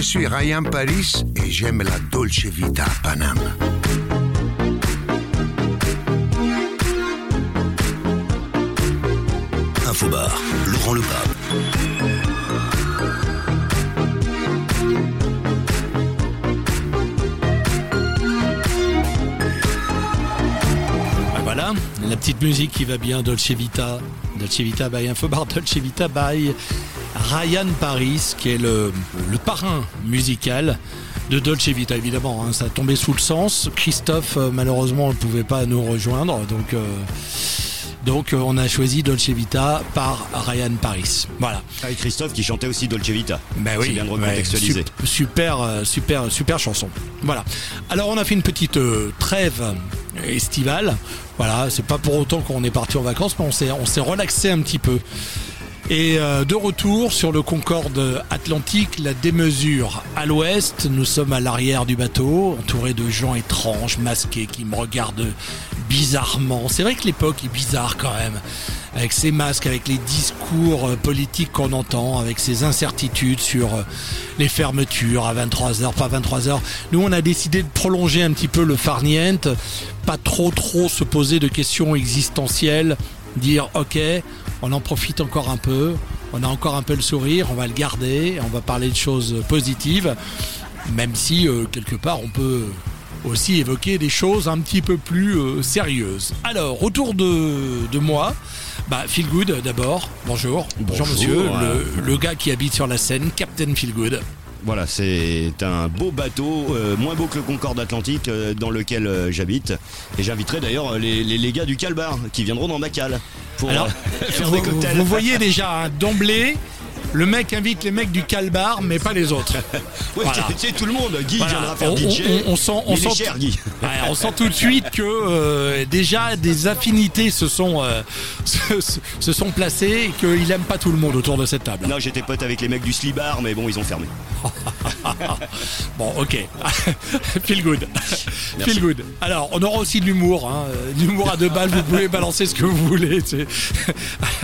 je suis Ryan Paris et j'aime la Dolce Vita à Paname. Infobar, Laurent Lepape. Ah, voilà, la petite musique qui va bien, Dolce Vita. Dolce Vita by Infobar, Dolce Vita by Ryan Paris, qui est le, le parrain musical de Dolce Vita, évidemment. hein, ça a tombé sous le sens. Christophe, euh, malheureusement, ne pouvait pas nous rejoindre, donc... euh, donc euh, on a choisi Dolce Vita par Ryan Paris. Voilà. Avec Christophe qui chantait aussi Dolce Vita. Ben C'est bien de recontextualiser. sup- super, super, super chanson. Voilà. Alors on a fait une petite euh, trêve estivale. Voilà, c'est pas pour autant qu'on est parti en vacances, mais on s'est, on s'est relaxé un petit peu. Et euh, de retour sur le Concorde Atlantique, la démesure à l'ouest, nous sommes à l'arrière du bateau, entouré de gens étranges, masqués, qui me regardent bizarrement. C'est vrai que l'époque est bizarre quand même, avec ces masques, avec les discours euh, politiques qu'on entend, avec ces incertitudes sur euh, les fermetures à 23h, pas 23h. Nous, on a décidé de prolonger un petit peu le farniente, pas trop trop se poser de questions existentielles, dire ok, on en profite encore un peu, on a encore un peu le sourire, on va le garder, on va parler de choses positives, même si euh, quelque part on peut aussi évoquer des choses un petit peu plus euh, sérieuses. Alors, autour de, de moi, bah, Feel Good d'abord, bonjour. Bonjour, Bonjour, monsieur, le, le gars qui habite sur la scène, Captain Feel Good. Voilà, c'est un beau bateau, euh, moins beau que le Concorde Atlantique, euh, dans lequel euh, j'habite. Et j'inviterai d'ailleurs les, les, les gars du Calbar qui viendront dans ma cale pour Alors, euh, faire vous, des cocktails. vous voyez déjà, hein, d'emblée, le mec invite les mecs du Calbar, mais pas les autres. Ouais, Voilà. tu sais, tout le monde. Guy Voilà. viendra faire On- DJ. on- on sent- on mais il est sent- cher, Guy. Ouais, on sent tout de suite que euh, déjà des affinités se sont, euh, se, se- se sont placées et qu'il aime pas tout le monde autour de cette table. Non, j'étais pote avec les mecs du Slibar, mais bon, ils ont fermé. Bon, ok. Feel good. Feel good. Alors, on aura aussi de l'humour. Hein. De L'humour à deux balles, vous pouvez balancer ce que vous voulez.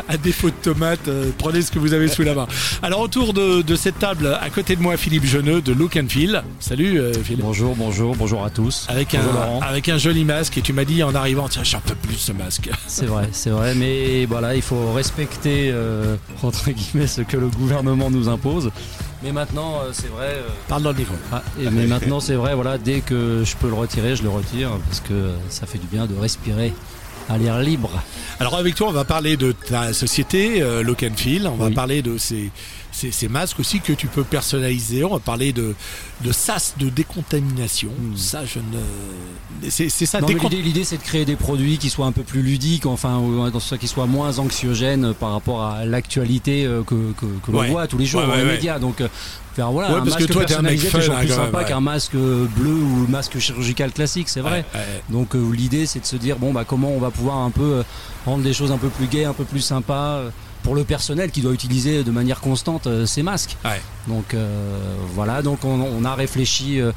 À défaut de tomates, euh, prenez ce que vous avez sous la main. Alors, autour de, de cette table, à côté de moi, Philippe Geneux de Look and Feel. Salut, euh, Philippe. Bonjour, bonjour, bonjour à tous. Avec Bonjour, un, Laurent. avec un joli masque et tu m'as dit en arrivant tiens j'en peux plus ce masque C'est vrai, c'est vrai, mais voilà, il faut respecter euh, entre guillemets ce que le gouvernement nous impose. Mais maintenant, euh, c'est vrai. euh, parle dans le micro ah, et- mais maintenant, c'est vrai, voilà, dès que je peux le retirer, je le retire parce que ça fait du bien de respirer à l'air libre. alors avec toi on va parler de ta société euh, Look and Feel on va Oui. parler de ces, ces, ces masques aussi que tu peux personnaliser on va parler de, de sas de décontamination ça je ne c'est c'est ça Hmm. Décont- l'idée, c'est de créer des produits qui soient un peu plus ludiques, enfin, qui soient moins anxiogènes par rapport à l'actualité euh, que, que, que l'on Ouais. voit tous les jours Ouais, dans les médias. Donc, euh, faire voilà, Ouais, un parce que masque toi, un mec personnalisé, fun, toujours hein, plus sympa ouais. qu'un masque bleu ou masque chirurgical classique, c'est vrai. Ouais. Donc euh, l'idée c'est de se dire bon bah comment on va pouvoir un peu euh, rendre les choses un peu plus gaies, un peu plus sympas euh, pour le personnel qui doit utiliser de manière constante euh, ces masques. Ouais. Donc euh, voilà, donc on, on a réfléchi euh,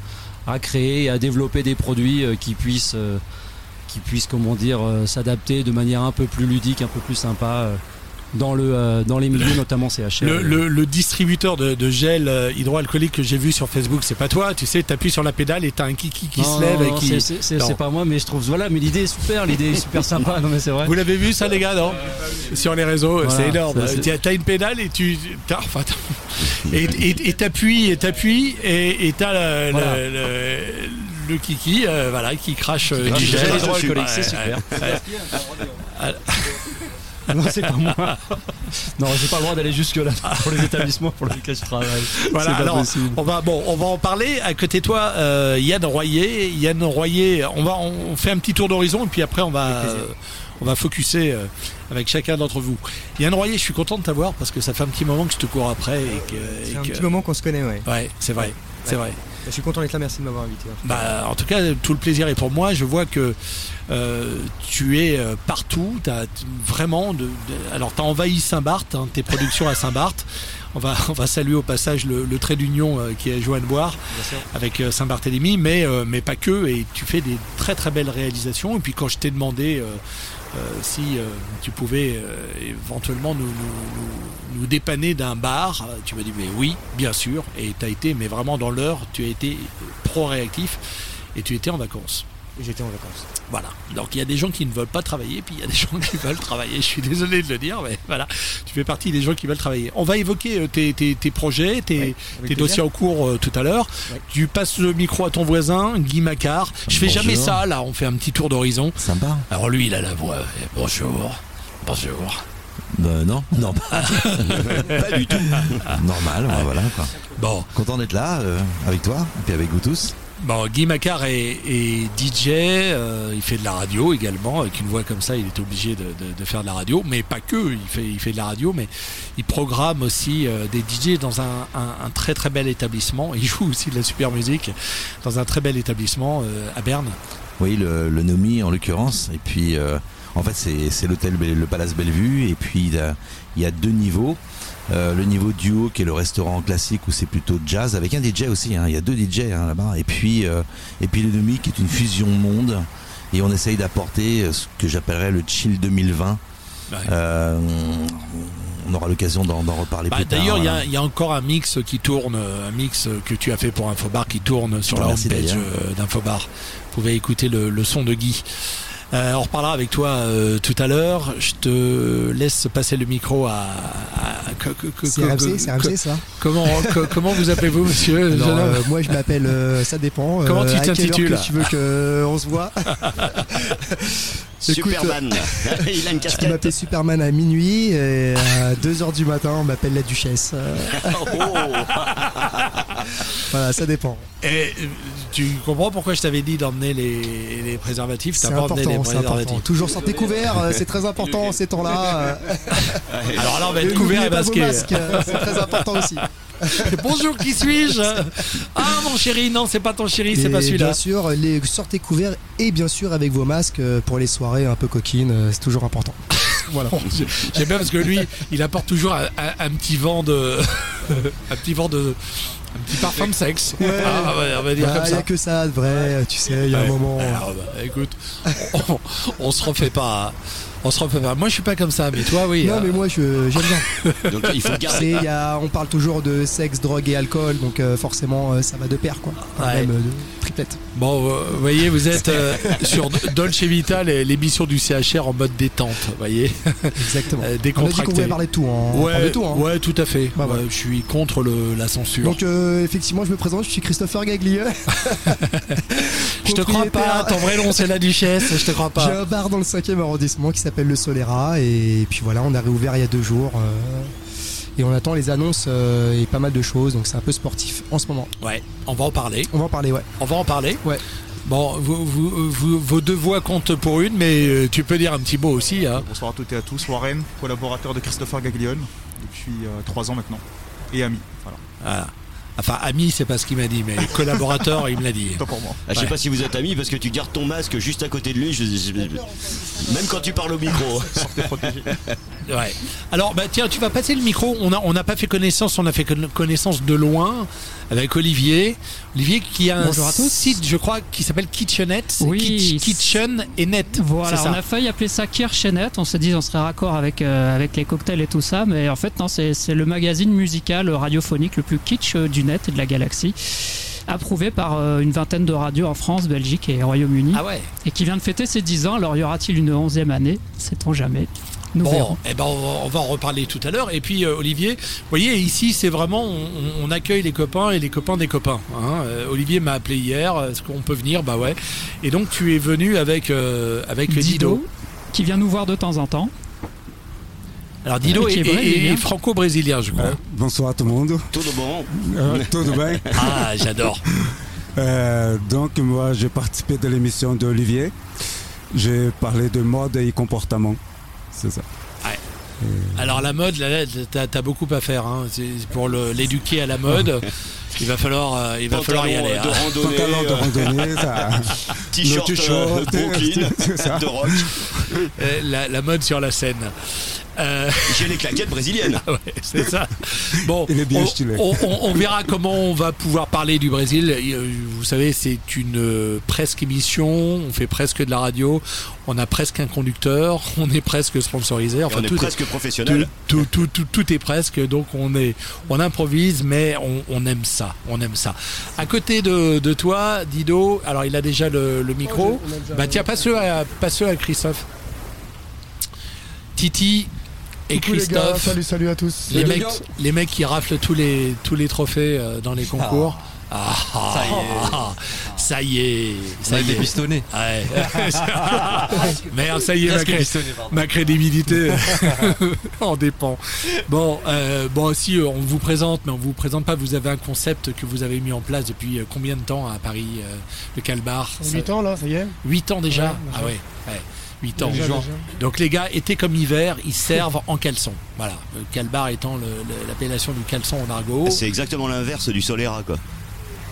à créer et à développer des produits qui puissent qui puissent comment dire s'adapter de manière un peu plus ludique, un peu plus sympa dans le euh, dans les milieux notamment CHR. Le, le, le distributeur de, de gel euh, hydroalcoolique que j'ai vu sur Facebook, c'est pas toi, tu sais, t'appuies sur la pédale et t'as un kiki qui Non, se lève non, et non, qui. c'est- pas moi mais je trouve voilà mais l'idée est super l'idée est super sympa non mais c'est vrai Vous l'avez vu ça les gars non Sur les réseaux, Voilà, c'est énorme. T'as- une pédale et tu t'as- enfin, et t'appuies et t'appuies et t'as le, Voilà. le, le- le kiki euh, voilà qui crache euh, crache du gel c'est super. non c'est pas moi non j'ai pas le droit d'aller jusque là pour les établissements pour lesquels je travaille Voilà, alors possible on va bon, on va en parler. À côté de toi, euh, Yann Royer. Yann Royer, on va on fait un petit tour d'horizon et puis après on va euh, on va focuser euh, avec chacun d'entre vous. Yann Royer, je suis content de t'avoir parce que ça fait un petit moment que je te cours après et que, C'est et un que- petit moment qu'on se connaît, ouais. ouais, c'est vrai, c'est vrai. Je suis content d'être là, merci de m'avoir invité. Bah, en tout cas, tout le plaisir est pour moi. Je vois que euh, tu es euh, partout. T'as t- vraiment de, de- alors t'as envahi Saint-Barth, hein, tes productions à Saint-Barth. on va, on va saluer au passage le, le trait d'union euh, qui est Joanne Boire avec euh, Saint-Barthélemy, mais, euh, mais pas que. Et tu fais des très très belles réalisations. Et puis quand je t'ai demandé si euh, tu pouvais euh, éventuellement nous, dépanner d'un bar, euh, tu m'as dit mais oui, bien sûr. Et tu as été, mais vraiment dans l'heure, tu as été pro-réactif et tu étais en vacances. J'étais en vacances. Voilà. Donc il y a des gens qui ne veulent pas travailler, puis il y a des gens qui veulent travailler. Je suis désolé de le dire, mais voilà, tu fais partie des gens qui veulent travailler. On va évoquer euh, tes, tes- tes projets, tes, dossiers en cours euh, tout à l'heure. Ouais. Tu passes le micro à ton voisin, Guy Macquart. Je fais Bonjour. jamais ça, là, on fait un petit tour d'horizon. Sympa Alors lui, il a la voix. Bonjour. Bonjour. Bah non, non, pas Pas du tout. normal, voilà quoi. Bon, Content d'être là euh, avec toi et puis avec vous tous. Bon Guy Macquart est, est DJ, euh, il fait de la radio également. Avec une voix comme ça, il est obligé de, de- de faire de la radio, mais pas que. Il fait, il fait de la radio, mais il programme aussi euh, des DJ dans un, un- un très très bel établissement. Il joue aussi de la super musique dans un très bel établissement euh, à Berne. Oui, le, le Nomi en l'occurrence. Et puis euh, en fait c'est l'hôtel le Palace Bellevue et puis il y a deux niveaux. Euh, le niveau duo qui est le restaurant classique où c'est plutôt jazz avec un DJ aussi. hein. Il y a deux DJ hein, là-bas. Et puis euh, et puis le Nomi qui est une fusion monde. Et on essaye d'apporter euh, ce que j'appellerais le chill 2020. Ouais. Euh, on aura l'occasion d'en reparler Bah, plus tard. D'ailleurs, il y, a- voilà. il y a encore un mix qui tourne, un mix que tu as fait pour Infobar qui tourne sur la Merci homepage d'Infobar. Vous pouvez écouter le, le son de Guy. Euh, on reparlera avec toi euh, tout à l'heure. Je te laisse passer le micro à. à- que- que- que- C'est RMC, c'est RMC ça Comment, que- comment vous appelez-vous, monsieur Alors, jeune homme euh, Moi je m'appelle, euh, ça dépend. Comment tu à quelle heure t'intitules que Tu veux qu'on se voit Écoute, Superman. Il a une casquette. m'appeler Superman à minuit et à 2h du matin on m'appelle la Duchesse. Euh, voilà, ça dépend. Et, euh, tu comprends pourquoi je t'avais dit d'emmener les, les préservatifs? C'est les important, c'est important. Toujours sortez couverts, euh, c'est très important en ces temps-là. euh, Alors là, on va être couvert et masqué. masques, c'est très important aussi. Bonjour, qui suis-je? Ah, mon chéri, non, c'est pas ton chéri, c'est pas celui-là. Bien sûr, les sortez couverts et bien sûr avec vos masques pour les soirées un peu coquines, c'est toujours important. Voilà. J'aime bien parce que lui, il apporte toujours un, un- un petit vent de. un petit vent de. Un petit parfum de sexe. Ouais. Ah, on va dire Il comme n'y a ça. que ça de vrai, tu sais, il y a un Ouais. moment. Alors, bah, écoute, on, on se refait pas. On se refait pas. Moi, je suis pas comme ça, mais toi, oui. Non, euh, mais moi je- j'aime bien. Donc il faut garder. il y a- on parle toujours de sexe, drogue et alcool, donc euh, forcément euh, ça va de pair quoi. Enfin, Ouais. Même euh, de triplette. Bon, vous voyez, vous êtes euh, sur Dolce Vita, l'émission du CHR en mode détente, vous voyez. Exactement. Euh, on a dit décontracté. qu'on pouvait parler de tout, hein. on parle de tout. hein. ouais, tout à fait. Bah, Ouais. Je suis contre le, la censure. Donc euh, effectivement, je me présente, je suis Christopher Gaglieux. je te crois pas. Ton vrai nom, c'est la Duchesse. Je te crois J'ai pas. un bar dans le 5e arrondissement qui s'appelle le Solera et puis voilà, on a réouvert il y a deux jours euh, et on attend les annonces euh, et pas mal de choses, donc c'est un peu sportif en ce moment. Ouais, on va en parler. On va en parler, ouais. On va en parler. Ouais. Bon, vous, vous- vous- vos deux voix comptent pour une, mais euh, tu peux dire un petit mot aussi. Hein. Bonsoir à toutes et à tous. Warren, collaborateur de Christopher Gaglione depuis euh, trois ans maintenant. Et ami. Voilà. Voilà. Enfin, ami, c'est pas ce qu'il m'a dit, mais collaborateur, il me l'a dit. Tant pour moi. Ah, je sais Ouais. pas si vous êtes amis parce que tu gardes ton masque juste à côté de lui. je- je- Même quand tu parles au micro. Ouais. Alors, bah, tiens, tu vas passer le micro. On n'a on pas fait connaissance, on a fait conna- connaissance de loin avec Olivier. Olivier qui a un Bonjour à tous. site, je crois, qui s'appelle Kitchenette. Oui. Kitch- Kitchen et Net. Voilà, on a failli appeler ça Kirchenet. On s'est dit on serait raccord avec, euh, avec les cocktails et tout ça, mais en fait, non, c'est c'est le magazine musical radiophonique le plus kitsch euh, du net et de la galaxie. Approuvé par euh, une vingtaine de radios en France, Belgique et Royaume-Uni. Ah ouais. Et qui vient de fêter ses 10 ans. Alors, y aura-t-il une 11e année? Sait-on jamais. Nous Bon, verrons. eh ben on, va, on va en reparler tout à l'heure. Et puis euh, Olivier, vous voyez ici c'est vraiment on, on accueille les copains et les copains des copains. hein. Euh, Olivier m'a appelé hier. Est-ce qu'on peut venir? Bah ouais. Et donc tu es venu avec euh, avec Dido. Dido, qui vient nous voir de temps en temps. Alors Dido est, est est- brésilien. est franco-brésilien, je crois. Euh, bonsoir à tout le monde. Tout de bon. Euh, tout de bien. Ah, j'adore. Euh, donc moi j'ai participé de l'émission d'Olivier. J'ai parlé de mode et comportement. C'est ça. Alors la mode, là, là, t'as as beaucoup à faire. hein. Pour l'éduquer à la mode. Il va falloir, euh, il va falloir y aller. euh, de hein. randonnée, Pantalon de euh, randonnée, ça. t-shirt euh, Brooklyn, de rock. La, la mode sur la scène. Euh, J'ai les claquettes brésiliennes. Ah ouais, c'est ça. Bon, Il est bien on, stylé. on- on- on verra comment on va pouvoir parler du Brésil. Euh, Vous savez, c'est une euh, presque émission. On fait presque de la radio. On a presque un conducteur. On est presque sponsorisé. Enfin, on est tout presque est, professionnel. tout, tout, tout, tout- tout est presque. Donc on est, on improvise, mais on, on aime ça. On aime ça. À côté de, de toi, Dido. Alors il a déjà le, le micro. Bah tiens, passe-le à, passe à Christophe. Titi et Coucou les gars, Christophe. salut, salut à tous. Les mecs, les mecs qui raflent tous les, tous les trophées euh, dans les concours. Ah, Ça y est. ah, ça y est, Ça ça a y été est. pistonné. Ouais. Merde, ça y est, ma, cré- ma crédibilité en dépend. Bon, euh, bon, aussi, euh, on vous présente, mais on vous présente pas. Vous avez un concept que vous avez mis en place depuis euh, combien de temps à Paris, euh, le Calbar? 8 ans là, ça y est 8 ans déjà? Ouais, Ah ouais. 8 ans. Déjà, déjà. Donc les gars, été comme hiver, ils servent en caleçon. Voilà, le calbar étant l'appellation du caleçon en argot. C'est exactement l'inverse du Solera, quoi.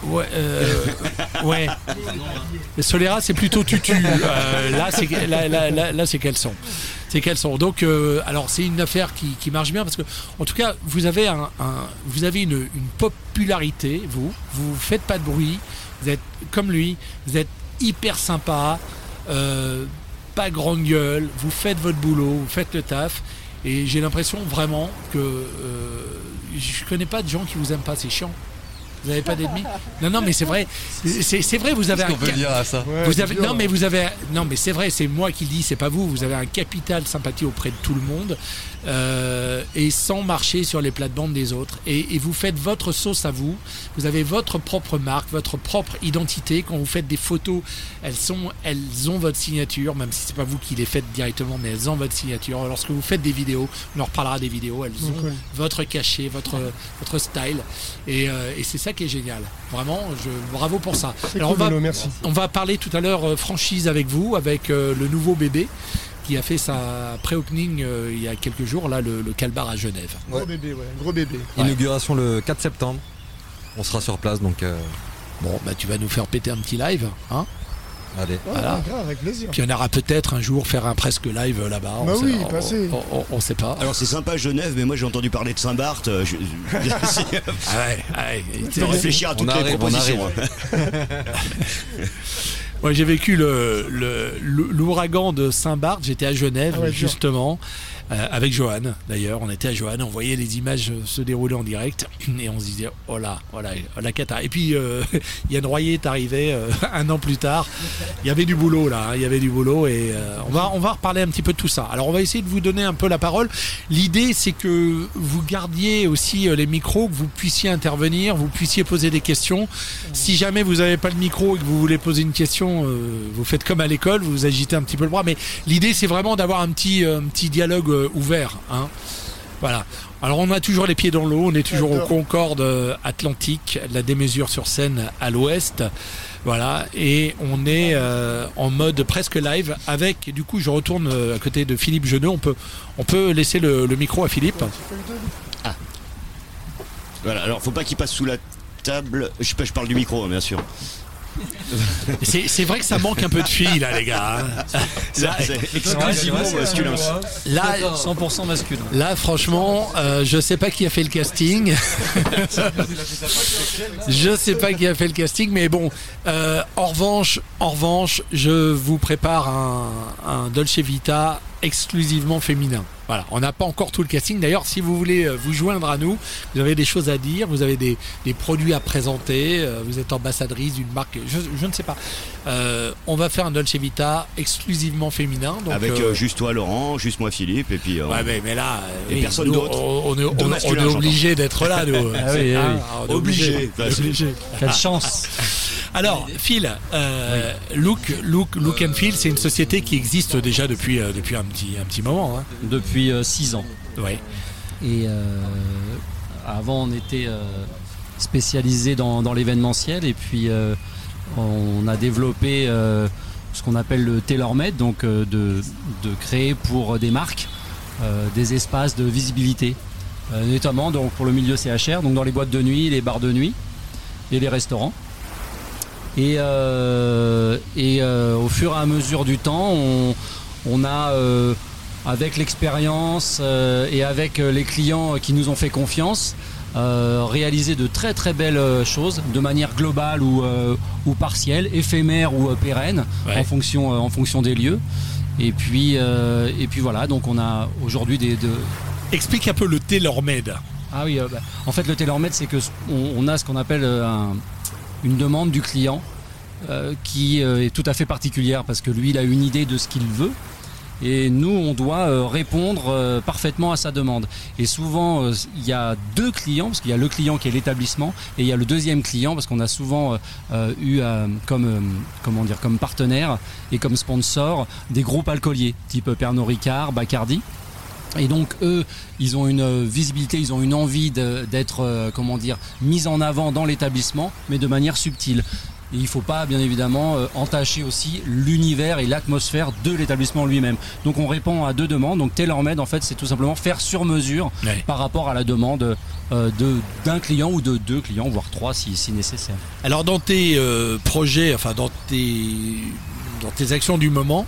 Ouais, euh, ouais. Le Solera, c'est plutôt tutu. Euh, là, c'est là, là, là, là, c'est caleçon. C'est caleçon. Donc, euh, alors, c'est une affaire qui, qui marche bien parce que, en tout cas, vous avez un, un- vous avez une, une popularité. Vous, vous faites pas de bruit. Vous êtes comme lui. Vous êtes hyper sympa. Pas grande gueule. Vous faites votre boulot. Vous faites le taf. Et j'ai l'impression vraiment que euh, je connais pas de gens qui vous aiment pas. C'est chiant. Vous n'avez pas d'ennemis Non, non, mais c'est vrai. C'est vrai, vous avez Qu'est-ce qu'on peut dire à ça vous avez, non, mais vous avez, non, mais c'est vrai, c'est moi qui le dis, c'est pas vous. Vous avez un capital sympathie auprès de tout le monde euh, et sans marcher sur les plates-bandes des autres. Et, et vous faites votre sauce à vous. Vous avez votre propre marque, votre propre identité. Quand vous faites des photos, elles sont, elles ont votre signature, même si c'est pas vous qui les faites directement, mais elles ont votre signature. Lorsque vous faites des vidéos, on en reparlera des vidéos, elles ont votre cachet, votre, votre style. Et, euh, et c'est ça qui est génial. Vraiment, je, bravo pour ça. Alors, cool, on va, Lolo, merci. on va parler tout à l'heure euh, franchise avec vous, avec euh, le nouveau bébé qui a fait sa pré-opening euh, il y a quelques jours, là, le, le Calbar à Genève. Gros bébé, ouais, gros bébé. Inauguration le 4 septembre. On sera sur place donc. euh, Bon, bah tu vas nous faire péter un petit live, hein allez. Ouais, Voilà. ouais, grave, avec plaisir. Puis on aura peut-être un jour faire un presque live là-bas. Bah on oui, sait, on-. On, on- on sait pas. Alors c'est sympa Genève, mais moi j'ai entendu parler de Saint-Barth. euh, je- Ah ouais, ouais. Je vais réfléchir à toutes On les propositions. Moi, j'ai vécu le- le- l'ouragan de Saint-Barth. J'étais à Genève, Ah ouais, justement, euh, avec Johan. D'ailleurs, on était à Johan. On voyait les images euh, se dérouler en direct. Et on se disait, oh là, oh là, oh la cata. Et puis, euh, Yann Royer est arrivé euh, un an plus tard. Il y avait du boulot, là. hein, Il y avait du boulot. Et euh, on, va, on va reparler un petit peu de tout ça. Alors, on va essayer de vous donner un peu la parole. L'idée, c'est que vous gardiez aussi euh, les micros, que vous puissiez intervenir, vous puissiez poser des questions. Si jamais vous n'avez pas le micro et que vous voulez poser une question, euh, vous faites comme à l'école, vous agitez un petit peu le bras. Mais l'idée, c'est vraiment d'avoir un petit, euh, un petit dialogue euh, ouvert. Hein. Voilà. Alors, on a toujours les pieds dans l'eau, on est toujours au. Concorde euh, Atlantique, la démesure sur scène à l'ouest. Voilà, et on est euh, en mode presque live avec, du coup, je retourne à côté de Philippe Geneux. On peut, on peut laisser le, le micro à Philippe. Voilà, alors faut pas qu'il passe sous la table. Je, je parle du micro, hein, bien sûr. C'est c'est vrai que ça manque un peu de filles, là, les gars. hein. C'est exclusivement masculin. Là, 100% masculin. Là, franchement, euh, je sais pas qui a fait le casting. je sais pas qui a fait le casting, mais bon. euh, en revanche, en revanche, je vous prépare un, un Dolce Vita exclusivement féminin. Voilà, on n'a pas encore tout le casting. D'ailleurs, si vous voulez euh, vous joindre à nous, vous avez des choses à dire, vous avez des, des produits à présenter, euh, vous êtes ambassadrice d'une marque, je, je ne sais pas. Euh, on va faire un Dolce Vita exclusivement féminin. Donc, Avec euh, euh, juste toi Laurent, juste moi Philippe, et puis. euh, Ouais, mais, mais là, Et oui, personne d'autre. On, on on- est obligé d'être là, nous. Ah oui, Obligé. Est obligé. Quelle chance Alors, Phil, euh, Look, Look, Look and Feel, c'est une société qui existe déjà depuis, euh, depuis un, petit, un petit moment. Hein. Depuis 6 ans. Ouais. Et euh, avant, on était euh, spécialisé dans, dans l'événementiel et puis euh, on a développé euh, ce qu'on appelle le tailor-made, donc euh, de, de créer pour des marques euh, des espaces de visibilité, euh, notamment donc pour le milieu CHR, donc dans les boîtes de nuit, les bars de nuit et les restaurants. Et, euh, et euh, au fur et à mesure du temps, on, on a euh, avec l'expérience et avec les clients qui nous ont fait confiance, réaliser de très très belles choses de manière globale ou, ou partielle, éphémère ou pérenne, Ouais. en, fonction, en fonction des lieux. Et puis, et puis voilà, donc on a aujourd'hui des, de, Explique un peu le TaylorMade. ah oui, bah, en fait le tailor-made c'est que on, on a ce qu'on appelle un- une demande du client euh, qui euh, est tout à fait particulière parce que lui il a une idée de ce qu'il veut et nous on doit euh, répondre parfaitement à sa demande. Et souvent il y a deux clients parce qu'il y a le client qui est l'établissement et il y a le deuxième client parce qu'on a souvent eu comme comment dire comme partenaire et comme sponsor des groupes alcooliers type Pernod Ricard, Bacardi. Et donc eux, ils ont une euh, visibilité, ils ont une envie d'être, euh, comment dire, mis en avant dans l'établissement, mais de manière subtile. Et il ne faut pas, bien évidemment, euh, entacher aussi l'univers et l'atmosphère de l'établissement lui-même. Donc on répond à deux demandes. Donc TaylorMade, en fait, c'est tout simplement faire sur mesure Ouais. par rapport à la demande euh, de d'un client ou de deux clients, voire trois si, si nécessaire. Alors dans tes projets, enfin dans tes dans tes actions du moment,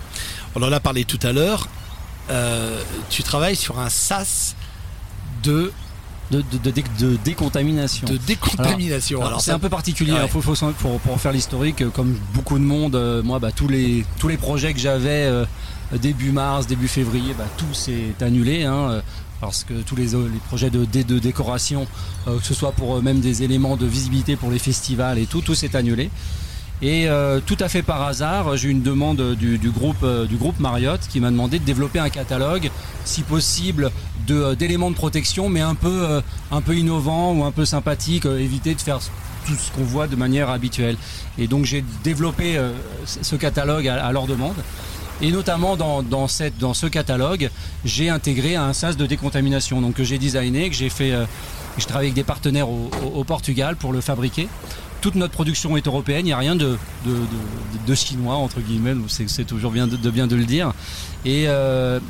on en a parlé tout à l'heure. Euh, tu travailles sur un sas de De, de, de, dé- de décontamination. de décontamination. Alors, Alors, c'est un peu particulier. Ouais. hein. Faut- pour, pour faire l'historique, euh, comme beaucoup de monde, euh, moi, bah, tous les tous les projets que j'avais euh, début mars, début février, bah, tout s'est annulé. Hein, parce que tous les, les projets de, de décoration, euh, que ce soit pour même des éléments de visibilité pour les festivals et tout, tout s'est annulé. Et euh, tout à fait par hasard, j'ai eu une demande du, du groupe, euh, du groupe Marriott qui m'a demandé de développer un catalogue, si possible, euh, d'éléments de protection, mais un peu, euh, un peu innovant ou un peu sympathique, euh, éviter de faire tout ce qu'on voit de manière habituelle. Et donc j'ai développé ce catalogue à, à leur demande. Et notamment dans, dans, cette, dans ce catalogue, j'ai intégré un sas de décontamination donc que j'ai designé, que j'ai fait. je travaille avec des partenaires au- au Portugal pour le fabriquer. Toute notre production est européenne, il n'y a rien de, de, de- de chinois, entre guillemets, c'est c'est toujours bien de, de bien de le dire. Et, euh,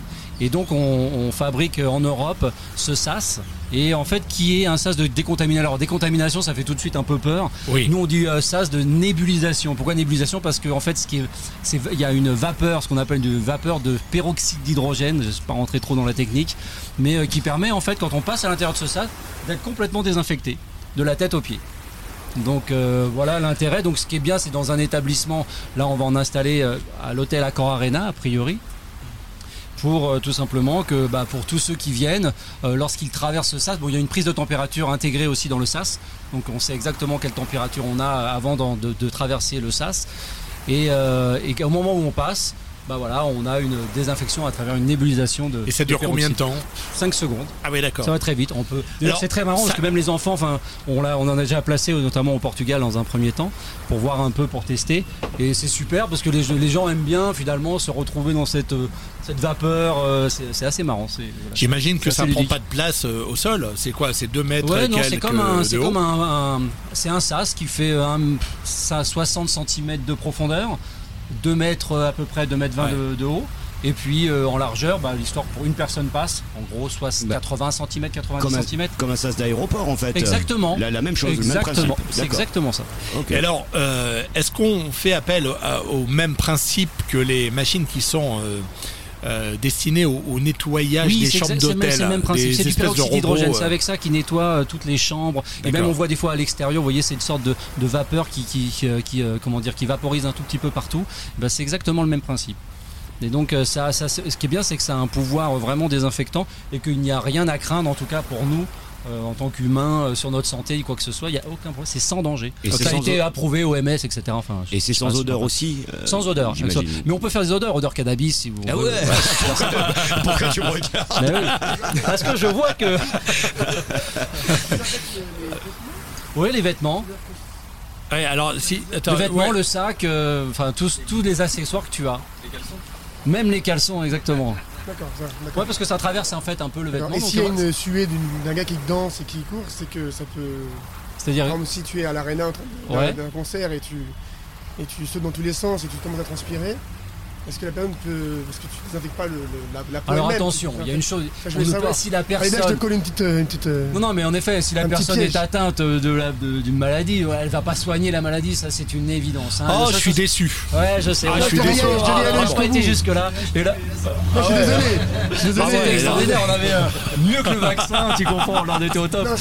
et donc on, on fabrique en Europe ce sas, et en fait qui est un sas de décontamination. Alors décontamination, ça fait tout de suite un peu peur. Oui. Nous on dit euh, sas de nébulisation. Pourquoi nébulisation? Parce qu'en fait, ce qui est, c'est- il y a une vapeur, ce qu'on appelle une vapeur de peroxyde d'hydrogène. Je ne vais pas rentrer trop dans la technique, mais euh, qui permet en fait, quand on passe à l'intérieur de ce sas, d'être complètement désinfecté, de la tête aux pieds. Donc euh, voilà l'intérêt. Donc ce qui est bien, c'est dans un établissement. Là, on va en installer euh, à l'hôtel Accor Arena a priori. Pour euh, tout simplement que bah, pour tous ceux qui viennent, lorsqu'ils traversent ce sas, bon, il y a une prise de température intégrée aussi dans le sas, donc on sait exactement quelle température on a avant de, traverser le sas, et, qu'au moment où on passe, bah voilà, on a une désinfection à travers une nébulisation de. Et ça dure combien de temps 5 secondes. Ah oui, d'accord. Ça va très vite. On peut. C'est très marrant ça- parce que même les enfants, enfin, on, en a déjà placé notamment au Portugal dans un premier temps pour voir un peu, pour tester. Et c'est super parce que les, les gens aiment bien finalement se retrouver dans cette, euh, cette vapeur. euh, c'est assez marrant. voilà. J'imagine que ça assez prend pas de place euh, au sol. C'est quoi C'est 2 mètres Ouais, non, c'est comme un, c'est comme un, un- c'est un sas qui fait un, ça, 60 cm de profondeur, 2 mètres euh, à peu près, 2 mètres 20 de, de haut. Et puis euh, en largeur, bah, l'histoire pour une personne passe, en gros, soit 80 cm, 90 Comme un, cm. comme un sas d'aéroport en fait. Exactement. La, la même chose, le même Exactement. principe. C'est exactement ça. Ok. Et alors, euh, est-ce qu'on fait appel à- au même principe que les machines qui sont euh, euh, destinées au, au nettoyage Oui, des c'est chambres c'est d'hôtel c'est le même principe. C'est du peroxyde d'hydrogène. C'est euh, avec ça qui nettoie euh, toutes les chambres. Et même on voit des fois à l'extérieur, vous voyez, c'est une sorte de, de vapeur qui, qui, qui, qui, euh, comment dire, qui vaporise un tout petit peu partout. Ben, c'est exactement le même principe. Et donc ça, ça, ce qui est bien, c'est que ça a un pouvoir vraiment désinfectant et qu'il n'y a rien à craindre, en tout cas pour nous. Euh, en tant qu'humain euh, sur notre santé quoi que ce soit il n'y a aucun problème c'est sans danger Et ça a sans été o- approuvé OMS etc enfin, je- Et c'est sans odeur pas- aussi euh, sans odeur mais on peut faire des odeurs odeur cannabis si vous Ah ouais Pourquoi tu me regardes mais oui. Parce que je vois que. oui, les vêtements. Ouais, alors si attends, les vêtements, ouais. le sac, euh, enfin tous, tous les accessoires que tu as. Même les caleçons, exactement. D'accord. Ouais, parce que ça traverse en fait un peu le vêtement. Et s'il y a euh, une suée d'une- d'un gars qui danse et qui court, c'est que ça peut. C'est-à-dire. Exemple, si tu es à l'aréna Ouais. d'un concert et tu, et tu sautes dans tous les sens et tu commences à transpirer, Est-ce que la personne peut. Parce que tu désinfectes pas le, le- la, la peau Alors attention, il y a une chose. Ça, je on ne peut- si la Allez, là, je te personne. colle une petite. euh, Une petite euh, Non, non, mais en effet, si la personne est atteinte de la- de- d'une maladie, elle va pas soigner la maladie, ça c'est une évidence. hein. Oh, je suis déçu. Ouais, je sais. Ah, je suis déçu. on a Je pas été jusque là. Et là, je suis Ah désolé. Je suis désolé. Ah, c'était extraordinaire, on avait euh, mieux que le vaccin, tu comprends, on en était au top. Non.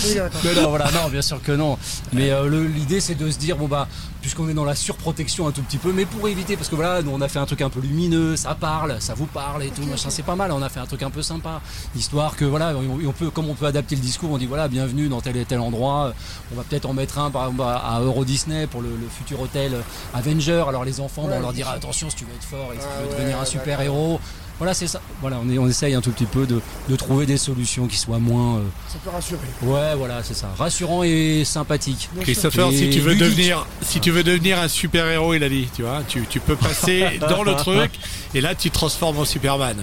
Mais voilà, non, bien sûr que non. Mais l'idée, c'est de se dire, bon bah, puisqu'on est dans la surprotection un tout petit peu, mais pour éviter, parce que voilà, nous on a fait un truc un peu lumineux, ça parle, ça vous parle et tout, machin, c'est pas mal. On a fait un truc un peu sympa, histoire que voilà, on, on peut, comme on peut adapter le discours, on dit voilà, bienvenue dans tel et tel endroit. On va peut-être en mettre un, par exemple, à Euro Disney pour le, le futur hôtel Avenger. Alors les enfants, bon, on leur dira attention si tu veux être fort et si tu veux Ah devenir ouais, un super héros. Voilà, c'est ça. Voilà, on, est, on essaye un tout petit peu de, de trouver des solutions qui soient moins. euh, Ça peut rassurer. Ouais, voilà, c'est ça. Rassurant et sympathique. Christopher, Et si tu veux ludique. devenir, si tu veux devenir un super héros, il a dit, tu vois, tu, tu peux passer dans le truc et là tu te transformes en Superman.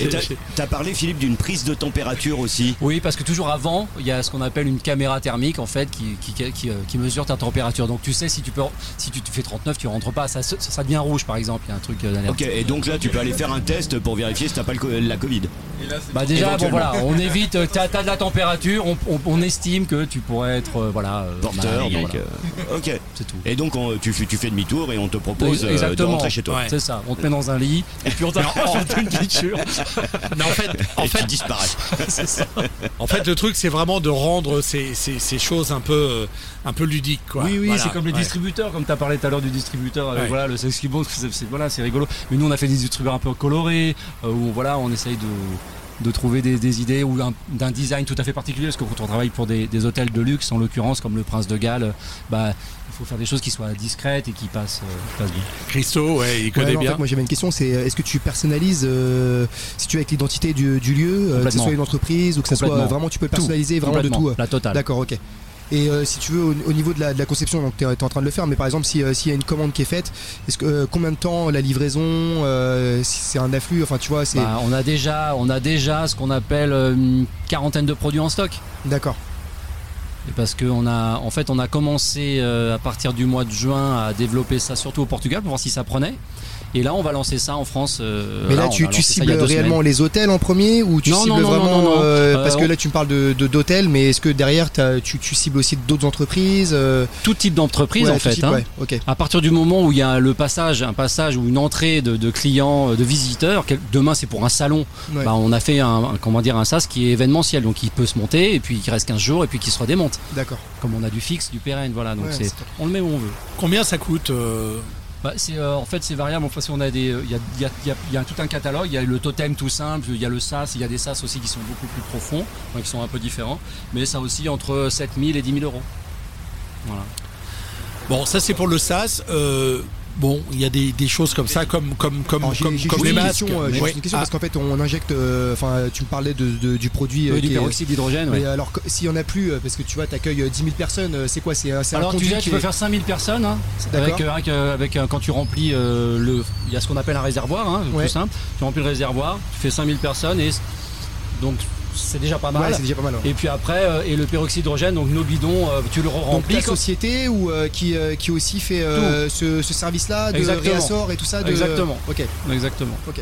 Et t'as- parlé, Philippe, d'une prise de température aussi. Oui, parce que toujours avant, il y a ce qu'on appelle une caméra thermique en fait qui, qui, qui, euh, qui mesure ta température. Donc tu sais si tu peux, si tu te fais 39, tu rentres pas. Ça, ça, ça devient rouge par exemple. Il y a un truc euh, d'alerte. Ok, et donc là, tu peux aller faire un test pour vérifier si t'as pas le la Covid. Bah déjà, bon voilà, on évite. euh, T'as as de la température, on, on- on estime que tu pourrais être euh, voilà euh, Porteur, malade, donc. voilà. euh, ok. C'est tout. Et donc, on- tu, fais- tu fais demi-tour et on te propose euh, de rentrer chez toi. Ouais. C'est ça. On te met dans un lit et puis on t'apporte une piqûre. Mais en fait, en et fait, tu ça. en fait, le truc, c'est vraiment de rendre ces, ces, ces choses un peu, euh, un peu ludiques, quoi. Oui, oui, Voilà, c'est comme les ouais. distributeurs, comme tu as parlé tout à l'heure du distributeur. Ouais. Voilà, le sex keyboard, c'est c'est- voilà, c'est rigolo. Mais nous, on a fait des distributeurs un peu colorés, euh, où voilà, on essaye de, de trouver des, des idées ou un- d'un design tout à fait particulier. Parce que quand on travaille pour des, des hôtels de luxe, en l'occurrence, comme le Prince de Galles, euh, bah, il faut faire des choses qui soient discrètes et qui passent, euh, qui passent bien. Christo, ouais, il Ouais, connaît en bien. fait, moi j'avais une question, c'est est-ce que tu personnalises euh, si tu veux avec l'identité du, du lieu, euh, que ce soit une entreprise ou que ce soit vraiment tu peux Tout. personnaliser vraiment de tout. La totale. D'accord, ok. Et euh, si tu veux, au, au niveau de la, de la conception, donc tu es, en train de le faire, mais par exemple, si, euh, s'il y a une commande qui est faite, est-ce que euh, combien de temps la livraison, euh, si c'est un afflux, enfin tu vois, c'est. Bah, on, a déjà, on a déjà ce qu'on appelle une quarantaine de produits en stock. D'accord. Parce qu'on a, en fait, on a commencé euh, à partir du mois de juin à développer ça surtout au Portugal pour voir si ça prenait. Et là, on va lancer ça en France. euh, Mais là, tu, il cibles réellement semaines. les hôtels en premier ou tu Non, cibles non, non, vraiment non, non, non. euh, Euh, parce que on- là tu me parles de de- d'hôtels, mais est-ce que derrière tu, tu cibles aussi d'autres entreprises euh, Tout type d'entreprise, ouais, en fait. type, hein. ouais. À partir du moment où il y a le passage, un passage ou une entrée de, de clients, euh, de visiteurs, quel- demain c'est pour un salon, Ouais. bah, on a fait un, un- comment dire, un SAS qui est événementiel, donc il peut se monter et puis qui reste 15 jours et puis qui se redémonte. D'accord. Comme on a du fixe, du pérenne, voilà. Donc c'est, on le met où on veut. Combien ça coûte euh, Bah, euh, en fait, c'est variable. Enfin, si on a des, euh, il y a, y y a tout un catalogue. Il y a le totem tout simple, il y a le SAS, il y a des SAS aussi qui sont beaucoup plus profonds, enfin, qui sont un peu différents. Mais ça aussi entre 7000 et 10 000 euros. Voilà. Bon, ça c'est pour le SAS. euh, bon, il y a des, des choses comme ça, comme, comme, comme, Alors, j'ai- comme, comme les une masques. question, euh, j'ai Ouais. une question Ah, parce qu'en fait on injecte, euh, enfin tu me parlais de, de- du produit euh, Oui, du peroxyde d'hydrogène. Mais ouais. alors que- s'il y en a plus, euh, parce que tu vois, t'accueilles euh, 10 000 personnes, euh, c'est quoi C'est un, Alors tu, sais, tu peux est- faire 5000 personnes hein, D'accord. avec, euh, avec, euh, avec, euh, quand tu remplis euh, le il y a ce qu'on appelle un réservoir hein, Ouais. tout simple tu remplis le réservoir tu fais 5000 personnes et donc c'est déjà pas mal Ouais, c'est déjà pas mal. ouais. et puis après euh, et le peroxyde d'hydrogène donc nos bidons euh, tu le Donc remplis la société ou euh, qui, euh, qui aussi fait euh, ce, ce service-là de Exactement. réassort et tout ça de... Exactement. Ok. exactement Ok.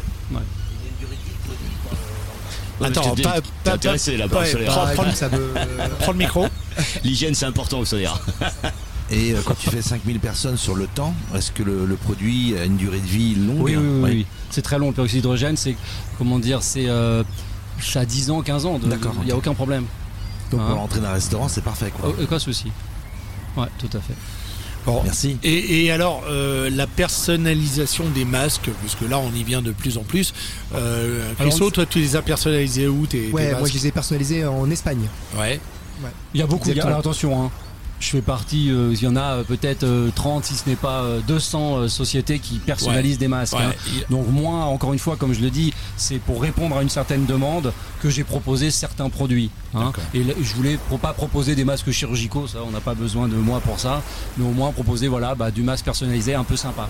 Attends, T'es- pas, t'es pas, intéressé, là, ouais, prends, prends prends le micro. L'hygiène, c'est important au solaire. Et euh, quand tu fais 5000 personnes sur le temps, est-ce que le, le produit a une durée de vie longue? Oui oui, oui, Ouais. oui. c'est très long le peroxyde d'hydrogène c'est comment dire c'est euh, ça a 10 ans 15 ans de- D'accord, il n'y a aucun problème Donc Hein. pour rentrer dans un restaurant, c'est parfait quoi. aucun souci ouais tout à fait Bon. Merci. Et, et alors, euh, la personnalisation des masques, puisque là on y vient de plus en plus. Euh, Christo, toi tu les as personnalisés où tes, tes Ouais, moi je les ai personnalisés en Espagne. Ouais. Il y a beaucoup, il y a- alors attention, hein. Je fais partie, euh, il y en a euh, peut-être euh, 30, si ce n'est pas euh, 200 euh, sociétés qui personnalisent des masques. Ouais. hein. Donc moi, encore une fois, comme je le dis, c'est pour répondre à une certaine demande que j'ai proposé certains produits. hein. Et là, je voulais pro- pas proposer des masques chirurgicaux, ça, on n'a pas besoin de moi pour ça, mais au moins proposer voilà, bah, du masque personnalisé un peu sympa.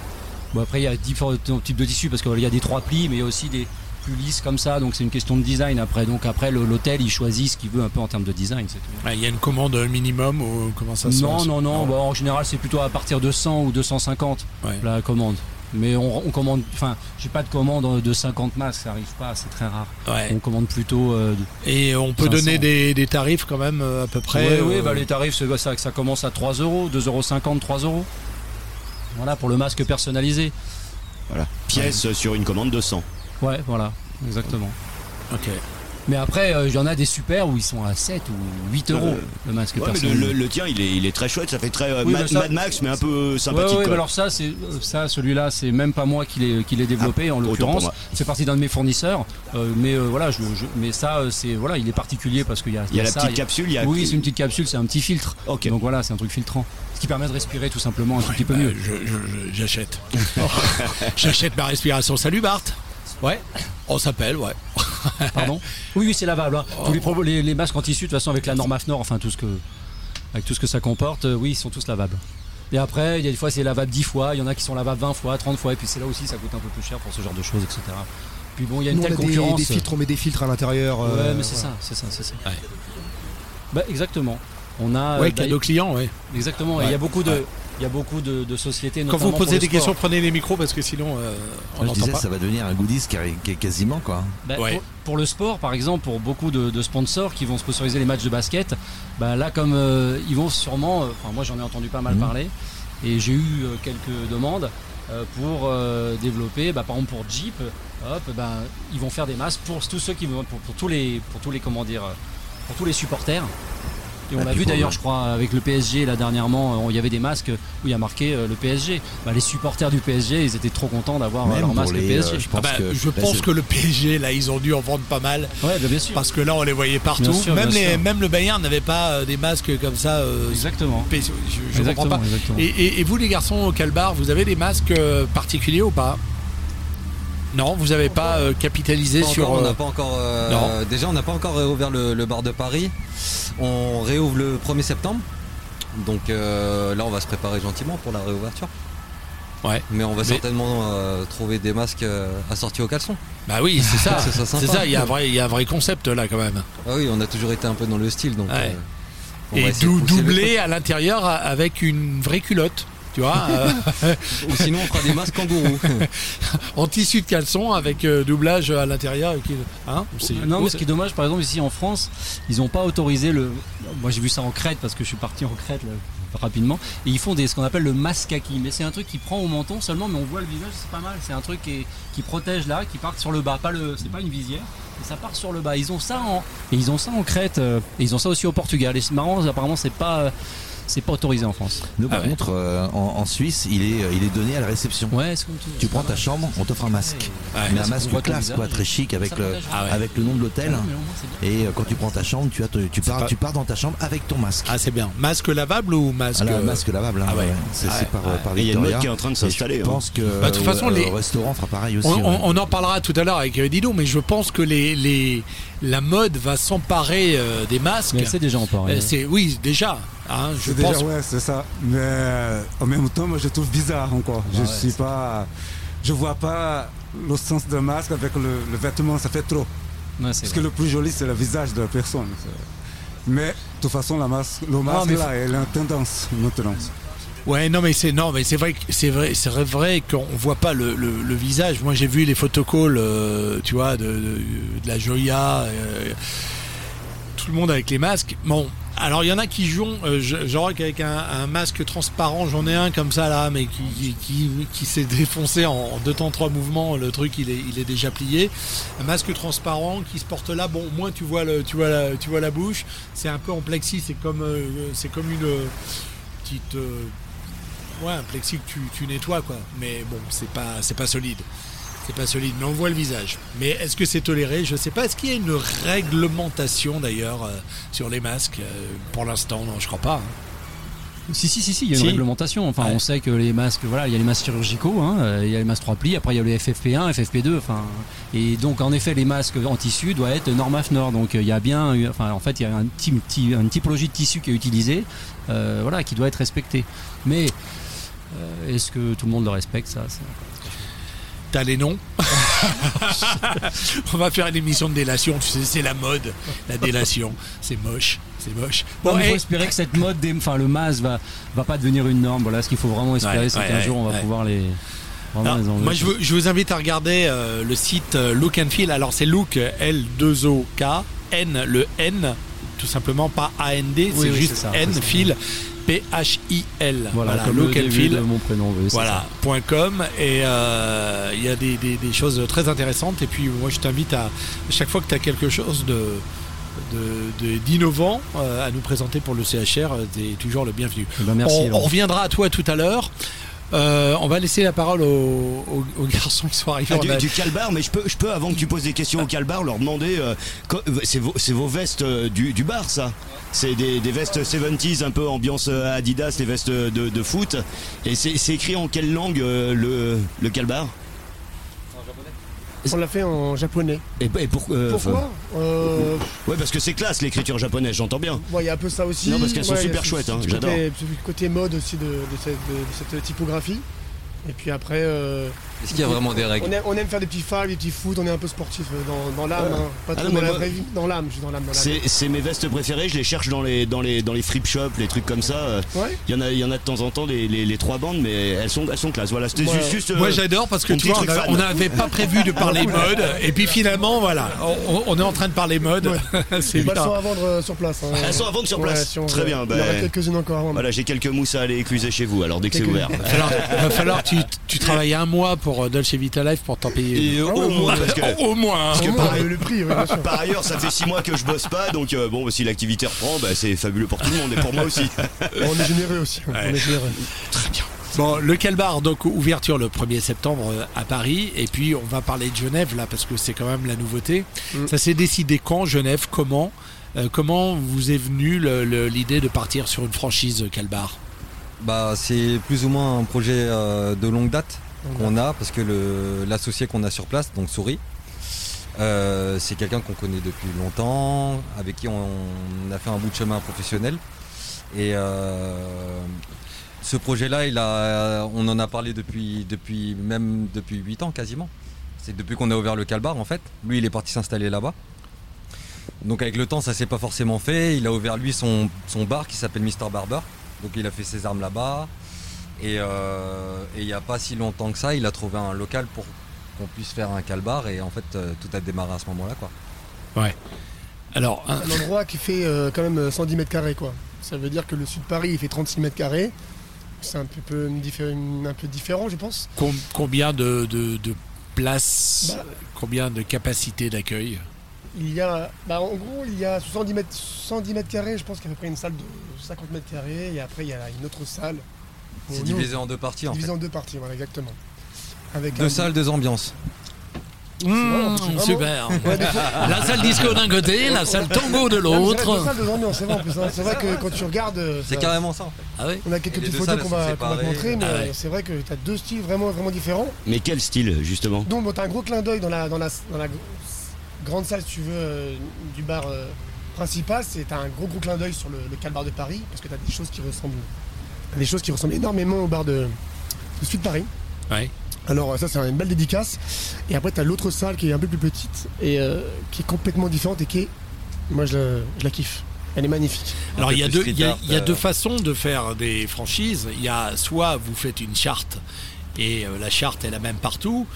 Bon après il y a différents types de tissus parce qu'il y a des trois plis, mais il y a aussi des plus lisses comme ça, donc c'est une question de design après. Donc après le- l'hôtel il choisit ce qu'il veut un peu en termes de design, c'est tout. Ah, Il y a une commande minimum ou comment ça se Non, passe non, non, Bon, en général c'est plutôt à partir de 100 ou 250 Ouais. la commande. Mais on, on commande, enfin, j'ai pas de commande de 50 masques, ça arrive pas, c'est très rare. Ouais. On commande plutôt. euh, Et on peut 500. donner des, des tarifs quand même euh, à peu près. Ouais, euh, bah, les tarifs, c'est ça, ça commence à 3 euros, 2,50 euros, 3 euros. Voilà, pour le masque personnalisé. Voilà. Pièce sur une commande de 100. Ouais, voilà, exactement. Ok. Mais après, euh, il y en a des super où ils sont à 7 ou 8 euros, Euh, le masque Ouais, mais le, personnalisé. le- le tien, il est, il est très chouette. Ça fait très euh, Oui, Mad, mais ça- Mad Max, mais un peu euh, Ouais, sympathique. ouais, quoi. mais alors ça, c'est euh, ça, celui-là, c'est même pas moi qui l'ai qui l'ai développé en autant pour l'occurrence. C'est parti d'un de mes fournisseurs, Euh, mais euh, voilà, je, je- mais ça, euh, c'est voilà, il est particulier parce qu'il y a, Il y a la ça, petite capsule, il y a- Oui, c'est une petite capsule, c'est un petit filtre. Ok. Donc voilà, c'est un truc filtrant, ce qui permet de respirer tout simplement un tout petit peu Bah, mieux. je- J'achète. J'achète ma respiration. Salut Bart. Ouais. On s'appelle, ouais. Pardon Oui, oui, c'est lavable. hein. Tous les, pro- les, les masques en tissu, de toute façon, avec la norme AFNOR, enfin tout ce que, avec tout ce que ça comporte, euh, oui, ils sont tous lavables. Et après, il y a des fois c'est lavable 10 fois, il y en a qui sont lavables 20 fois, 30 fois, et puis c'est là aussi ça coûte un peu plus cher pour ce genre de choses, etc. Puis bon, il y a une Nous, on telle a des, concurrence. des filtres, on met des filtres à l'intérieur. Ouais, euh, mais c'est voilà. ça, c'est ça, c'est ça. Ouais. Bah, exactement. On a. Ouais, euh, bah, cadeau client, ouais. Exactement. et Il y Ouais. a beaucoup de, Ouais. Il y a beaucoup de, de sociétés. Quand vous posez des sport. questions, prenez les micros parce que sinon euh, on je disais, pas. ça va devenir un goodies quasiment quoi. Bah, Ouais. pour, pour le sport, par exemple, pour beaucoup de, de sponsors qui vont sponsoriser les matchs de basket, bah là, comme euh, ils vont sûrement, euh, enfin moi j'en ai entendu pas mal Mhm. parler, et j'ai eu euh, quelques demandes euh, pour euh, développer, bah, par exemple pour Jeep, hop, ils vont faire des masques pour tous ceux qui vont, pour, pour tous les, pour tous les, comment dire, pour tous les supporters. Et on Ah, l'a vu d'ailleurs, le- je crois, avec le PSG là dernièrement, euh, il y avait des masques où il y a marqué euh, le PSG. Bah, les supporters du PSG, ils étaient trop contents d'avoir euh, leur masque les, PSG. euh, je Ah pense bah, que je pense que le PSG là ils ont dû en vendre pas mal Ouais, bah, bien sûr. parce que là on les voyait partout. Sûr, même les le Bayern n'avait pas euh, des masques comme ça. euh, Exactement. Je, je Exactement, comprends pas. exactement. Et, et- et vous les garçons au Calbar, vous avez des masques euh, particuliers ou pas? Non, vous n'avez pas euh, capitalisé Pas sur. encore, on euh, n'a pas encore. euh, non. déjà, on n'a pas encore réouvert le, le bar de Paris. On réouvre le 1er septembre. Donc euh, là, on va se préparer gentiment pour la réouverture. Ouais. Mais on va Mais- certainement euh, trouver des masques euh, assortis au caleçon. Bah oui, c'est ça. C'est ça. Il y a un vrai, il y a un vrai concept là quand même. Ah oui, on a toujours été un peu dans le style. Donc, Ouais. euh, Et dou- truc. à l'intérieur avec une vraie culotte. Tu vois, euh, Ou sinon, on fera des masques kangourous. en tissu de caleçon avec euh, doublage à l'intérieur. et qui- Hein C'est- Non, mais ce qui est dommage, par exemple, ici en France, ils n'ont pas autorisé le. Moi, j'ai vu ça en Crète parce que je suis parti en Crète là, rapidement. Et ils font des, ce qu'on appelle le mascaki. Mais c'est un truc qui prend au menton seulement, mais on voit le visage, c'est pas mal. C'est un truc qui, est- qui protège là, qui part sur le bas. Pas le, c'est pas une visière, mais ça part sur le bas. Ils ont ça en, et ils ont ça en Crète. euh, et ils ont ça aussi au Portugal. Et c'est marrant, apparemment, c'est pas, euh, c'est pas autorisé en France. Nous, par Ah ouais. contre, euh, en, en Suisse, il est, euh, il est donné à la réception. Ouais, c'est comme tout. Tu prends ta chambre, on t'offre un masque. Ouais. mais un masque classe, quoi, très chic, avec le. Ah ouais. avec le nom de l'hôtel. Bien. Et euh, quand tu prends ta chambre, tu, as te- tu, pars, pas- tu pars dans ta chambre avec ton masque. Ah, c'est bien. Masque lavable ou masque Alors, un masque lavable, hein, ah c'est Ah par, ouais. par il y a une mode qui est en train de s'installer, Je hein. pense que Bah, de toute façon, euh, les- au restaurant fera pareil aussi. On, ouais. on- on en parlera tout à l'heure avec Dino, mais je pense que les, les, la mode va s'emparer euh, des masques. Mais c'est déjà en parler. Euh, c'est oui, déjà. Hein, je pense. déjà, ouais, c'est ça. Mais euh, en même temps, moi, je trouve bizarre encore. Je Ah ouais, suis pas. Je vois pas le sens d'un masque avec le, le vêtement, ça fait trop. Parce vrai. que le plus joli, c'est le visage de la personne. Mais de toute façon, la masque, le masque, là, elle est en tendance maintenant. Ouais, non, mais c'est non, mais c'est vrai, c'est vrai, c'est vrai qu'on voit pas le, le- le visage. Moi, j'ai vu les photocalls, euh, tu vois, de, de, de la Joya, euh, le monde avec les masques. Bon, alors il y en a qui jouent, euh, genre avec un, masque transparent. J'en ai un comme ça là, mais qui qui, s'est défoncé en, deux temps trois mouvements. Le truc, il est il est déjà plié. Un masque transparent qui se porte là. Bon, au moins tu vois le, tu vois la, tu vois la bouche. C'est un peu en plexi. C'est comme, euh, c'est comme une euh, petite euh, Ouais, un plexi que tu, tu nettoies quoi. Mais bon, c'est pas c'est pas solide. C'est pas solide, mais on voit le visage. Mais est-ce que c'est toléré? Je sais pas. Est-ce qu'il y a une réglementation d'ailleurs euh, sur les masques? Euh, Pour l'instant, non, je crois pas. hein. Si, si, si, si, il y a une Si. réglementation. Enfin, Ouais. on sait que les masques, voilà, il y a les masques chirurgicaux, hein, euh, il y a les masques 3 plis, après il y a le FFP1, FFP2, enfin. Et donc, en effet, les masques en tissu doivent être norme AFNOR. Donc, il y a bien, enfin, en fait, il y a un petit- une typologie de tissu qui est utilisée, euh, voilà, qui doit être respectée. Mais euh, est-ce que tout le monde le respecte Ça, T'as les noms On va faire une émission de délation. Tu sais, c'est la mode, la délation. C'est moche, c'est moche. Bon, il faut espérer que cette mode, des, enfin, le masque va, va pas devenir une norme. Voilà, ce qu'il faut vraiment espérer, Ouais, c'est ouais, qu'un ouais, jour, on va pouvoir les. Alors, moi, je, vous- je vous invite à regarder euh, le site euh, Look and Feel. Alors, c'est Look, L2OK, N, le N, tout simplement, pas A-N-D, c'est oui, juste ça, N. Feel, P-H-I-L. Voilà, comme le début de mon prénom, oui, Voilà, point .com. Et euh, il y a des, des- des choses très intéressantes. Et puis, moi, je t'invite à, à chaque fois que tu as quelque chose de de- euh, à nous présenter pour le CHR, euh, t'es toujours le bienvenu. Eh ben, merci, on, reviendra à toi tout à l'heure. Euh, on va laisser la parole aux, aux- aux garçons qui sont arrivés. Ah, du, a- du calbar, mais je peux, je peux, avant que tu poses des questions au calbar, leur demander. euh, co- c'est vos, c'est vos vestes euh, du, du bar, ça C'est des, des vestes 70s, un peu ambiance euh, Adidas, les vestes de, de foot. Et c'est c'est écrit en quelle langue euh, le, le calbar? On l'a fait en japonais. et, et pour- euh, Pourquoi? Euh, Ouais, parce que c'est classe l'écriture japonaise, j'entends bien. Il y a un peu ça aussi. Non, parce qu'elles sont super chouettes, hein, j'adore. côté- ce côté mode aussi de, de cette, de- de cette typographie. Et puis après. euh, Est-ce qu'il y a vraiment des règles on aime, on aime faire des petits fives, des petits foot, on est un peu sportif euh, dans, dans l'âme. Ouais. hein. Pas Ah trop non, dans mais la moi- vraie vie. Dans l'âme, je suis dans l'âme. C'est c'est mes vestes préférées, je les cherche dans les, dans les, dans les free shops, les trucs comme ça. Ouais. Il y, en a, il y en a de temps en temps, les, les, les trois bandes, mais elles sont, elles sont classe. Voilà, c'était Moi- juste. juste, euh, Moi j'adore parce que tu vois, on n'avait pas prévu de parler mode et puis finalement voilà, on, on est en train de parler mode. c'est Bah, elles sont à vendre sur place. hein. Elles sont à vendre sur Ouais, place. si Très veut. bien. Il y en a bah, quelques-unes encore à vendre. Voilà, j'ai quelques mousses à aller écluser chez vous, alors dès que c'est ouvert. Il va falloir, tu, tu travailles un mois pour euh, Dolce Vita Life pour t'en payer. Et une. au moins, parce que, Au moins. hein. parce que par, le- le prix, oui, bien par ailleurs, ça fait six mois que je bosse pas, donc euh, bon, bah, si l'activité reprend, bah, c'est fabuleux pour tout le monde et pour moi aussi. On est généreux aussi. On est généreux. Bon, le Calbar, donc ouverture le 1er septembre euh, à Paris, et puis on va parler de Genève là parce que c'est quand même la nouveauté. Mm. Ça s'est décidé quand Genève? Comment? Euh, Comment vous est venue l'idée de partir sur une franchise Calbar? Bah, c'est plus ou moins un projet euh, de longue date qu'on a parce que l'associé qu'on a sur place, donc Souris, euh, c'est quelqu'un qu'on connaît depuis longtemps, avec qui on, a fait un bout de chemin professionnel. Et euh, ce projet-là, il a, on en a parlé depuis, depuis même depuis 8 ans quasiment. C'est depuis qu'on a ouvert le Calbar en fait. Lui, il est parti s'installer là-bas. Donc avec le temps, ça s'est pas forcément fait. Il a ouvert lui son, son bar qui s'appelle Mr Barber. Donc il a fait ses armes là-bas. Et euh, et il n'y a pas si longtemps que ça, il a trouvé un local pour qu'on puisse faire un calbar. Et en fait, euh, tout a démarré à ce moment-là. quoi. Ouais. Alors, un- Un endroit qui fait euh, quand même 110 mètres carrés, quoi. Ça veut dire que le sud de Paris, il fait 36 mètres carrés. C'est un peu, un différent, je pense. com- combien de, de, de places, Bah. combien de capacités d'accueil? Il y a, bah, en gros, il y a 70 mètres, 110 mètres carrés. Je pense qu'il y a à peu près une salle de 50 mètres carrés. Et après, il y a une autre salle. C'est divisé en deux parties en divisé fait. en deux parties, voilà, exactement. Avec Deux un- salles, deux ambiances. Vraiment- super. Ouais, des fois- La salle disco d'un côté, la salle tango de c'est l'autre. C'est vrai en plus. hein. C'est vrai que quand tu regardes. euh, C'est carrément ça en fait. Ah oui On a quelques petites photos qu'on va, te montrer, mais Ah ouais. c'est vrai que tu as deux styles vraiment, vraiment différents. Mais quel style, justement? Donc, bon, tu as un gros clin d'œil dans la, dans, la, dans la grande salle, si tu veux, euh, du bar euh, principal. C'est un gros, gros clin d'œil sur le, le Calbar de Paris, parce que tu as des choses qui ressemblent, des choses qui ressemblent énormément au bar de, de Suite Paris. Ouais. Alors, ça, c'est une belle dédicace. Et après, tu as l'autre salle qui est un peu plus petite et euh, qui est complètement différente et qui est. Moi, je la, je la kiffe. Elle est magnifique. Alors il y a deux, street il y a, art, il y a euh. deux façons de faire des franchises. Il y a soit vous faites une charte et euh, la charte est la même partout.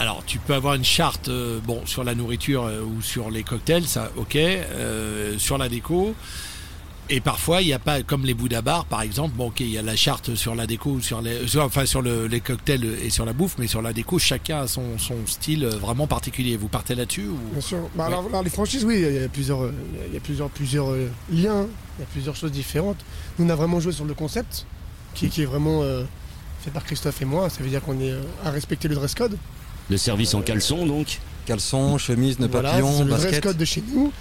Alors tu peux avoir une charte euh, bon sur la nourriture euh, ou sur les cocktails, ça ok, euh, sur la déco. Et parfois il n'y a pas comme les Bouddha Bar par exemple. Bon ok il y a la charte sur la déco, ou sur les, sur- enfin sur le- les cocktails et sur la bouffe, mais sur la déco chacun a son, son style vraiment particulier. Vous partez là-dessus ou? Bien sûr. Bah, Ouais. alors, alors, les franchises, oui, il y a plusieurs, il y a plusieurs, plusieurs liens, il y a plusieurs choses différentes. Nous, on a vraiment joué sur le concept, qui, qui est vraiment fait par Christophe et moi. Ça veut dire qu'on est à respecter le dress code. Le service en caleçon, donc Caleçon, chemise, nœud Voilà, papillon, c'est le dress basket. code de chez nous.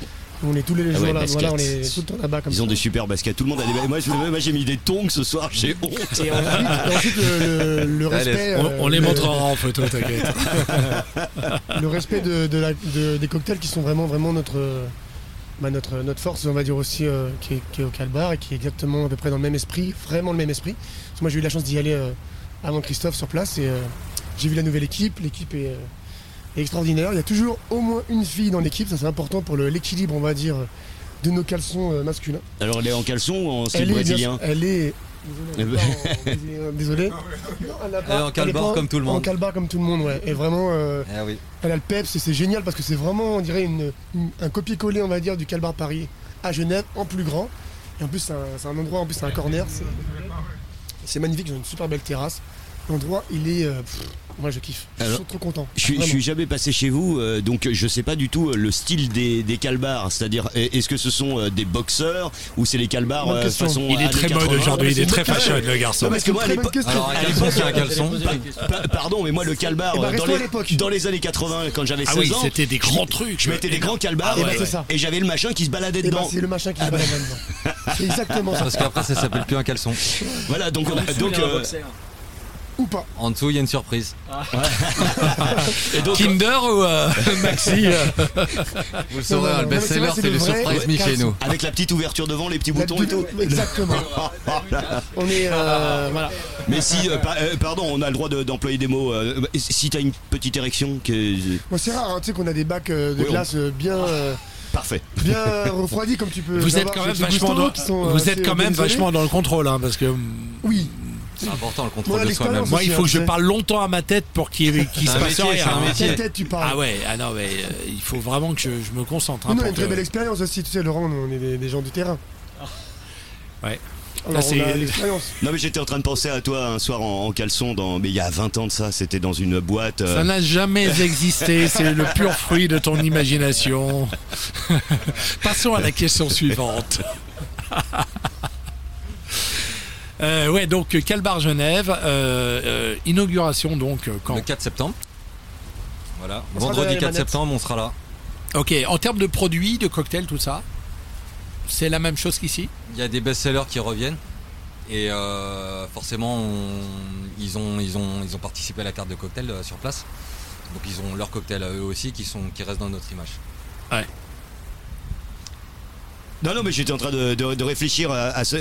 On est tous les Ah jours ouais, là, voilà, on est tout le temps là-bas comme Ils ça. ont des super baskets. Tout le monde a des. Moi, je- moi, j'ai mis des tongs ce soir, j'ai honte. Et ensuite, le, le- le Allez, respect. on, euh, on les le- montrera en photo, t'inquiète. le respect de, de la- de- des cocktails qui sont vraiment vraiment notre bah, notre notre force on va dire aussi euh, qui, est, qui est au Calbar et qui est exactement à peu près dans le même esprit vraiment le même esprit Parce que moi j'ai eu la chance d'y aller euh, avant Christophe sur place et euh, j'ai vu la nouvelle équipe l'équipe est, euh, est extraordinaire il y a toujours au moins une fille dans l'équipe ça c'est important pour le- l'équilibre on va dire de nos caleçons euh, masculins Alors, elle est en caleçon ou en style elle est, bien brésilien sûr- elle est. Désolé. Elle a pas- Elle est en calbar pas comme tout le monde. En calbar comme tout le monde, ouais. Et vraiment, euh, Ah oui. elle a le peps et c'est génial parce que c'est vraiment, on dirait, une, une- un copier-coller, on va dire, du calbar Paris à Genève en plus grand. Et en plus, c'est un, endroit, en plus, c'est un corner. C'est, c'est magnifique, ils ont une super belle terrasse. L'endroit, il est. euh, pff, moi, je kiffe. Je suis trop content. Je suis, je suis jamais passé chez vous, euh, donc je sais pas du tout euh, le style des, des calbars. C'est-à-dire, est- est-ce que ce sont euh, des boxeurs ou c'est les calbars euh, façon Il est très mode 80? aujourd'hui, il est très fashion question. le garçon. Non, parce que moi, à Très bonne l'époque- question. Alors, un à caleçon, l'époque, c'est un caleçon. Pa- Pardon, mais moi le calbar, Eh ben, dans, les, l'époque. dans les années 80, quand j'avais 16 Ah oui, ans, c'était des grands trucs. je mettais des grands calbars Ah et, j'avais le machin qui se baladait Eh ben, dedans. c'est le machin qui se balade là-dedans. C'est exactement ça. Parce qu'après, ça s'appelle plus un caleçon. Voilà, donc on a donc euh, Ou pas. En dessous, il y a une surprise. et donc Kinder ou euh, Maxi euh, Vous le saurez, le best-seller, c'est le surprise me chez nous. avec la petite ouverture devant, les petits La boutons et tout. Exactement. On est. euh, voilà. Mais si, euh, pa- euh, pardon, on a le droit de- d'employer des mots. euh, si t'as une petite érection, que Bon, c'est rare, hein, tu sais qu'on a des bacs euh, de Oui, glace bien, euh, parfait. bien refroidis comme tu peux. Vous êtes quand même vachement dans, vous êtes quand même vachement dans le contrôle, hein, parce que Oui. C'est important le Moi, contrôle de soi-même. moi, il faut que je parle longtemps à ma tête pour qu'il qu'il se passe rien. c'est un hein. métier. Quelle tête tu parles Ah ouais, ah non, mais euh, il faut vraiment que je, je me concentre. hein, Nous, on a pour une très belle expérience aussi, tu sais, Laurent, nous, on est des, des gens du terrain. Ouais. Alors, Là. Non mais j'étais en train de penser à toi un soir en, en caleçon, dans, mais il y a 20 ans de ça, c'était dans une boîte. euh, Ça n'a jamais existé, c'est le pur fruit de ton imagination. Passons à la question suivante. Euh, ouais, donc Calbar Genève, euh, euh, inauguration donc quand Le 4 septembre. Voilà. On sera Vendredi derrière les 4 manettes. septembre, on sera là. Ok, en termes de produits, de cocktails, tout ça, c'est la même chose qu'ici? Il y a des best-sellers qui reviennent. Et euh, forcément, on- ils, ont, ils, ont, ils ont participé à la carte de cocktail sur place. Donc ils ont leurs cocktails à eux aussi qui, sont, qui restent dans notre image. Non, non, mais j'étais en train de, de- de réfléchir à, à ce-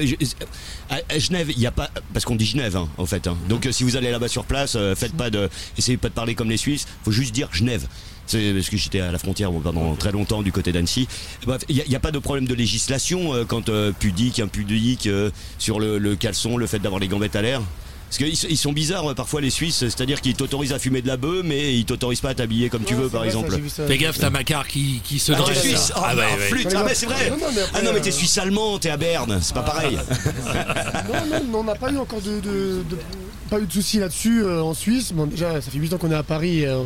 à- Genève. Il n'y a pas parce qu'on dit Genève, hein, en fait. hein. Donc, euh, si vous allez là-bas sur place, euh, faites pas de, essayez pas de parler comme les Suisses. Faut juste dire Genève. C'est parce que j'étais à la frontière bon, pendant très longtemps du côté d'Annecy. Bref, il n'y a, pas de problème de législation euh, quand euh, pudique, impudique euh, sur le, le caleçon, le fait d'avoir les gambettes à l'air. Parce qu'ils ils sont bizarres parfois les Suisses, c'est-à-dire qu'ils t'autorisent à fumer de la bœuf, mais ils t'autorisent pas à t'habiller comme tu Ouais, veux, par vrai, exemple. ça. Fais gaffe, t'as Macar qui, qui se Ah, t'es dresse. suisse Ah, Ah, bah, ouais. flûte Ah, mais c'est vrai Non, non, mais après, Ah non, mais t'es euh, suisse allemand, t'es à Berne, c'est pas pareil. Non, non, on n'a pas eu encore de, de- de- pas eu de soucis là-dessus euh, en Suisse. Bon, déjà, ça fait 8 ans qu'on est à Paris. et, euh,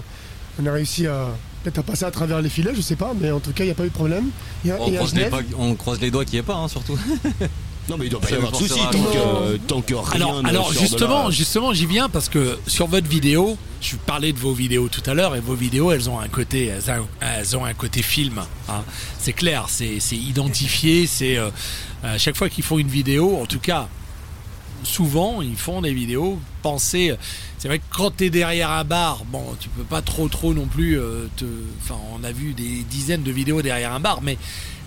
on a réussi à peut-être à passer à travers les filets, je sais pas, mais en tout cas, il n'y a pas eu de problème. Y a- croise les, on croise les doigts qu'il n'y ait pas, hein, surtout. Non, mais il doit pas y avoir de soucis forcera tant que, tant que rien Alors, ne alors sort de justement, là. justement, j'y viens parce que sur votre vidéo, je parlais de vos vidéos tout à l'heure et vos vidéos, elles ont un côté, elles ont, elles ont un côté film. hein. C'est clair, c'est c'est identifié, c'est euh, à chaque fois qu'ils font une vidéo, en tout cas, souvent ils font des vidéos pensées. C'est vrai que quand t'es derrière un bar, bon, tu peux pas trop trop non plus. euh, te, enfin, on a vu des dizaines de vidéos derrière un bar, mais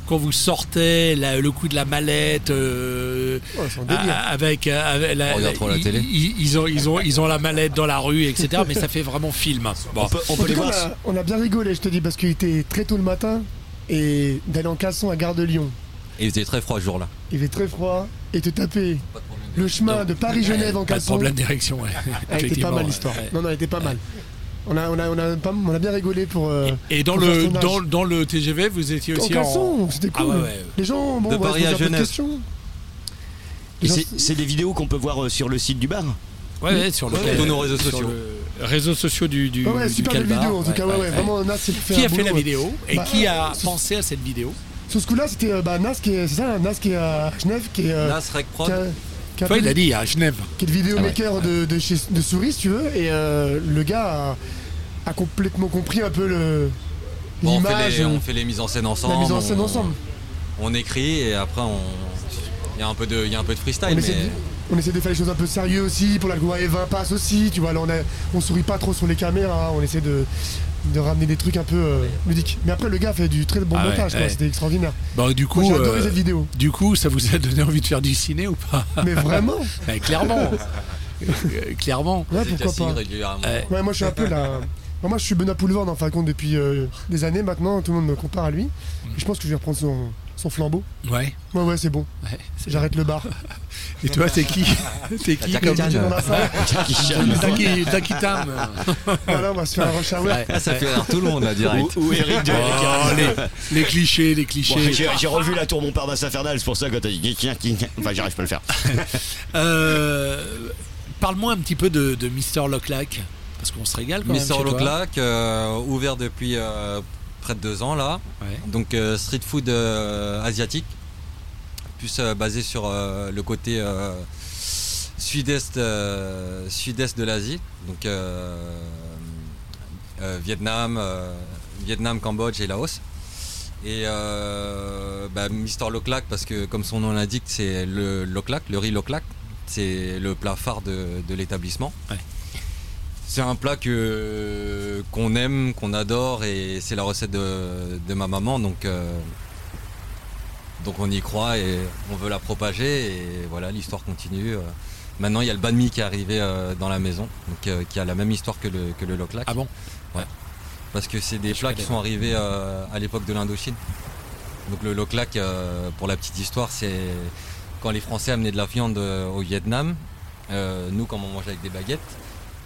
quand vous sortez la- le coup de la mallette euh, Ouais, c'est un délire. a- avec, euh, avec la, On regarde trop la ils- télé. Ils, ils ont, ils, ont, ils ont la mallette dans la rue, etc. mais ça fait vraiment film. Bon. On peut, on les cas, voir. on, a, on a bien rigolé, je te dis, parce qu'il était très tôt le matin et d'aller en caleçon à Gare de Lyon. Et il faisait très froid ce jour-là. Il fait très froid et te taper le chemin de Paris-Genève en Pas de caleçon. problème d'érection, ouais. Elle était pas mal l'histoire. Ouais. Non, non, elle était pas mal. On a, on, a, on, a pas- on a bien rigolé pour. euh, Et dans pour le, dans, dans le TGV, vous étiez en aussi caleçon, c'était Ah cool. ouais, ouais. Les gens, bon, De on va se Paris à de Genève. gens- c'est- c'est des vidéos qu'on peut voir euh, sur le site du bar Ouais, ouais, sur le Tous nos réseaux sur sociaux. le- réseaux sociaux du, du, Ouais, ouais, du super belle Calbar. vidéo en tout cas, ouais, ouais, vraiment Nas fait Qui a fait la vidéo et Bah, qui a ce- pensé à cette vidéo Sur ce coup-là, c'était euh, bah, Nas qui est, c'est ça, Nas qui est à Genève, qui est, euh, Nas Rec Prod. Il a dit à Genève. qui est le vidéomaker de, de, chez, de Souris, si tu veux, et euh, le gars a, a complètement compris un peu le Bon, on, fait l'image, les, on fait les mises en scène ensemble. la mise en scène on- ensemble. On écrit et après on. Il y a un peu de, y a un peu de freestyle, On mais essaie, de, on essaie de faire les choses un peu sérieux aussi, pour la loi E20 passe aussi, tu vois, là on, a, on sourit pas trop sur les caméras, on essaie de, de ramener des trucs un peu euh, ludiques. Mais après le gars fait du très bon Ah montage, ouais. c'était extraordinaire. Bon, du coup, Moi j'ai adoré euh, cette vidéo. du coup, ça vous a donné envie de faire du ciné ou pas? Mais vraiment Bah, Clairement. Euh, clairement. Ouais, pourquoi pas. régulièrement. Ouais. Ouais, moi je suis un peu là. Moi, moi, je suis Benoît Poulvord en fin de compte depuis euh, des années maintenant, tout le monde me compare à lui. Et je pense que je vais reprendre son, son flambeau. Ouais. Ouais, ouais, c'est bon. Ouais, J'arrête le bar. Et toi, t'es qui T'es qui comme. Jackie Jackie Tam. Voilà, on va se faire un rush hour. Ah, ça fait rire tout le monde là direct. Ou, ou Eric de Oh, les, les clichés, les clichés. j'ai j'ai revu la tour Montparnasse infernale, c'est pour ça que t'as dit. Enfin, j'arrive pas à le faire. Euh, Parle-moi un petit peu de, de Mister Locklac. Parce qu'on se régale quand même. Mister. Loclac, euh, ouvert depuis euh, près de deux ans là. Ouais. Donc euh, street food euh, asiatique, plus euh, basé sur le côté sud-est sud-est de l'Asie, donc Vietnam, Vietnam, Cambodge et Laos. Et bah, Mister Loclac parce que comme son nom l'indique, c'est le Loclac, le riz Loclac, c'est le plat phare de, de l'établissement. Ouais. C'est un plat que qu'on aime, qu'on adore et c'est la recette de, de ma maman donc euh, donc on y croit et on veut la propager et voilà l'histoire continue. Euh, Maintenant il y a le banh mi qui est arrivé euh, dans la maison donc euh, qui a la même histoire que le que le loklak. Ah bon? Parce que c'est des Je plats qui sont arrivés euh, à l'époque de l'Indochine. Donc le loklak euh, pour la petite histoire c'est quand les Français amenaient de la viande au Vietnam, euh, nous comme on mangeait avec des baguettes,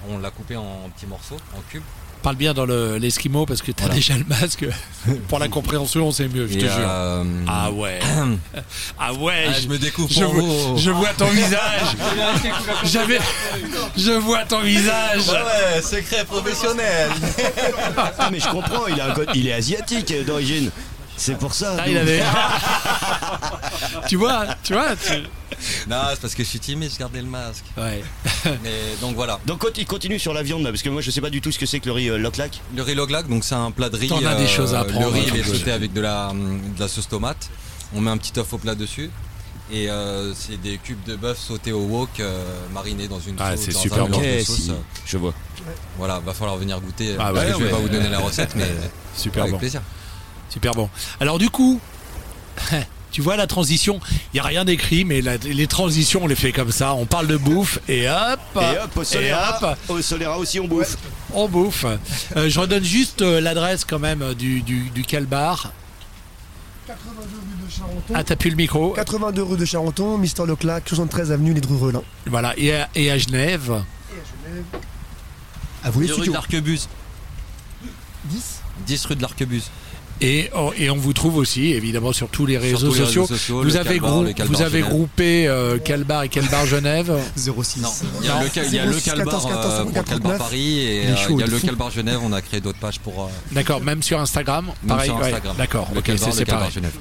on l'a coupé en petits morceaux, en cubes. Parle bien dans le- l'esquimau parce que t'as Voilà. déjà le masque. Pour la compréhension, c'est mieux, je te jure. euh, Ah ouais. ah ouais. Ah, je me découvre je, vois, vous. je vois ton visage. J'avais. Je vois ton visage. ouais, secret professionnel. Ah, mais je comprends, il, a un code- il est asiatique d'origine. C'est pour ça. Ah, il avait. tu vois, tu vois. tu- non, c'est parce que je suis timide, je gardais le masque. Ouais. Mais donc voilà. Donc il continue sur la viande là, parce que moi je sais pas du tout ce que c'est que le riz euh, Loclac. Le riz loglac, donc c'est un plat de riz. T'en as des choses à apprendre, Le riz, hein, il est sauté avec de la, de la sauce tomate. On met un petit œuf au plat dessus. Et euh, c'est des cubes de bœuf sautés au wok, euh, marinés dans une Ah, sauce. c'est dans super bon. de Ok, sauce. si, je vois. Voilà, va falloir venir goûter. Ah, parce ouais, que je vais pas vous donner la recette, mais Super avec bon. plaisir. Super bon. Alors du coup, tu vois la transition, il y a rien d'écrit, mais la- les transitions on les fait comme ça. On parle de bouffe et hop, Et hop, au Solera, hop, au Solera aussi on bouffe. on bouffe. Euh, je redonne juste euh, l'adresse quand même euh, du, du, du Calbar. 82 rue de Charenton. Ah, t'as plus le micro. 82 rue de Charenton, Mister Leclac, 73 avenue Les Dreux-Relin. Voilà. Et à, et à Genève. À vous les 10 rue de l'Arquebuse. 10 10 rue de l'Arquebuse. Et, oh, et on vous trouve aussi évidemment sur tous les réseaux tous les sociaux. réseaux sociaux, vous, le avez Calbar, grou- le Calbar vous avez Genève. groupé euh, Calbar et Calbar Genève. 06. Non, il y a le, il y a le 06 Calbar, 14 14 euh, pour le Calbar 59. Paris et Il euh, y a le fou. Calbar Genève. On a créé d'autres pages pour. euh, D'accord, même sur Instagram. même pareil, ouais. D'accord, ok, c'est séparé. Calbar Genève.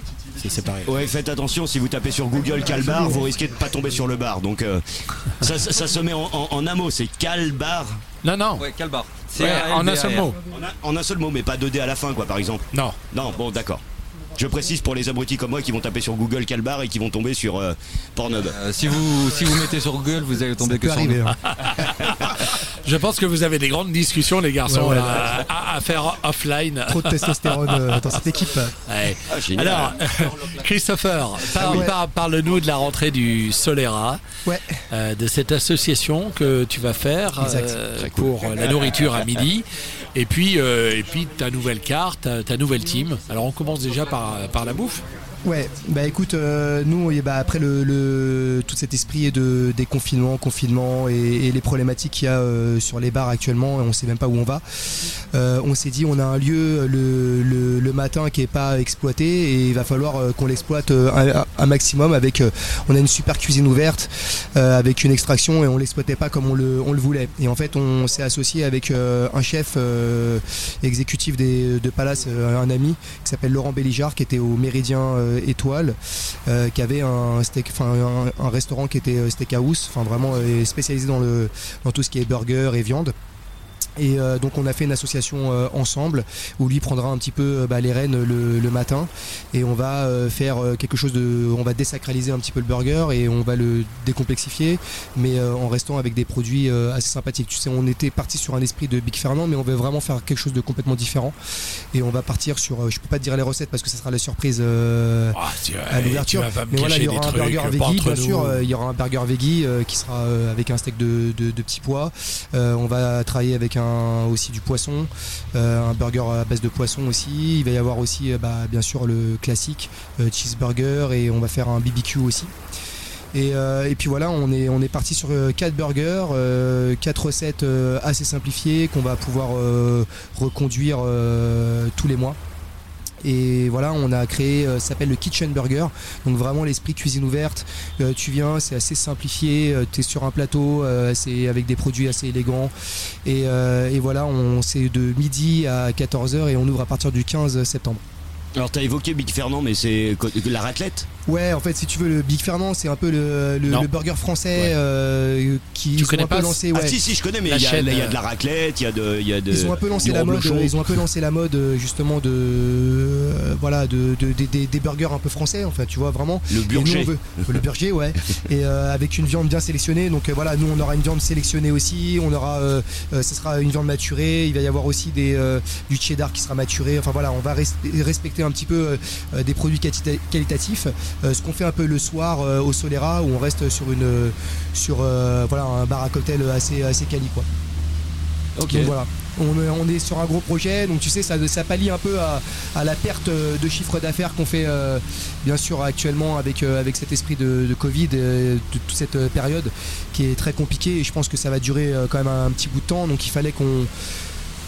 C'est séparé. Ouais, faites attention, si vous tapez sur Google Calbar, vous risquez de pas tomber sur le bar. Donc euh, ça, ça- ça se met en, en- en un mot, c'est Calbar. Non, non. Ouais, Calbar. Ouais, en un seul mot. En un, en un seul mot, mais pas deux D à la fin, quoi, par exemple. Non. Non, bon, d'accord. Je précise pour les abrutis comme moi qui vont taper sur Google Calbar et qui vont tomber sur euh, Pornhub. Euh, si vous si vous mettez sur Google, vous allez tomber Ça que sur arriver. Je pense que vous avez des grandes discussions, les garçons, Ouais, ouais, là, à, à faire offline. Trop de testostérone euh, dans cette équipe. Ouais. Ah. Alors, Christopher, par- Ouais. par- parle-nous de la rentrée du Solera, Ouais. euh, de cette association que tu vas faire euh, cool. pour la nourriture à midi, et puis, euh, et puis ta nouvelle carte, ta, ta nouvelle team. Alors, on commence déjà par, par la bouffe. Ouais, bah écoute, euh, nous, et bah, après le, le- tout cet esprit de déconfinement, confinement et, et les problématiques qu'il y a euh, sur les bars actuellement, on sait même pas où on va. euh, on s'est dit, on a un lieu le, le- le matin qui est pas exploité et il va falloir euh, qu'on l'exploite euh, un, un maximum. Avec, euh, on a une super cuisine ouverte avec une extraction et on l'exploitait pas comme on le, on le voulait. Et en fait, on s'est associé avec un chef exécutif de Palace, un ami qui s'appelle Laurent Belligard, qui était au Méridien Étoile, euh, qui avait un restaurant qui était euh, steakhouse, enfin vraiment euh, spécialisé dans le dans tout ce qui est burger et viande. Et euh, donc on a fait une association euh, ensemble où lui prendra un petit peu euh, bah, les rênes le, le matin et on va euh, faire euh, quelque chose de, on va désacraliser un petit peu le burger et on va le décomplexifier, mais euh, en restant avec des produits euh, assez sympathiques. Tu sais, on était parti sur un esprit de Big Fernand, mais on veut vraiment faire quelque chose de complètement différent et on va partir sur, euh, je peux pas te dire les recettes parce que ça sera la surprise tu, à l'ouverture. Mais voilà, il y aura un burger veggie, bien sûr. euh, Il y aura un burger veggie euh, qui sera euh, avec un steak de, de, de petits pois. Euh, on va travailler avec un, aussi du poisson, euh, un burger à base de poisson aussi. Il va y avoir aussi, euh, bah, bien sûr, le classique euh, cheeseburger et on va faire un BBQ aussi. Et, puis voilà, on est, parti sur 4 burgers, 4 recettes assez simplifiées qu'on va pouvoir reconduire tous les mois. Et voilà, on a créé, euh, ça s'appelle le Kitchen Burger. Donc vraiment l'esprit cuisine ouverte. Euh, tu viens, c'est assez simplifié. tu es sur un plateau, euh, c'est avec des produits assez élégants. Et, euh, voilà, on c'est de midi à 14h et on ouvre à partir du 15 septembre. Alors t'as évoqué Big Fernand, mais c'est la raclette? Ouais, en fait, si tu veux, le Big Fernand, c'est un peu le, le- le burger français Ouais. euh, qui Tu ils ont connais un peu pas lancé. Ah Ouais. si si je connais, mais il y, a- chaîne, il y a euh, de la raclette, il y a de, il y a de. Ils ont un peu lancé la mode. Ils ont un peu lancé la mode euh, justement de euh, voilà de, de- de- des- des burgers un peu français. En fait, tu vois vraiment. Le burger. on veut- le burger, ouais. Et euh, avec une viande bien sélectionnée. Donc euh, voilà, nous on aura une viande sélectionnée aussi. On aura, ce sera une viande maturée. Il va y avoir aussi des euh, du cheddar qui sera maturé. Enfin voilà, on va res- respecter un petit peu des produits qualita- qualitatifs. Euh, ce qu'on fait un peu le soir euh, au Solera où on reste sur une sur euh, voilà un bar à cocktail assez assez quali quoi. Ok. Donc voilà. On est, on est sur un gros projet, donc tu sais, ça, ça pallie un peu à, à la perte de chiffre d'affaires qu'on fait, euh, bien sûr, actuellement avec, euh, avec cet esprit de, de Covid, euh, de toute cette période qui est très compliquée. Et je pense que ça va durer quand même un, petit bout de temps, donc il fallait qu'on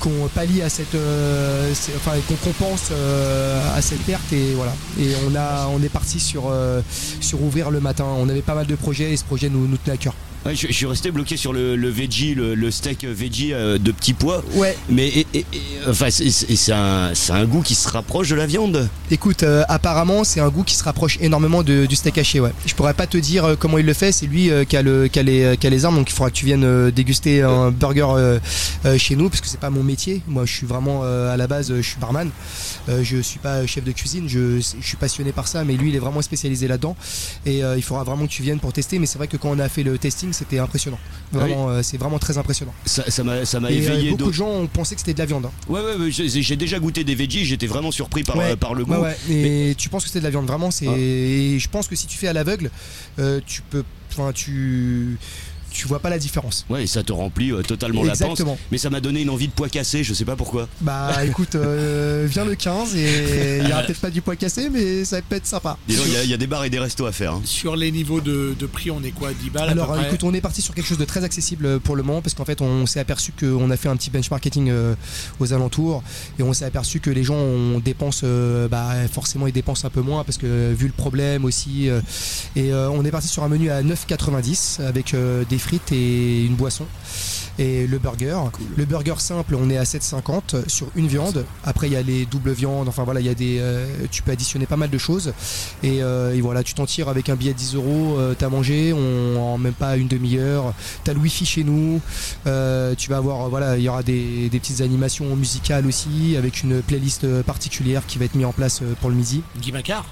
qu'on pallie à cette euh, enfin qu'on compense euh, à cette perte et voilà. Et on a on est parti sur euh, sur ouvrir le matin. On avait pas mal de projets et ce projet nous, nous tenait à cœur Ouais, je, je suis resté bloqué sur le, le veggie, le, le steak veggie euh, de petit pois. ouais Mais et- et- et, enfin, c'est- un, goût qui se rapproche de la viande. Écoute, euh, apparemment, c'est un goût qui se rapproche énormément de- du steak haché. Ouais. Je pourrais pas te dire euh, comment il le fait. C'est lui euh, qui, a le, qui, a les, qui a les armes, donc il faudra que tu viennes déguster un burger euh, chez nous, parce que c'est pas mon métier. Moi, je suis vraiment à la base, je suis barman. Je suis pas chef de cuisine. Je, je suis passionné par ça, mais lui, il est vraiment spécialisé là-dedans. Et il faudra vraiment que tu viennes pour tester. Mais c'est vrai que quand on a fait le testing, c'était impressionnant. Vraiment, euh, c'est vraiment très impressionnant. Ça m'a ça m'a euh, éveillé beaucoup de gens ont pensé que c'était de la viande. hein. Ouais, ouais, ouais, j'ai déjà goûté des veggies, j'étais vraiment surpris par, Ouais, euh, par le goût. Ouais. Et tu penses que c'est de la viande vraiment c'est Ah. et je pense que si tu fais à l'aveugle euh, tu peux enfin tu tu vois pas la différence. Ouais, et ça te remplit euh, totalement la panse. Exactement. Mais ça m'a donné une envie de pois cassé, je sais pas pourquoi. Bah écoute, euh, viens le 15 et il y aura peut-être pas du poids cassé mais ça peut être sympa. Il y a- il y, a des bars et des restos à faire. hein. Sur les niveaux de, de prix, on est quoi 10 balles à Alors près écoute, on est parti sur quelque chose de très accessible pour le moment parce qu'en fait on s'est aperçu qu'on a fait un petit benchmarking euh, aux alentours et on s'est aperçu que les gens on dépense euh, bah, forcément ils dépensent un peu moins parce que vu le problème aussi euh, et euh, on est parti sur un menu à 9,90 avec euh, des frites et une boisson et le burger. Le burger simple, on est à 7,50 sur une viande. Après, il y a les doubles viandes. Enfin voilà, il y a des, euh, tu peux additionner pas mal de choses. Et, euh, et voilà, tu t'en tires avec un billet de 10 euros. euh, T'as mangé, on, en même pas une demi-heure. T'as le wifi chez nous. Euh, tu vas avoir, voilà, il y aura des, des petites animations musicales aussi avec une playlist particulière qui va être mise en place pour le midi. Guy Macquart?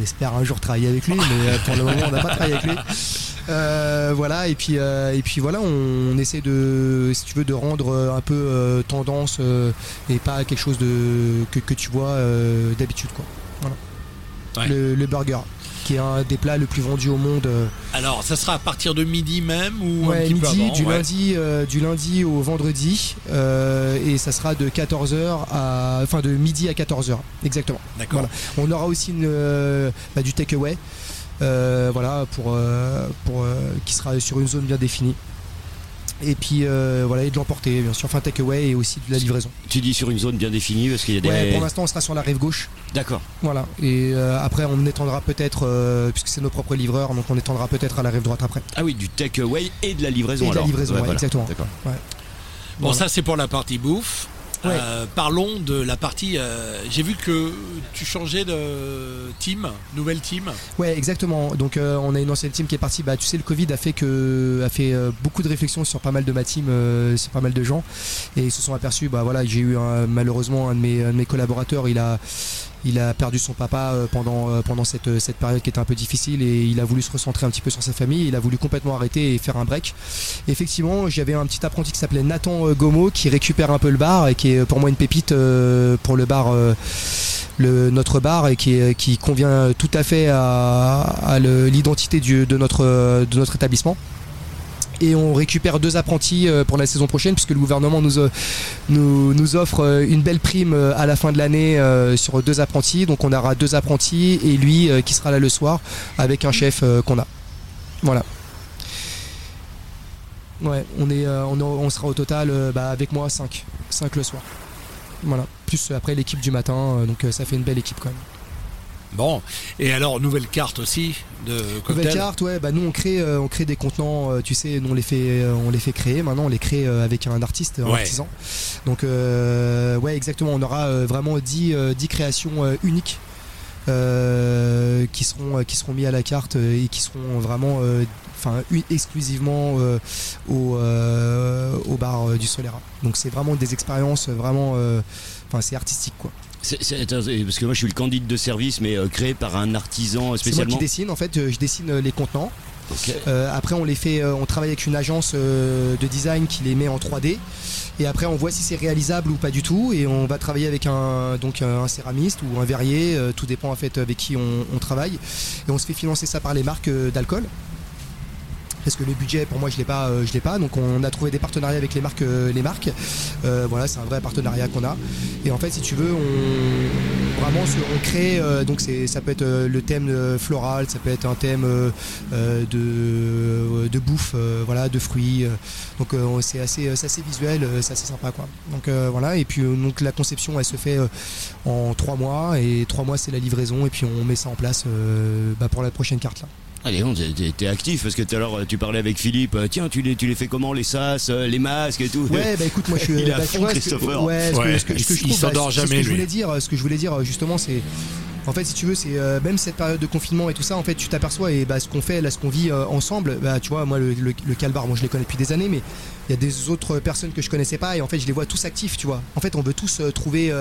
On espère un jour travailler avec lui, mais euh, pour le moment on n'a pas travaillé avec lui. Euh, voilà et puis euh, et puis voilà on, essaie de si tu veux de rendre euh, un peu tendance et pas quelque chose de que, que tu vois d'habitude quoi. Voilà. Ouais. Le, le burger qui est un des plats le plus vendus au monde. euh, Alors, ça sera à partir de midi même ou un Ouais, peu avant du, ouais. lundi, euh, du lundi au vendredi euh, et ça sera de 14h à enfin de midi à 14h exactement. D'accord. Voilà. On aura aussi une, bah, du takeaway voilà pour pour qui sera sur une zone bien définie. Et puis euh, voilà et de l'emporter bien sûr enfin takeaway et aussi de la livraison. Tu dis sur une zone bien définie parce qu'il y a des. Ouais, pour l'instant on sera sur la rive gauche. D'accord. Voilà et euh, après on étendra peut-être euh, puisque c'est nos propres livreurs donc on étendra peut-être à la rive droite après. Ah oui, du takeaway et de la livraison Et de la alors. livraison, ouais, voilà. exactement. D'accord. Ouais. Bon, Voilà. ça c'est pour la partie bouffe. Ouais. Euh, parlons de la partie. euh, J'ai vu que tu changeais de team, nouvelle team. Ouais, exactement. Donc euh, on a une ancienne team qui est partie. Bah, tu sais, le Covid a fait que a fait euh, beaucoup de réflexions sur pas mal de ma team, euh, sur pas mal de gens, et ils se sont aperçus. Bah voilà, j'ai eu un- malheureusement un de mes, un de mes collaborateurs. Il a il a perdu son papa euh, pendant, euh, pendant cette, cette période qui était un peu difficile et il a voulu se recentrer un petit peu sur sa famille. Il a voulu complètement arrêter et faire un break. Effectivement, j'avais un petit apprenti qui s'appelait Nathan euh, Gomo qui récupère un peu le bar et qui est pour moi une pépite euh, pour le bar. euh, le, notre bar et qui, qui convient tout à fait à, l'identité de notre, de notre établissement. Et on récupère deux apprentis euh, pour la saison prochaine puisque le gouvernement nous, euh, offre euh, une belle prime à la fin de l'année sur deux apprentis. Donc on aura deux apprentis et lui qui sera là le soir avec un chef qu'on a. Voilà. Ouais, on, sera au total bah, avec moi 5. 5 le soir. Voilà. Plus après l'équipe du matin, donc ça fait une belle équipe quand même. Bon, et alors nouvelle carte aussi de cocktail. Nouvelle carte, ouais, bah nous on crée, euh, on crée des contenants, euh, tu sais, nous on les fait, euh, on les fait créer. Maintenant on les crée avec un artiste, un Ouais. artisan. Donc euh, ouais, exactement, on aura vraiment 10, euh, 10 créations uniques euh, qui seront qui seront mis à la carte et qui seront vraiment, euh, enfin exclusivement euh, au euh, au bar du Solera. Donc c'est vraiment des expériences vraiment, enfin c'est artistique quoi. C'est- c'est- parce que moi je suis le candidat de service, mais euh, créé par un artisan C'est moi spécialement. qui dessine en fait, euh, je dessine euh, les contenants. Euh, après, on les fait, on travaille avec une agence de design qui les met en 3D. Et après, on voit si c'est réalisable ou pas du tout. Et on va travailler avec un, donc un céramiste ou un verrier, tout dépend en fait avec qui on, on travaille. Et on se fait financer ça par les marques d'alcool. Parce que le budget, pour moi, je l'ai pas, euh, je l'ai pas. Donc, on a trouvé des partenariats avec les marques, euh, les marques. Euh, voilà, c'est un vrai partenariat qu'on a. Et en fait, si tu veux, on vraiment, on crée. donc, ça peut être le thème floral, ça peut être un thème de, de bouffe, voilà, de fruits. donc, c'est assez, assez visuel, c'est assez sympa, quoi. Donc voilà. Et puis, donc la conception, elle se fait en trois mois. Et trois mois, c'est la livraison. Et puis, on met ça en place bah, pour la prochaine carte là. Allez, on t'es- actif parce que tout à l'heure tu parlais avec Philippe. euh, Tiens, tu les, tu les fais comment les sas, euh, les masques et tout. Ouais, bah écoute, moi je suis. Il est à bah, fond, vois, ce que- Christopher. ouais, ce que- Ouais, ce que- ce que je il s'endort bah, c'est ce jamais, que je voulais dire, ce que je voulais dire justement, c'est. En fait, si tu veux, c'est euh, même cette période de confinement et tout ça, en fait, tu t'aperçois et bah, ce qu'on fait, là, ce qu'on vit euh, ensemble, bah, tu vois, moi, le, le, Calbar, moi, je les connais depuis des années, mais il y a des autres personnes que je connaissais pas et en fait, je les vois tous actifs, tu vois. En fait, on veut tous euh, trouver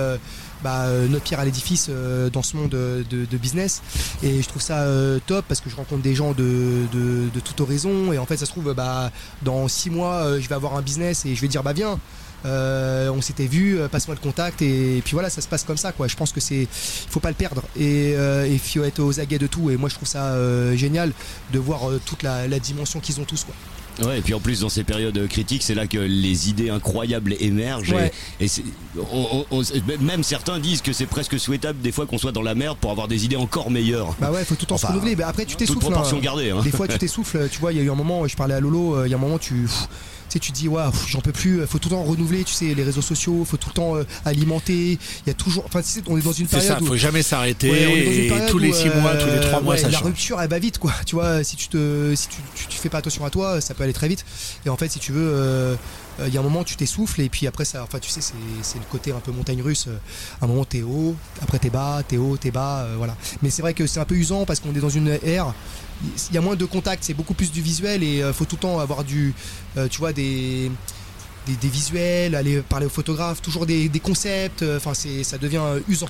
bah, notre pierre à l'édifice dans ce monde de, business et je trouve ça top parce que je rencontre des gens de, de, de toute horizon et en fait, ça se trouve, bah, dans six mois, je vais avoir un business et je vais dire, bah, viens. Euh, on s'était vu, euh, passe-moi le contact et, puis voilà, ça se passe comme ça quoi. Je pense que c'est, il faut pas le perdre et euh, et il faut être aux aguets de tout. Et moi je trouve ça euh, génial de voir toute la, la dimension qu'ils ont tous quoi. Ouais, et puis en plus dans ces périodes critiques, c'est là que les idées incroyables émergent. et- Ouais. Et, c'est- on- on- on- même certains disent que c'est presque souhaitable des fois qu'on soit dans la merde pour avoir des idées encore meilleures. Bah ouais, faut tout se Enfin, renouveler. Mais après tu toute t'essouffles. proportion hein. gardée, hein. Des fois tu t'essouffles. Tu vois, il y a eu un moment, je parlais à Lolo, il y a un moment tu sais, tu te dis, waouh, j'en peux plus, faut tout le temps renouveler, tu sais, les réseaux sociaux, faut tout le temps euh, alimenter. Il y a toujours, enfin, tu sais, on est dans une C'est période ça, où- faut jamais s'arrêter. Ouais, et tous les où, 6 mois, tous les 3 mois, ouais, ça La change. rupture, elle va vite, quoi. Tu vois, si tu te, si tu, tu, tu fais pas attention à toi, ça peut aller très vite. Et en fait, si tu veux, euh, euh, il y a un moment, tu t'essouffles, et puis après, ça, enfin, tu sais, c'est, le côté un peu montagne russe. euh, À un moment, t'es haut, après t'es bas, t'es haut, t'es bas, euh, voilà. Mais c'est vrai que c'est un peu usant parce qu'on est dans une ère. Il y a moins de contact, c'est beaucoup plus du visuel, et euh, faut tout le temps avoir du, euh, tu vois, des visuels, aller parler aux photographes, toujours des, concepts. euh, ça devient euh, usant.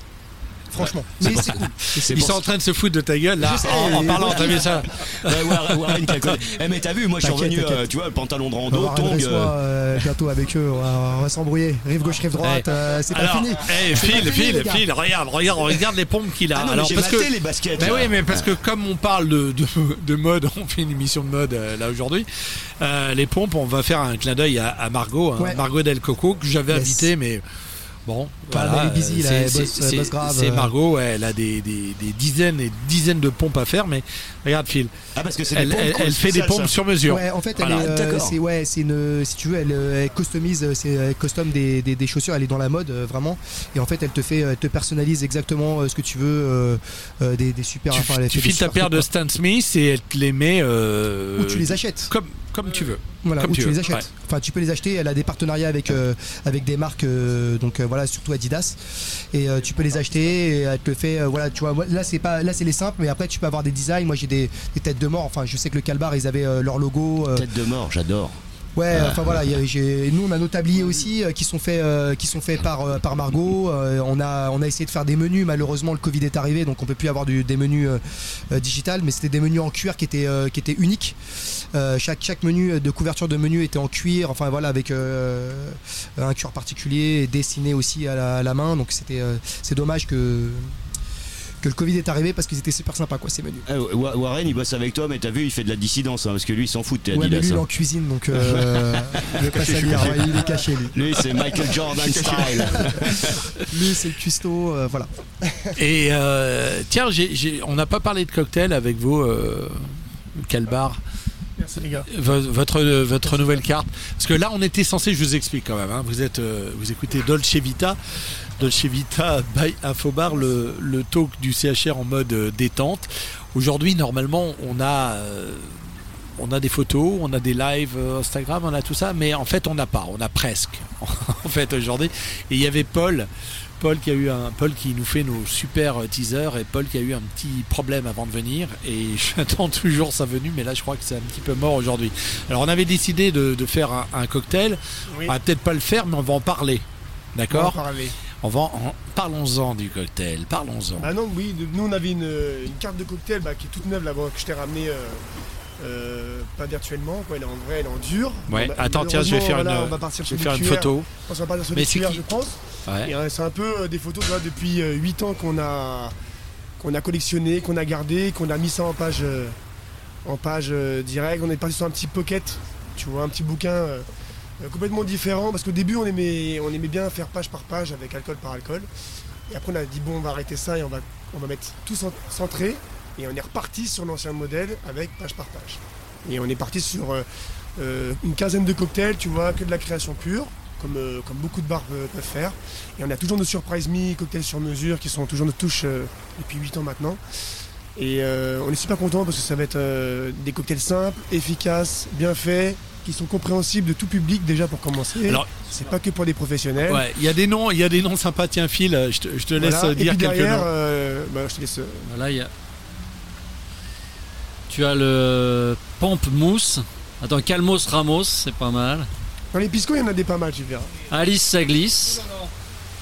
Franchement. Mais c'est cool. Ils pour sont en train de se foutre de ta gueule là sais, en, parlant, t'as vu ça Ouais, Warren, connu. Eh, mais t'as vu, moi je suis revenu, euh, tu vois, le pantalon de On va rando, tongs. euh, euh, bientôt avec eux, on va, on va s'embrouiller. Rive gauche, rive droite, euh, c'est pas Alors, fini. eh, Phil, les gars. Phil, regarde, regarde, regarde les pompes qu'il a. Ah non, mais Alors j'ai parce que les baskets. Là. oui, mais parce que comme on parle de, de, de mode, on fait une émission de mode euh, là aujourd'hui. les pompes, on va faire un clin d'œil à, à Margot, hein, Ouais. Margot Del Coco que j'avais Yes. invité, mais bon, voilà, elle est busy, euh, là, c'est- elle c'est- bosse- elle c'est- bosse grave, C'est euh. Margot, elle a des, des, des dizaines et dizaines de pompes à faire, mais regarde Phil, Ah, parce que c'est des elle, pompes elle- elle fait des pompes ça. sur mesure. Ouais, en fait, elle Voilà. est, euh, c'est ouais, c'est une, si tu veux, elle, euh, elle customise, euh, c'est elle custom des, des, des chaussures. Elle est dans la mode euh, vraiment, et en fait, elle te fait, elle te personnalise exactement euh, ce que tu veux, euh, euh, des, des super. Tu, enfin, tu files ta paire de. Stan Smith et elle te les met. euh, Ou tu les achètes. Comme, comme tu veux. Voilà, Comme où tu les achètes. ouais. Enfin, tu peux les acheter. Elle a des partenariats avec euh, avec des marques, euh, donc euh, voilà, surtout Adidas. Et euh, tu peux les acheter. Et elle te le fait. euh, voilà, tu vois. Là, c'est pas, là, c'est les simples. Mais après, tu peux avoir des designs. Moi, j'ai des, des têtes de mort. Enfin, je sais que le Calbar, ils avaient euh, leur logo. euh, Tête de mort, j'adore. Ouais, enfin voilà, il y nous on a nos tabliers aussi euh, qui sont faits euh, qui sont faits par euh, par Margot. On a on a essayé de faire des menus. Malheureusement, le Covid est arrivé, donc on peut plus avoir du- des menus digital, mais c'était des menus en cuir qui étaient qui étaient uniques. Chaque chaque menu de couverture de menu était en cuir, enfin voilà avec un cuir particulier dessiné aussi à la, à la main. Donc c'était c'est dommage que que le Covid est arrivé parce qu'ils étaient super sympas, quoi, ces menus. Wa- Warren, il bosse avec toi, mais t'as vu, il fait de la dissidence, hein, parce que lui, il s'en fout de Ouais, mais lui, il est hein. en cuisine, donc euh, ouais, il est caché, lui. Lui, c'est Michael Jordan style. Lui, c'est le cuistot, euh, voilà. Et euh, tiens, on n'a pas parlé de cocktail avec vous, euh, Calbar. Merci les gars. Vo- Votre, votre nouvelle carte. Parce que là, on était censé, je vous explique quand même, hein, vous, êtes, vous écoutez Dolce Vita. Dolce Vita by Infobar, le, le talk du CHR en mode euh, détente. Aujourd'hui, normalement, on a, euh, on a des photos, on a des lives euh, Instagram, on a tout ça, mais en fait, on n'a pas, on a presque. en fait, aujourd'hui. Et il y avait Paul. Paul qui a eu un Paul qui nous fait nos super teasers et Paul qui a eu un petit problème avant de venir et j'attends toujours sa venue mais là je crois que c'est un petit peu mort aujourd'hui. Alors on avait décidé de, de faire un, un cocktail. Oui. On va peut-être pas le faire mais on va en parler. D'accord? On va en. On parlons-en du cocktail, parlons-en. Bah non, oui, nous on avait une, une carte de cocktail bah, qui est toute neuve là-bas que je t'ai ramenée. euh, euh, pas virtuellement, quoi, elle est en vrai, elle est en dur. Ouais, bah, attends, tiens, je vais faire une- on va partir je sur vais faire une photo. Je pense qu'on va partir sur Mais qui je pense. Ouais. Et, euh, c'est un peu des photos depuis 8 ans qu'on a, qu'on a collectionné, qu'on a gardé, qu'on a mis ça en page, en page directe. On est parti sur un petit pocket, tu vois, un petit bouquin complètement différent. Parce qu'au début, on aimait, bien faire page par page avec alcool par alcool. Et après, on a dit, bon, on va arrêter ça et on va, mettre tout cent- centré. Et on est reparti sur l'ancien modèle avec page par page. Et on est parti sur euh, euh, une quinzaine de cocktails, tu vois, que de la création pure, comme, euh, beaucoup de bars peuvent, faire. Et on a toujours nos Surprise Me, cocktails sur mesure, qui sont toujours nos touches euh, depuis 8 ans maintenant. Et euh, on est super content parce que ça va être euh, des cocktails simples, efficaces, bien faits, qui sont compréhensibles de tout public déjà pour commencer. Alors- c'est pas que pour des professionnels. Ouais, il y a des noms, il y a des noms sympas. Tiens, Phil, je te, je te laisse Voilà. dire Et puis quelques derrière, noms. euh, bah, je te laisse. euh, Voilà, il y a. Tu as le Pampmousse. Attends, Calmos Ramos, c'est pas mal. Dans les piscos, il y en a des pas mal, tu verras. Alice ça glisse.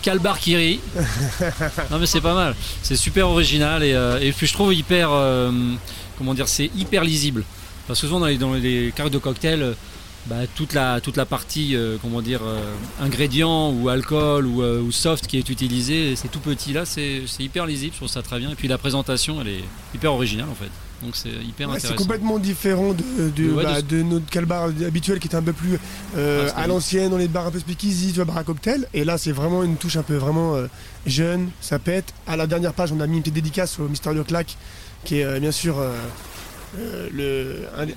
Calbar Kiri. non mais c'est pas mal. C'est super original et, euh, et puis je trouve hyper euh, comment dire c'est hyper lisible. Parce que souvent dans les, dans les cartes de cocktail, euh, bah, toute la toute la partie euh, comment dire euh, ingrédients ou alcool ou, euh, ou soft qui est utilisé, c'est tout petit là, c'est hyper lisible, je trouve ça très bien. Et puis la présentation elle est hyper originale en fait. Donc c'est hyper Ouais, c'est intéressant. complètement différent de, de, Ouais, bah, de- de notre calbar habituel qui était un peu plus Ah, à l'ancienne, dans les bars un peu speakeasy, tu vois, bar à cocktail. Et là, c'est vraiment une touche un peu vraiment jeune, ça pète. À la dernière page, on a mis une petite dédicace au Mystérieux Clack, qui est bien sûr euh, le, un des-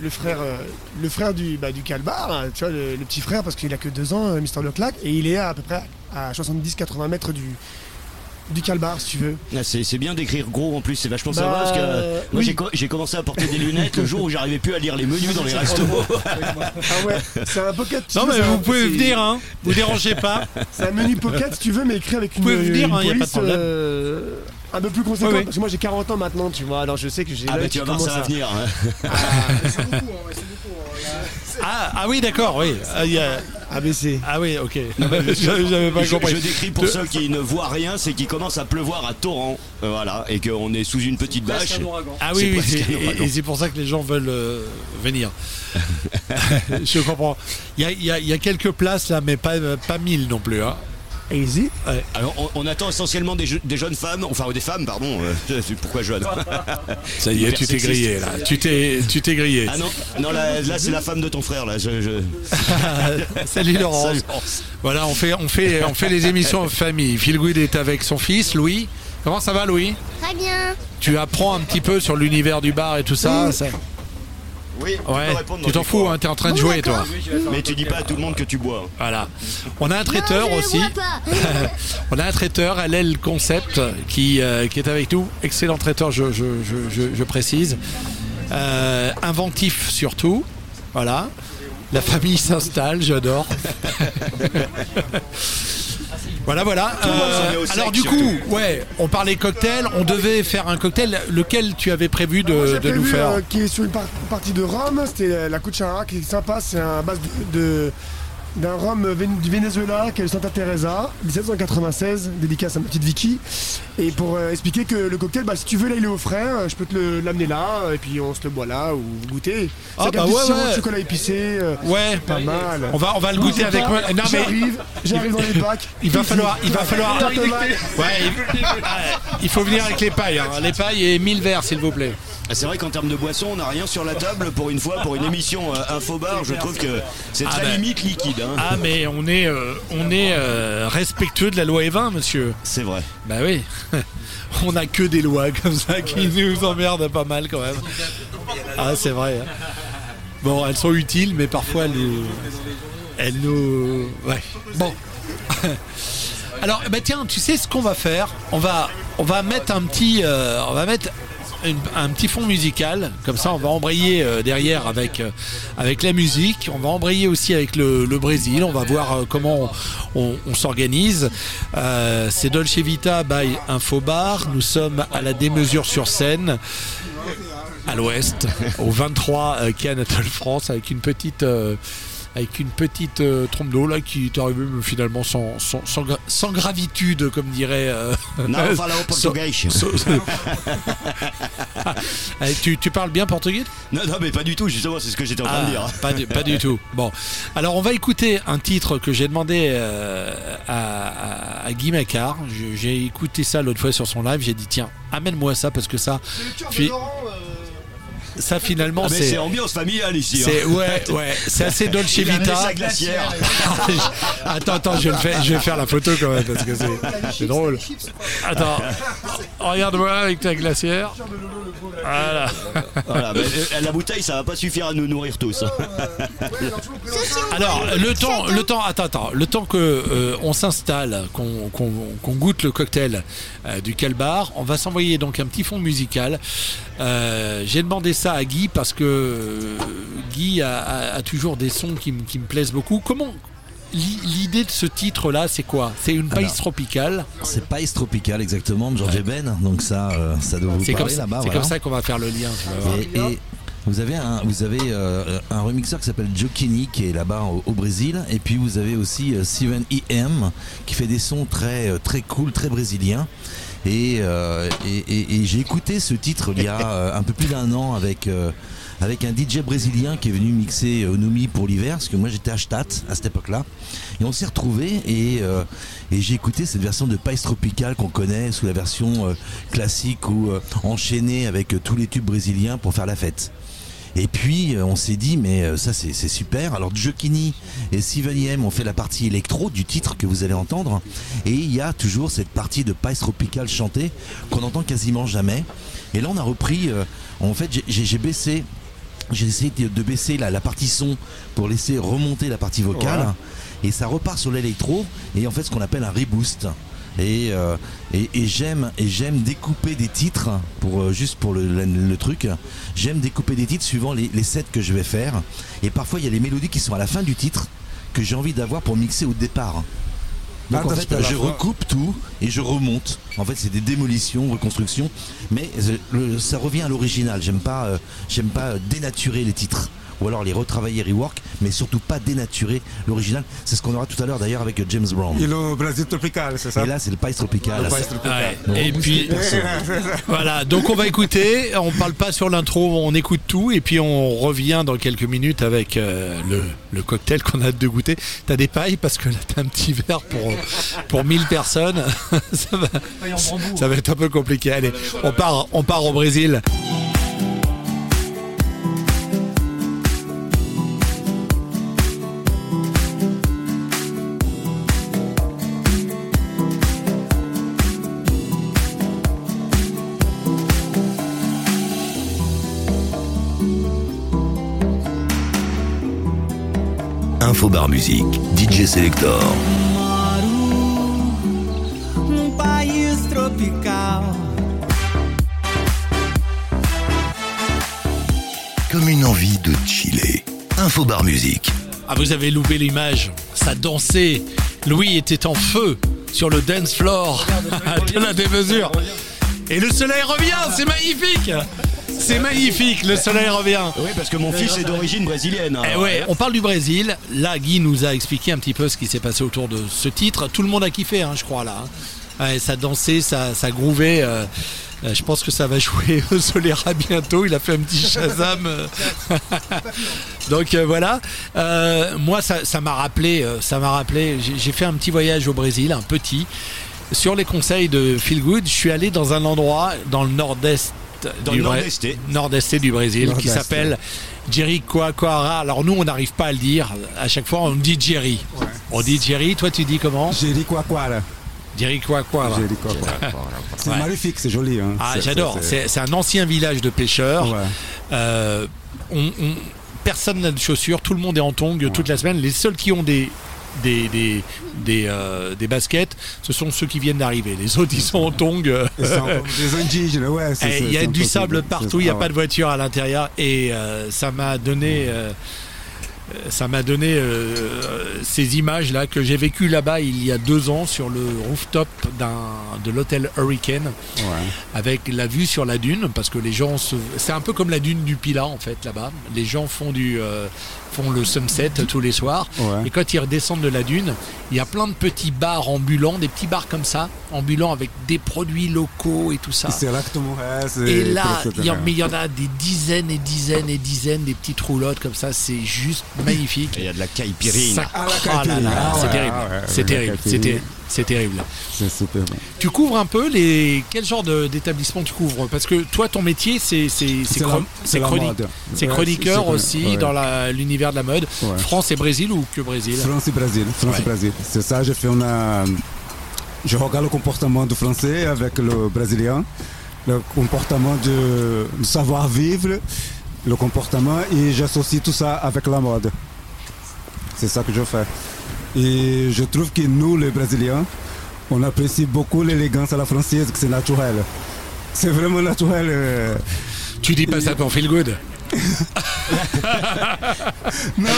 le frère, euh, le frère du, bah, du calbar, hein, tu vois, le, le petit frère, parce qu'il a que deux ans, euh, Mister Le Clack, et il est à, à peu près à 70-80 mètres du, du calbar, si tu veux. Ah, c'est c'est bien d'écrire gros en plus, c'est vachement Bah, sympa parce que euh, moi oui. j'ai co- j'ai commencé à porter des lunettes le jour où j'arrivais plus à lire les menus dans les restos. Ah ouais, c'est un pocket. Non, mais vous pouvez venir, hein. Vous dérangez pas. C'est un menu pocket si tu veux, mais écrit avec une, Vous pouvez venir, une hein, y a pas de problème. euh, un peu plus. Oui, oui. Parce que moi j'ai 40 ans maintenant, tu vois, alors je sais que j'ai. Ah bah tu vas voir ça commence va à- venir. hein. C'est beaucoup, hein, ouais, c'est beaucoup. hein. Ah, ah oui, d'accord, oui. Ah, il y a- ABC. ah oui, ok. J'avais j'avais pas Je, compris. je décris pour De- ceux qui ne voient rien, c'est qu'il commence à pleuvoir à torrent, euh, voilà, et qu'on est sous une petite bâche. Ah C'est oui, oui, presque c'est- un ouragan. et, et c'est pour ça que les gens veulent euh, venir. Je comprends. Il y a, il y a- il y a quelques places là, mais pas, pas mille non plus. Hein. Easy. Ouais. Alors on, on attend essentiellement des, je- des jeunes femmes, enfin des femmes, pardon. euh, pourquoi jeunes Ça y est, tu t'es grillé là. Tu t'es, tu t'es grillé. Ah non, non là, là, c'est la femme de ton frère là. Je, je- Salut Laurence. Salut. Voilà, on fait, on fait, on fait les émissions en famille. Phil Good est avec son fils Louis. Comment ça va Louis? Très bien. Tu apprends un petit peu sur l'univers du bar et tout ça. ça- Oui, Ouais. Tu t'en fous, hein, t'es en train de jouer toi. Mais tu dis pas à tout le monde que tu bois. Voilà. On a un traiteur Non, aussi. On a un traiteur, LL Concept, qui, euh, qui est avec nous. Excellent traiteur, je, je, je, je- je précise. Euh, inventif surtout. Voilà. La famille s'installe, j'adore. voilà, voilà. le monde s'en Euh, alors du surtout. coup, ouais, on parlait cocktail. On devait faire un cocktail. Lequel tu avais prévu de, nous faire euh, qui est sur une par- partie de rhum, c'était la Cuchara qui est sympa, c'est un base de, de, d'un rhum du Venezuela qui est le Santa Teresa, 1796, dédicace à ma petite Vicky. Et pour euh, expliquer que le cocktail, bah, si tu veux, là il est au frais, euh, je peux te l'amener là, et puis on se le boit là, ou goûter. Ah, C'est bah un petit ouais, ouais. chocolat épicé. euh, Ouais, pas mal. On va, on va le Non, goûter avec moi. Non, mais J'arrive, j'arrive dans les bacs. Il va falloir, il va falloir. Ouais, il, il faut venir avec les pailles. hein. Les pailles et 1000 verres, s'il vous plaît. Ah, C'est vrai qu'en termes de boisson, on n'a rien sur la table pour une fois, pour une émission euh, Infobar. Je trouve que c'est Ah très ben. limite liquide. Hein. Ah, mais on est, euh, on est euh, respectueux de la loi E20, monsieur. C'est vrai. Bah oui. On a que des lois comme ça qui nous emmerdent pas mal quand même. Ah, c'est vrai. hein. Bon, elles sont utiles, mais parfois elles nous. Elles nous. Ouais. Bon. Alors, bah tiens, tu sais ce qu'on va faire? On va, on va mettre un petit, euh, on va mettre un petit fond musical. Comme ça, on va embrayer euh, derrière avec euh, avec la musique. On va embrayer aussi avec le, Brésil. On va voir euh, comment on, s'organise. C'est Dolce Vita by Infobar. Nous sommes à la démesure sur scène. À l'ouest, au 23 euh, quai Anatole France, avec une petite, avec une petite euh, trompe d'eau là qui est arrivée finalement sans, sans, sans, gra- sans gravitude, comme dirait. euh, o sans- português. sans- Eh, tu, tu parles bien portugais? Non, non, mais pas du tout, justement, c'est ce que j'étais en train de dire. Ah, pas, du, pas du tout. Bon, alors on va écouter un titre que j'ai demandé euh, à, à- à Guy Macquart. J'ai écouté ça l'autre fois sur son live. J'ai dit tiens, amène-moi ça parce que ça, fi- ça finalement Ah, c'est. c'est ambiance familiale ici. C'est hein. ouais ouais, c'est assez Dolce Vita. glacière. attends attends, je vais, le faire, je vais faire la photo quand même parce que c'est- drôle. Attends, regarde-moi avec ta glacière. Voilà. Voilà, mais, euh, la bouteille, ça va pas suffire à nous nourrir tous. Alors le temps, le temps, attends, attends, le temps que euh, on s'installe, qu'on qu'on- qu'on goûte le cocktail euh, du Calbar, on va s'envoyer donc un petit fond musical. Euh, J'ai demandé ça à Guy parce que euh, Guy a, a- a toujours des sons qui, me- qui me plaisent beaucoup. Comment l'i- l'idée de ce titre-là, c'est quoi? C'est une paille tropicale? C'est País Tropical exactement de George Eben, donc ça, euh, ça doit vous C'est comme, parler ça- là-bas. c'est voilà. comme ça qu'on va faire le lien. Et, et vous avez un, vous avez euh, un remixeur qui s'appelle Joe Kenny qui est là-bas au, au Brésil, et puis vous avez aussi euh, Steven E.M. qui fait des sons très très cool, très brésiliens. Et, euh, et, j'ai écouté ce titre il y a euh, un peu plus d'un an avec euh, avec un DJ brésilien qui est venu mixer Onumi pour l'hiver, parce que moi j'étais à Stadt à cette époque-là. Et on s'est retrouvés et, et j'ai écouté cette version de País Tropical qu'on connaît sous la version classique ou enchaînée avec tous les tubes brésiliens pour faire la fête. Et puis euh, on s'est dit mais euh, ça c'est super. Alors Jokini et Steven M ont fait la partie électro du titre que vous allez entendre et il y a toujours cette partie de País Tropical chantée qu'on entend quasiment jamais. Et là on a repris, euh, en fait j'ai- baissé j'ai essayé de de baisser la, la partie son pour laisser remonter la partie vocale Voilà. et ça repart sur l'électro et en fait ce qu'on appelle un reboost et, euh, et, et j'aime et j'aime découper des titres pour euh, juste pour le, le- le truc. J'aime découper des titres suivant les, les sets que je vais faire. Et parfois il y a les mélodies qui sont à la fin du titre que j'ai envie d'avoir pour mixer au départ. Donc Ah, en donc fait, tu peux je recoupe tout et je remonte. En fait, c'est des démolitions, reconstructions, mais euh, le- ça revient à l'original. J'aime pas, euh, j'aime pas dénaturer les titres ou alors les retravailler, rework, mais surtout pas dénaturer l'original. C'est ce qu'on aura tout à l'heure d'ailleurs avec James Brown. Et le Brésil tropical, c'est ça Et là, c'est le País Tropical. Le Et puis voilà, donc on va écouter, on parle pas sur l'intro, on écoute tout et puis on revient dans quelques minutes avec euh, le, le cocktail qu'on a hâte de goûter. T'as des pailles? Parce que là t'as un petit verre pour, pour 1000 personnes. ça, va, ça va être un peu compliqué. Allez, on part, on part au Brésil. Infobar Musique, DJ Selector. num país tropical. Comme une envie de chiller. Infobar Musique. Ah, vous avez loupé l'image. Ça dansait. Louis était en feu sur le dance floor de la démesure. Et le soleil revient, c'est magnifique. C'est magnifique, le soleil revient. Oui, parce que mon fils est d'origine brésilienne. hein. Eh ouais, on parle du Brésil. Là, Guy nous a expliqué un petit peu ce qui s'est passé autour de ce titre. Tout le monde a kiffé, hein, je crois, là. hein. Ouais, ça dansait, ça, ça grouvait. euh, euh, je pense que ça va jouer au Solera bientôt. Il a fait un petit Shazam. euh. Donc euh, voilà. Euh, moi, ça ça m'a rappelé, ça m'a rappelé. J'ai j'ai fait un petit voyage au Brésil, un petit. Sur les conseils de Feel Good, je suis allé dans un endroit dans le nord-est Dans du le nord-esté du Brésil qui Nord-est. s'appelle Jericoacoara. Alors nous, on n'arrive pas à le dire. À chaque fois, on dit Jerry. On dit Jerry. Toi, tu dis comment Jericoacoara. Jericoacoara. Jericoacoara. C'est Ouais. magnifique, c'est joli. hein. Ah, C'est- j'adore. c'est- un ancien village de pêcheurs. Ouais. Euh, on- on- personne n'a de chaussures. Tout le monde est en tongs toute la semaine. Les seuls qui ont des des, des, des, euh, des baskets, ce sont ceux qui viennent d'arriver. Les autres, ils sont en tongs. ouais. c'est- Il y a du sable partout, il n'y a Ah pas de voiture à l'intérieur et euh, ça m'a donné, euh, ça m'a donné ces images là que j'ai vécues là-bas il y a deux ans sur le rooftop d'un de l'hôtel Hurricane Ouais. avec la vue sur la dune parce que les gens se... c'est un peu comme la dune du Pilat en fait là-bas. Les gens font du font le sunset tous les soirs Ouais. et quand ils redescendent de la dune, il y a plein de petits bars ambulants, des petits bars comme ça, ambulants avec des produits locaux et tout ça. C'est exactement. ouais, c'est- Et là, il y, en, mais il y en a des dizaines et dizaines et dizaines des petites roulottes comme ça, c'est juste magnifique. Il y a de la caipirine. Ça- Ah, oh là là, Ah c'est ouais, terrible, ah ouais, c'est terrible, c'est terrible. C'est super. bon. Tu couvres un peu les quel genre de- d'établissement tu couvres? Parce que toi, ton métier, c'est c'est c'est chroniqueur aussi ouais. dans l'univers de la mode. Ouais. France et Brésil ou que Brésil? France et Brésil. France Ouais. et Brésil. C'est ça, je fais une. Je regarde le comportement du français avec le brésilien, le comportement de, du savoir-vivre, le comportement, et j'associe tout ça avec la mode. C'est ça que je fais. Et je trouve que nous, les Brésiliens, on apprécie beaucoup l'élégance à la française, que c'est naturel. C'est vraiment naturel. euh. Tu dis pas ça pour feel good Non,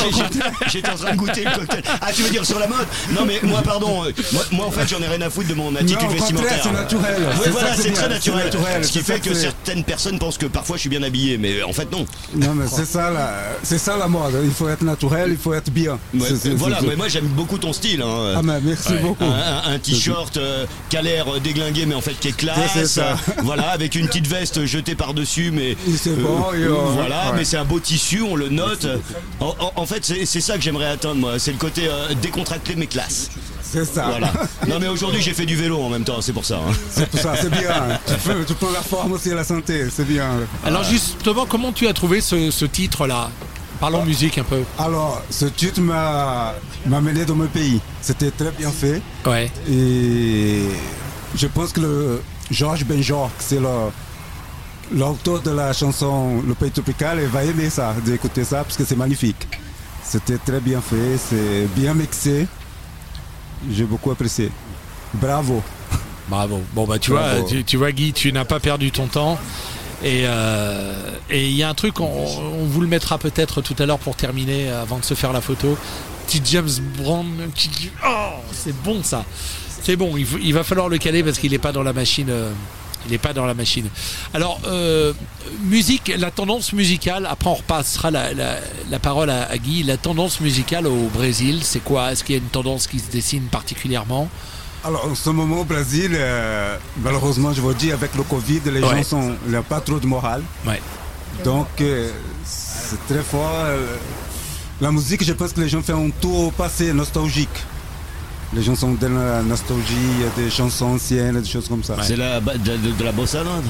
J'étais- en train de goûter le cocktail. Ah, tu veux dire sur la mode Non, mais moi, pardon. euh, Moi, moi, en fait, j'en ai rien à foutre de mon attitude Non, vestimentaire. c'est naturel. Oui, voilà, c'est très naturel. Ce qui fait que certaines personnes pensent que parfois je suis bien habillé, mais en fait, non. Non, mais c'est ça, la, c'est ça la mode. Il faut être naturel, il faut être bien. Ouais, voilà, mais moi j'aime beaucoup ton style. hein. Ah, mais merci Ouais. beaucoup. Un, un- un t-shirt euh, qui a l'air déglingué, mais en fait qui est classe. Ça. Voilà, avec une petite veste jetée par-dessus, mais. C'est bon, euh, voilà, ouais. mais c'est un beau tissu, on le note. En, en- en fait, c'est ça que j'aimerais atteindre, moi. C'est le côté euh, décontracté, mais classe. C'est ça. Voilà. Non, mais aujourd'hui j'ai fait du vélo en même temps, c'est pour ça. hein. C'est tout ça, c'est bien. tu, peux, tu prends la forme aussi et la santé, c'est bien. Alors justement, comment tu as trouvé ce, ce titre-là? Parlons musique un peu. Alors, ce titre m'a m'a mené dans mon pays. C'était très bien fait. Ouais. Et je pense que le Georges Benjor, c'est le l'auteur de la chanson Le Pays Tropical, va aimer ça, d'écouter ça, parce que c'est magnifique. C'était très bien fait, c'est bien mixé. J'ai beaucoup apprécié. Bravo. Bravo. Bon bah tu Bravo. vois, tu, tu vois Guy, tu n'as pas perdu ton temps. Et euh, et il y a un truc, on, on vous le mettra peut-être tout à l'heure pour terminer, avant de se faire la photo. Petit James Brown, oh, c'est bon ça. C'est bon. Il va falloir le caler parce qu'il n'est pas dans la machine. euh, il n'est pas dans la machine. Alors, euh, musique, la tendance musicale, après on repassera la, la- la parole à, à Guy. La tendance musicale au Brésil, c'est quoi? Est-ce qu'il y a une tendance qui se dessine particulièrement? Alors, en ce moment au Brésil, euh, malheureusement, je vous dis, avec le Covid, les Ouais. gens a pas trop de morale. Ouais. Donc, euh, c'est très fort. la musique, je pense que les gens font un tour au passé nostalgique. Les gens sont dans la nostalgie, il y a des chansons anciennes, des choses comme ça. C'est la, de, de- de la bossa nova?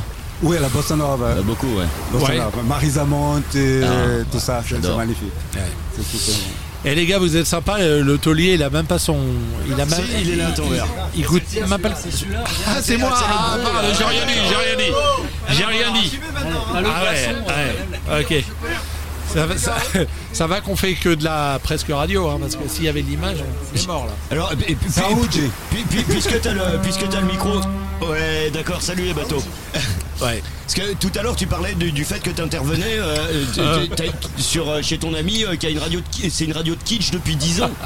Oui, la bossa nova. Euh, Beaucoup, ouais. Bossa Ouais. nova. Marisa Monte, euh, Ah, tout ça, c'est magnifique. Ouais. C'est super. Et les gars, vous êtes sympas. euh, Le taulier, il a même pas son. Il a même. Si, il est là, ton verre. Il goûte même pas le. Ah, c'est moi. Ah, pardon, j'ai rien dit. J'ai rien dit. J'ai rien dit. Ah ouais. Ouais. Ok. Ça va, ça, ça va qu'on fait que de la presque radio, hein, parce que s'il y avait de l'image, on est mort là. Alors, et puis- puis- Saoudji. puis- puis- puisque t'as le, puisque t'as le micro. Ouais, d'accord, salut les bateaux. Ouais. Parce que tout à l'heure tu parlais du, du fait que tu intervenais sur euh, chez ton ami euh, qui a une radio de ki- c'est une radio de kitsch depuis 10 ans.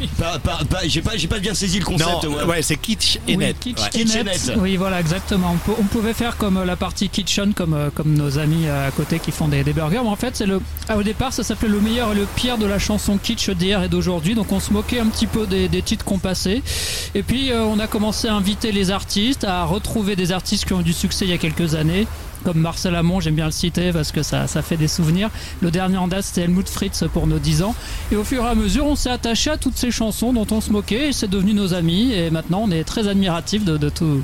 Pas- pas- pas- J'ai pas, j'ai pas bien saisi le concept. Non, ouais, c'est kitsch et Oui, net. kitsch Ouais. et net. Oui, voilà, exactement. On, peut- on pouvait faire comme euh, la partie kitchen, comme, euh, comme nos amis euh, à côté qui font des, des burgers. Mais en fait, c'est le. ah, au départ, ça s'appelait le meilleur et le pire de la chanson kitsch d'hier et d'aujourd'hui. Donc, on se moquait un petit peu des, des titres qu'on passait. Et puis, euh, on a commencé à inviter les artistes, à retrouver des artistes qui ont eu du succès il y a quelques années. Comme Marcel Amont, j'aime bien le citer parce que ça, ça fait des souvenirs. Le dernier en date, c'était Helmut Fritz pour nos 10 ans. Et au fur et à mesure, on s'est attaché à toutes ces chansons dont on se moquait et c'est devenu nos amis. Et maintenant, on est très admiratifs de, de, tout-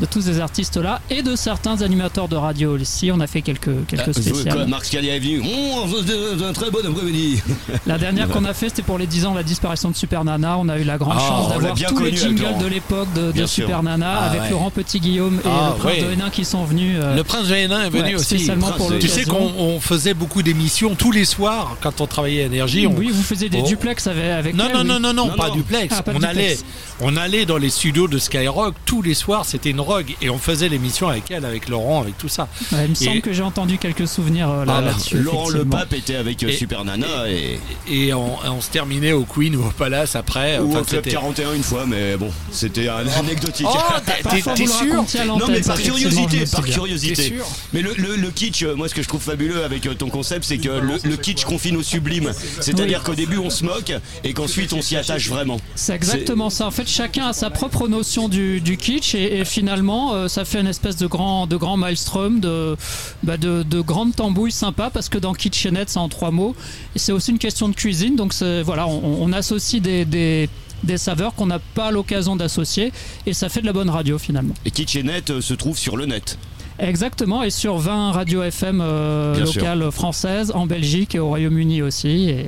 de tous ces artistes-là et de certains animateurs de radio aussi. On a fait quelques, quelques Ah, spéciales. quoi, Marc Scalia est venu. Oh, c'est un très bon après-midi. La dernière qu'on a fait, c'était pour les 10 ans de la disparition de Super Nana. On a eu la grande Ah, chance d'avoir tous les jingles de l'époque de, de. Super Nana Ah, avec ouais. Laurent Petit-Guillaume et Ah, le Prince ouais. de Hénin qui sont venus. euh, Le prince de Hénin est venu ouais, aussi. spécialement pour Tu sais qu'on on faisait beaucoup d'émissions tous les soirs quand on travaillait à Énergie. on- Oui, vous faisiez des Oh. duplex avec, avec Non, elle, non, oui. non, non, non, pas duplex. Ah, pas on, duplex. allait, on allait dans les studios de Skyrock tous les soirs, c'était une rogue. Et on faisait l'émission avec elle, avec Laurent, avec tout ça. Ouais, il me Et- semble que j'ai entendu quelques souvenirs euh, là, Ah, là-dessus. Laurent Le. Pape était avec euh, Et- Super Nana et, Et on, on se terminait au Queen ou au Palace après. ou Enfin, au Club c'était- 41 une fois, mais bon, c'était un- anecdotique. Oh, t'es- sûr Non mais par curiosité, par curiosité. Mais le, le- le kitsch, euh, moi ce que je trouve fabuleux avec ton concept, c'est que le, le kitsch confine au sublime. C'est-à-dire Oui. qu'au début on se moque et qu'ensuite on s'y attache vraiment. C'est exactement ça. En fait, chacun a sa propre notion du, du kitsch et, et finalement, euh, ça fait une espèce de grand, de maelstrom, de, bah, de, de grande tambouille sympa parce que dans Kitchenette, c'est en trois mots. C'est aussi une question de cuisine. Donc voilà, on, associe des, saveurs qu'on n'a pas l'occasion d'associer et ça fait de la bonne radio finalement. Et kitsch et net euh, se trouve sur le net. Exactement, et sur 20 radios FM euh, sûr. locales françaises, en Belgique et au Royaume-Uni aussi. Et,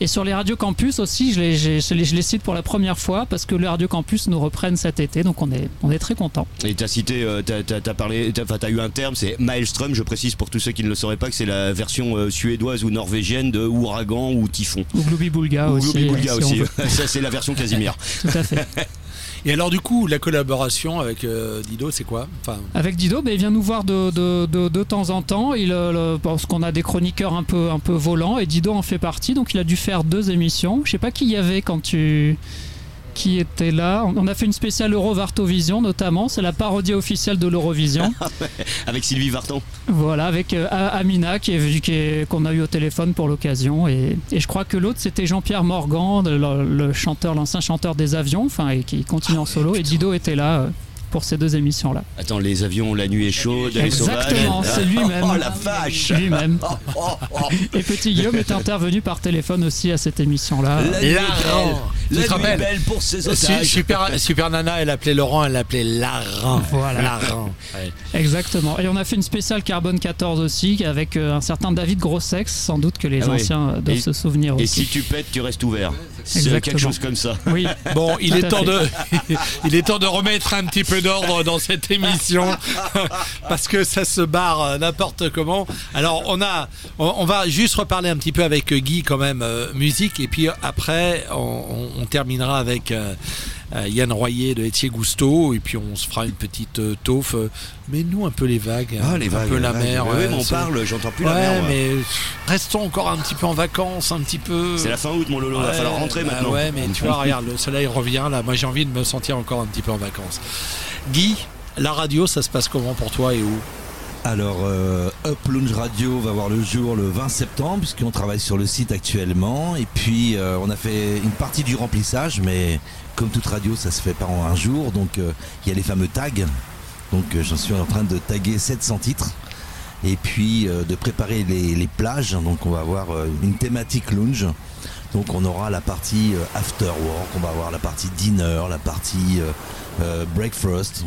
et sur les radios campus aussi, je les, je les- je les cite pour la première fois parce que les radios campus nous reprennent cet été, donc on est, on est très contents. Et t'as cité, euh, t'as, t'as- t'as parlé, t'as, enfin, t'as eu un terme, c'est Maelstrom. Je précise pour tous ceux qui ne le sauraient pas que c'est la version euh, suédoise ou norvégienne de ouragan ou typhon. Ou Glooby Boulga Ou aussi. Glooby Boulga si aussi. Ça c'est la version Casimir. Tout à fait. Et alors, du coup, la collaboration avec euh, Dido, c'est quoi? Avec Dido, ben, il vient nous voir de, temps en temps. Il euh, pense qu'on a des chroniqueurs un peu, un peu volants et Dido en fait partie, donc il a dû faire deux émissions. Je sais pas qui y avait quand tu. Qui était là On a fait une spéciale Euro Vartovision notamment, c'est la parodie officielle de l'Eurovision. Avec Sylvie Vartan. voilà, avec euh, Amina qui est qu'on a eu au téléphone pour l'occasion. Et, et je crois que l'autre c'était Jean-Pierre Morgan, le, le chanteur, l'ancien chanteur des avions, enfin, et qui continue en solo. Et Dido était là euh, pour ces deux émissions-là. Attends, les avions, la nuit est chaude, les sauvages. Exactement, c'est lui-même. Oh la vache Lui-même. Et Petit Guillaume est intervenu par téléphone aussi à cette émission-là. La nuit est belle. Tu La te nuit est rappelles belle pour ses Su- otages. Super, Super Nana, elle appelait Laurent, elle l'appelait Laran. Voilà. Laran. Ouais. Exactement. Et on a fait une spéciale Carbone 14 aussi avec euh, un certain David Grossex, sans doute que les Ah anciens euh, doivent Et- se souvenir Et aussi. si tu pètes, tu restes ouvert. C'est quelque chose comme ça. Oui. Bon, il est temps fait. de, il est temps de remettre un petit peu d'ordre dans cette émission parce que ça se barre euh, n'importe comment. Alors on a, on, on va juste reparler un petit peu avec Guy quand même euh, musique et puis après on, on- on terminera avec euh, Yann Royer de Etier Gusto et puis on se fera une petite euh, taufe. euh, mais nous un peu les vagues, Ah, un vagues, peu la vagues. mer. Oui, mais on parle, j'entends plus ouais, la mer. mais restons encore un petit peu en vacances, un petit peu. C'est la fin août, mon Lolo, va Ouais, falloir rentrer bah maintenant. Ouais, mais tu vois, regarde, le soleil revient là. Moi, j'ai envie de me sentir encore un petit peu en vacances. Guy, la radio, ça se passe comment pour toi et où? Alors, euh, Up Lounge Radio va voir le jour le 20 septembre, puisqu'on travaille sur le site actuellement. Et puis, euh, on a fait une partie du remplissage, mais comme toute radio, ça se fait pas en un jour. Donc, euh, il y a les fameux tags. Donc, euh, j'en suis en train de taguer 700 titres. Et puis, de préparer les, les plages. Donc, on va avoir une thématique lounge. Donc, on aura la partie after work, on va avoir la partie dinner, la partie breakfast.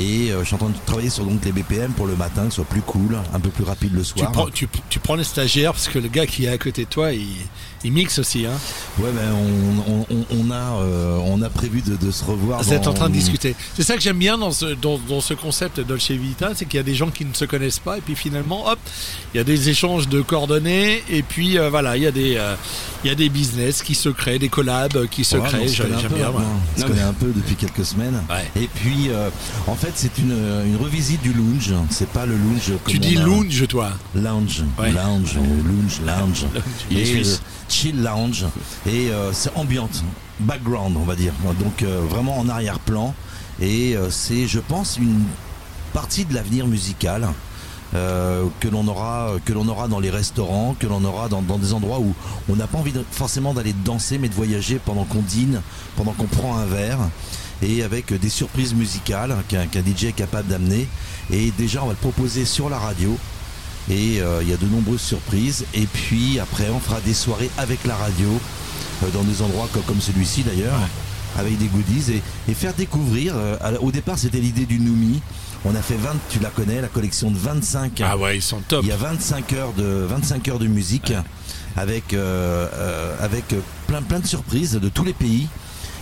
Et euh, je suis en train de travailler sur donc les BPM pour le matin, que ce soit plus cool, un peu plus rapide le tu soir. prends, tu, tu prends les stagiaires parce que le gars qui est à côté de toi, il, il mixe aussi. Hein. Ouais, ben on, on- a, euh, on a prévu de, de se revoir. Vous êtes en train de discuter. C'est ça que j'aime bien dans ce, dans, dans ce concept Dolce Vita, c'est qu'il y a des gens qui ne se connaissent pas et puis finalement, hop, il y a des échanges de coordonnées et puis euh, voilà, il y a des, euh, il y a des business qui se créent, des collabs qui se Ouais, créent. J'aime bien. On se connaît un peu depuis quelques semaines. Ouais. Et puis, en fait, fait, c'est une, une revisite du lounge. C'est pas le lounge. comme Tu dis a- lounge, toi Lounge, Ouais. lounge, euh, lounge, lounge. Et, suisse. euh, chill lounge. Et euh, c'est ambiante, background, on va dire. Donc euh, vraiment en arrière-plan. Et c'est, je pense, une partie de l'avenir musical. euh, que l'on aura que l'on aura dans les restaurants que l'on aura dans, dans des endroits où on n'a pas envie de- forcément d'aller danser mais de voyager pendant qu'on dîne pendant qu'on prend un verre et avec des surprises musicales qu'un qu'un DJ est capable d'amener. Et déjà on va le proposer sur la radio. Et euh, il y a de nombreuses surprises. Et puis après on fera des soirées avec la radio euh, dans des endroits co- comme, celui-ci d'ailleurs avec des goodies et, et faire découvrir euh, au départ c'était l'idée du Noumi. On a fait 20 tu la connais la collection de 25 Ah ouais, ils sont top. il y a 25 heures de 25 heures de musique avec avec plein plein de surprises de tous les pays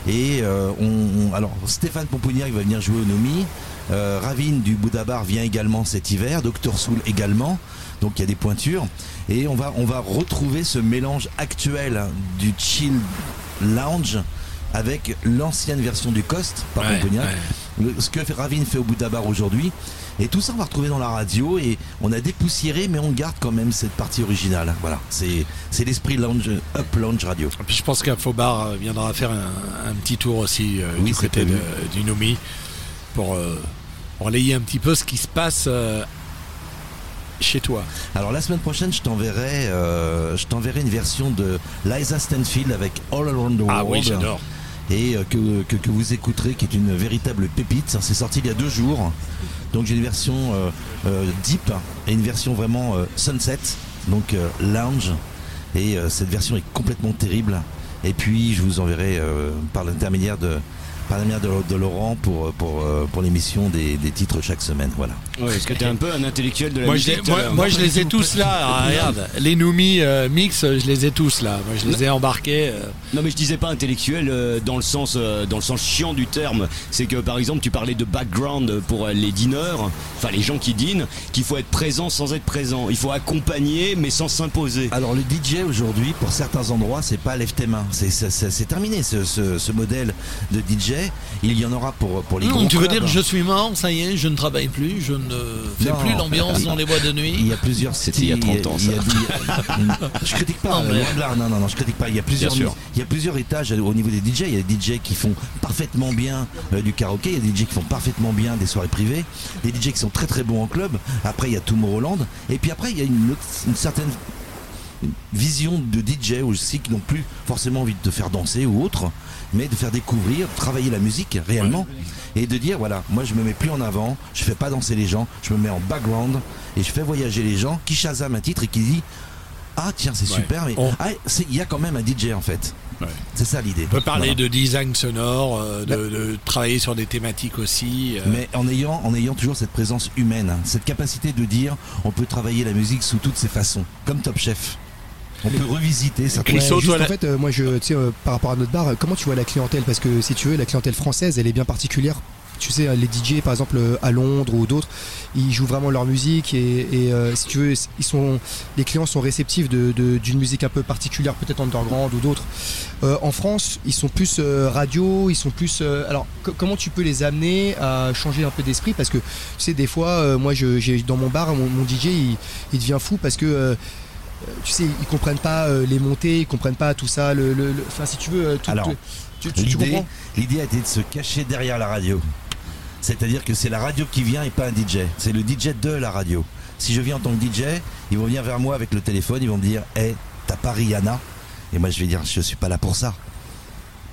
et euh, on, on- alors Stéphane Pomponnière va venir jouer au Nomi. Euh, Ravine du Bouddha Bar vient également cet hiver. Dr Soul également. Donc il y a des pointures. Et on va on va retrouver ce mélange actuel du chill lounge avec l'ancienne version du Cost par ouais. Ce que Ravine fait au Bouddha Bar aujourd'hui. Et tout ça, on va retrouver dans la radio et on a dépoussiéré, mais on garde quand même cette partie originale. Voilà, c'est l'esprit lounge, up lounge radio. Puis je pense qu'un faux bar euh, viendra faire un, un petit tour aussi euh, Oui, du côté de- du Nomi pour euh, relayer un petit peu ce qui se passe euh, chez toi. Alors la semaine prochaine, je t'enverrai, je t'enverrai une version de Liza Stanfield avec All Around the World. Ah oui, j'adore. Et euh, que, vous écouterez, qui est une véritable pépite. Ça, C'est sorti il y a deux jours. Donc j'ai une version euh, euh, deep et une version vraiment sunset, donc lounge. Et cette version est complètement terrible. Et puis je vous enverrai par l'intermédiaire de par l'intermédiaire de, de Laurent pour pour euh, pour l'émission des, des titres chaque semaine. Voilà. Ouais, Est-ce que t'es un peu un intellectuel de la Moi, je, musique les- moi, je les ai tous là. Ah, regarde, les Noumi euh, mix, je les ai tous là. Moi, je les ai embarqués. euh. Non mais je disais pas intellectuel euh, dans le sens euh, dans le sens chiant du terme. C'est que par exemple tu parlais de background pour euh, les dîneurs, enfin les gens qui dînent, qu'il faut être présent sans être présent. Il faut accompagner mais sans s'imposer. Alors le DJ aujourd'hui, pour certains endroits, c'est pas lève tes mains. C'est terminé ce, ce- ce modèle de DJ. Il y en aura pour pour les Non, tu veux clubs. dire je suis mort, ça y est, je ne travaille plus, je ne fais Non. plus l'ambiance dans les boîtes de Il nuit. y a plusieurs C'était il y a 30 ans, il a- il je critique pas. Non, mais- non, non, non, je critique pas. Il y a plusieurs, Bien sûr. il y a plusieurs étages au niveau des DJ. Il y a des DJ qui font parfaitement bien euh, du karaoké. Il y a des DJ qui font parfaitement bien des soirées privées. Des DJ qui sont très très bons en club. Après, il y a Tomorrowland. Et puis après, il y a une, autre- une certaine vision de DJ aussi qui n'ont plus forcément envie de te faire danser ou autre, mais de faire découvrir, de travailler la musique réellement et de dire voilà, moi je me mets plus en avant, je fais pas danser les gens, je me mets en background et je fais voyager les gens qui Shazam un titre et qui dit ah tiens c'est Ouais. super mais On- ah, il y a quand même un DJ en fait. Ouais. C'est ça l'idée. On peut parler Voilà. de design sonore, euh, de, de travailler sur des thématiques aussi. euh. Mais en ayant, en ayant toujours cette présence humaine, hein, cette capacité de dire on peut travailler la musique sous toutes ses façons, comme Top Chef. On peut revisiter Ouais, juste, en fait, euh, moi, je, tu sais, euh, par rapport à notre bar, euh, comment tu vois la clientèle? Parce que si tu veux, la clientèle française, elle est bien particulière. Tu sais, les DJ, par exemple, à Londres ou d'autres, ils jouent vraiment leur musique et, et, euh, si tu veux, ils sont, les clients sont réceptifs de- de- d'une musique un peu particulière, peut-être underground ou d'autres. Euh, en France, ils sont plus euh, radio, ils sont plus. euh, alors, co- comment tu peux les amener à changer un peu d'esprit? Parce que, tu sais, des fois, moi, je, j'ai dans mon bar, mon, mon DJ, il, il devient fou parce que. Euh, tu sais, ils comprennent pas euh, les montées, ils comprennent pas tout ça. Le, le- le- enfin, si tu veux, euh, tout, Alors, tu, tu- tu L'idée, comprends l'idée a été de se cacher derrière la radio. C'est-à-dire que c'est la radio qui vient et pas un DJ. C'est le DJ de la radio. Si je viens en tant que DJ, ils vont venir vers moi avec le téléphone, ils vont me dire Hé, t'as pas Rihanna Et moi je vais dire Je suis pas là pour ça.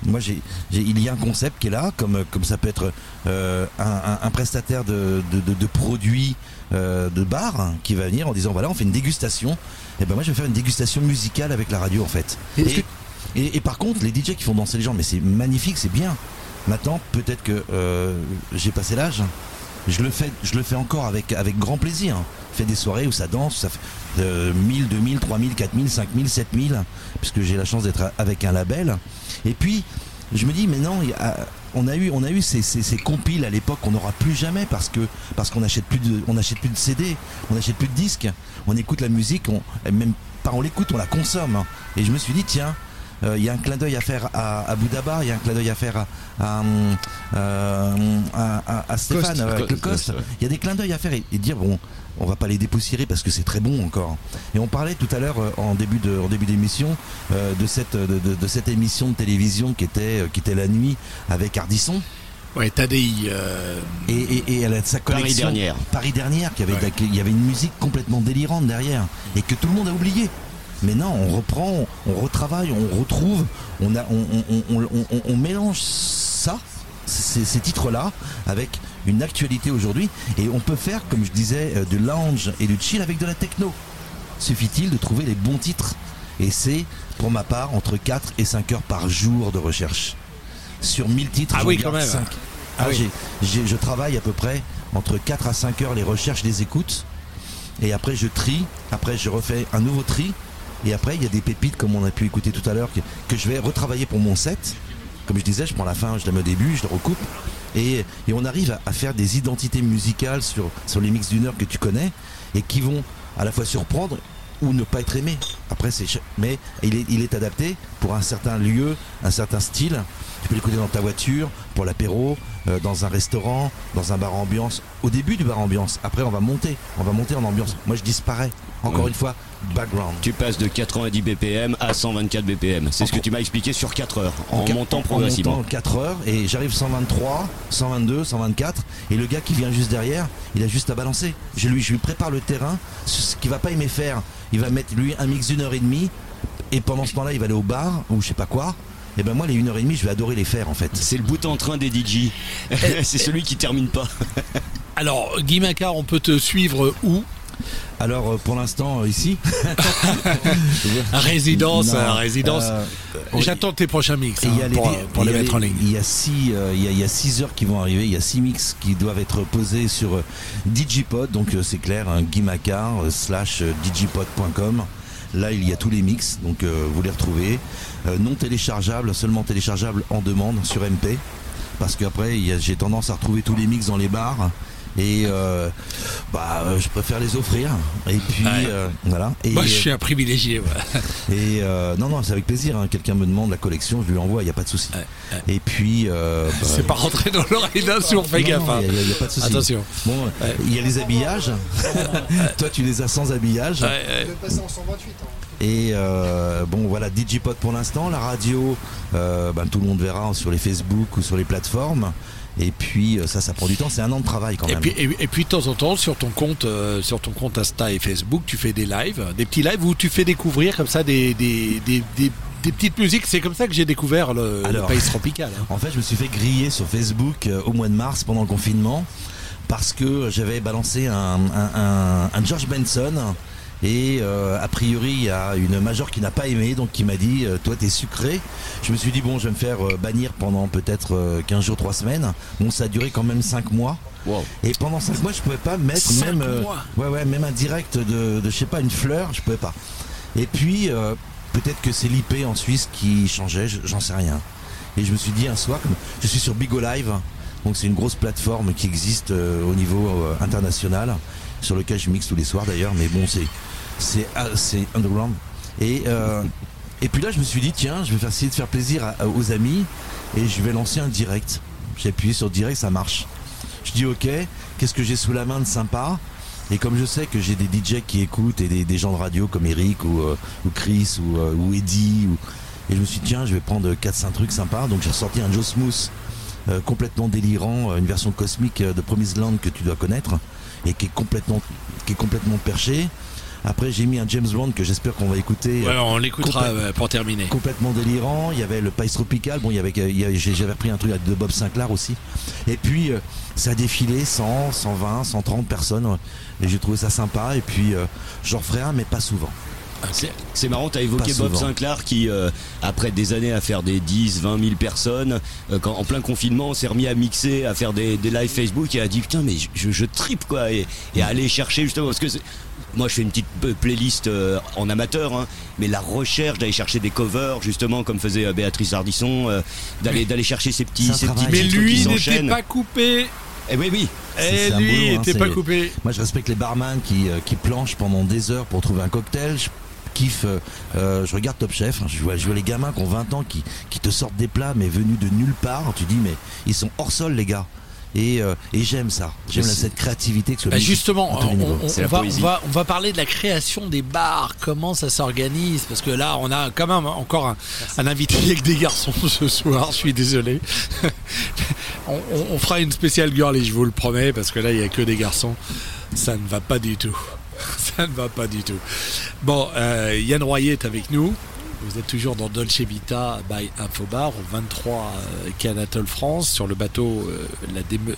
Moi, j'ai, j'ai- il y a un concept qui est là, comme, comme ça peut être euh, un, un- un prestataire de, de- de- de produits euh, de bar hein, qui va venir en disant voilà, on fait une dégustation. Et ben moi, je vais faire une dégustation musicale avec la radio en fait. Et par contre, les DJ qui font danser les gens, mais c'est magnifique, c'est bien. Maintenant, peut-être que euh, j'ai passé l'âge. Je le fais, je le fais encore avec, avec grand plaisir. Je fais des soirées où ça danse, ça fait euh, 1000, 2000, 3000, 4000, 5000, 7000, puisque j'ai la chance d'être avec un label. Et puis, je me dis, mais non, il y a- on a eu, on a eu ces, ces, ces compiles à l'époque qu'on n'aura plus jamais parce que parce qu'on n'achète plus de, on n'achète plus de CD, on n'achète plus de disques, on écoute la musique, on, même pas on l'écoute, on la consomme. Et je me suis dit, tiens, euh, il y a un clin d'œil à faire à, à Boudabar, il y a un clin d'œil à faire à, à, euh, à- Stéphane, Coste. euh, avec le Coste. Il y a des clins d'œil à faire et, et dire bon, on va pas les dépoussiérer parce que c'est très bon encore. Et on parlait tout à l'heure en début de en début d'émission euh, de cette de, de- de cette émission de télévision qui était qui était la nuit avec Ardisson. Ouais, TADI. euh, Et, et, et elle a sa Paris collection dernière. Paris dernière qui avait Ouais. il y avait une musique complètement délirante derrière et que tout le monde a oublié. Mais non, on reprend, on, retravaille, on retrouve, on, a, on, on- on- on- on- on mélange ça, ces, ces titres-là, avec une actualité aujourd'hui. Et on peut faire, comme je disais, euh, du lounge et du chill avec de la techno. Suffit-il de trouver les bons titres? Et c'est, pour ma part, entre 4 et 5 heures par jour de recherche. Sur 1000 titres, Ah oui, quand même. 5. Ah Ah, oui. je travaille à peu près entre 4 à 5 heures les recherches, les écoutes. Et après, je trie. Après, je refais un nouveau tri. Et après, il y a des pépites, comme on a pu écouter tout à l'heure, que, que je vais retravailler pour mon set. Comme je disais, je prends la fin, je la mets au début, je le recoupe. Et, et on arrive à, à faire des identités musicales sur, sur les mix d'une heure que tu connais et qui vont à la fois surprendre ou ne pas être aimés. Après, c'est mais il est, il est adapté pour un certain lieu, un certain style. Tu peux l'écouter dans ta voiture, pour l'apéro, euh, dans un restaurant, dans un bar ambiance. Au début du bar ambiance, après on va monter, on va monter en ambiance. Moi je disparais. Encore Ouais. une fois, background. Tu passes de 90 BPM à 124 BPM. C'est ce que tu m'as expliqué sur 4 heures, en, montant en progressivement. montant 4 heures et j'arrive 123, 122, 124 et le gars qui vient juste derrière, il a juste à balancer. Je lui, je lui prépare le terrain, ce qu'il va pas aimer faire, il va mettre lui un mix d'une heure et demie et pendant ce temps-là il va aller au bar ou je sais pas quoi. Et ben moi les une heure et demie je vais adorer les faire en fait. C'est le bout en train des DJ. c'est celui qui termine pas. Alors, Guy Macquart, on peut te suivre où? Alors euh, pour l'instant euh, ici. Résidence, Non, euh, résidence. euh. J'attends tes prochains mix Et hein, il y a les- pour, pour il y les a mettre en les- ligne. Il y a six, euh, il y a, il y a six heures qui vont arriver. Il y a six mix qui doivent être posés sur Digipod. Donc euh, c'est clair, un Guy Macquart euh, slash euh, digipod.com. Là, il y a tous les mix, donc euh, vous les retrouvez. Euh, non téléchargeables, seulement téléchargeables en demande sur MP. Parce qu'après, j'ai tendance à retrouver tous les mix dans les bars. Et euh, bah, euh, je préfère les offrir. Et puis Ouais. euh, voilà. Et, Moi, je suis un privilégié. ouais. et euh, non, non, c'est avec plaisir. hein. Quelqu'un me demande la collection, je lui envoie, il n'y a pas de souci. Et puis. euh, bah, C'est pas rentré dans l'organisation, fais non, gaffe. non, hein. Il n'y a, il y a pas de souci. Attention. Bon, il y a les habillages. Toi, tu les as sans habillage. Ouais, ouais. passer en 128. Et euh, bon, voilà, Digipod pour l'instant. La radio, euh, ben, tout le monde verra sur les Facebook ou sur les plateformes. Et puis euh, ça, ça prend du temps. C'est un an de travail quand Et même. puis, et, et puis de temps en temps sur ton compte euh, sur ton compte Insta et Facebook tu fais des lives des petits lives où tu fais découvrir comme ça des, des, des, des- des petites musiques c'est comme ça que j'ai découvert le, le pays tropical hein. En fait, je me suis fait griller sur Facebook euh, au mois de mars pendant le confinement parce que j'avais balancé un, un- un- un George Benson et euh, a priori il y a une major qui n'a pas aimé donc qui m'a dit euh, toi t'es sucré. Je me suis dit bon je vais me faire euh, bannir pendant peut-être euh, 15 jours 3 semaines. Bon ça a duré quand même 5 mois. Et pendant 5 mois je pouvais pas mettre même euh, mois ouais ouais même un direct de, de je sais pas une fleur je pouvais pas. Et puis euh, peut-être que c'est l'IP en Suisse qui changeait je- j'en sais rien. Et je me suis dit un soir, comme je suis sur Bigo Live, donc c'est une grosse plateforme qui existe euh, au niveau euh, international, sur lequel je mixe tous les soirs d'ailleurs, mais bon, c'est c'est ah, underground. Et euh, et puis là, je me suis dit tiens, je vais essayer de faire plaisir aux amis et je vais lancer un direct. J'ai appuyé sur direct, ça marche. Je dis ok, qu'est-ce que j'ai sous la main de sympa? Et comme je sais que j'ai des DJ qui écoutent et des, gens de radio comme Eric ou, euh, Chris ou, euh, Eddie et je me suis dit, tiens, je vais prendre 4-5 trucs sympas. Donc j'ai ressorti un Joe Smooth complètement délirant, une version cosmique de Promised Land que tu dois connaître et qui est complètement, qui est complètement perché. Après, j'ai mis un James Bond que j'espère qu'on va écouter. Ouais, euh, on l'écoutera euh, pour terminer complètement délirant. Il y avait le Pace Tropical. Bon, il y avait, j'avais repris un truc de Bob Sinclair aussi. Et puis, euh, ça a défilé 100, 120, 130 personnes. Et j'ai trouvé ça sympa. Et puis, j'en referai un, mais pas souvent. C'est- C'est marrant, tu as évoqué Bob. Sinclair qui, euh, après des années à faire des 10, 20 000 personnes, euh, quand, en plein confinement, s'est remis à mixer, à faire des, des live Facebook et a dit putain, mais je, je tripe quoi. Et, et à aller chercher justement, parce que c'est- moi je fais une petite euh, playlist euh, en amateur, hein, mais la recherche d'aller chercher des covers, justement, comme faisait euh, Béatrice Ardisson, euh, d'aller d'aller chercher ces petits, ces petits mais lui n'était pas coupé Eh oui, oui. un lui boulot, hein, pas coupé Moi, je respecte les barman qui, euh, qui planchent pendant des heures pour trouver un cocktail. Je- kiffe. euh, euh, je regarde Top Chef, hein, je, vois, je vois les gamins qui ont 20 ans qui, qui te sortent des plats, mais venus de nulle part. Tu dis, mais ils sont hors sol, les gars. Et, euh, et j'aime ça. J'aime cette créativité que ce Bah, justement, on, on- va, on, va, on va parler de la création des bars, comment ça s'organise, parce que là, on a quand même encore un, un invité avec des garçons ce soir, je suis désolé. on fera une spéciale girl et je vous le promets, parce que là, il n'y a que des garçons. Ça ne va pas du tout. Ça ne va pas du tout. Bon, euh, Yann Royer est avec nous. Vous êtes toujours dans Dolce Vita by Infobar au 23 euh, quai Anatole France sur le bateau, euh,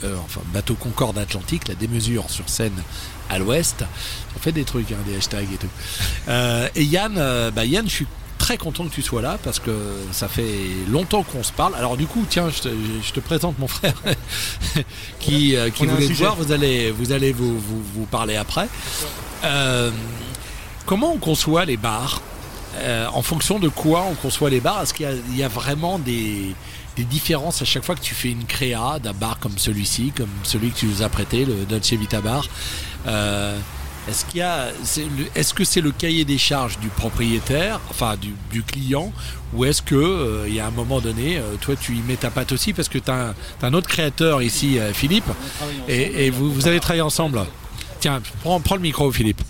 euh, enfin, bateau Concorde Atlantique, la démesure sur Seine à l'ouest. On fait des trucs, hein, des hashtags et tout. Et Yann, bah Yann, je suis très content que tu sois là parce que ça fait longtemps qu'on se parle. Alors du coup, tiens, je te, je te présente mon frère qui, euh, qui voulait te voir. Vous allez, vous allez vous, vous, vous parler après. Euh, comment on conçoit les bars? Euh, En fonction de quoi on conçoit les bars? Est-ce qu'il y a, il y a vraiment des, des différences à chaque fois que tu fais une créa d'un bar comme celui-ci, comme celui que tu nous as prêté, le Dolce Vita Bar? Est-ce qu'il y a, c'est le- est-ce que c'est le cahier des charges du propriétaire, enfin du, du client, ou est-ce que euh, il y a un moment donné, euh, toi tu y mets ta patte aussi parce que tu as, un autre créateur ici, euh, Philippe, et, et vous, vous allez travailler ensemble. Tiens, prends, prends le micro, Philippe.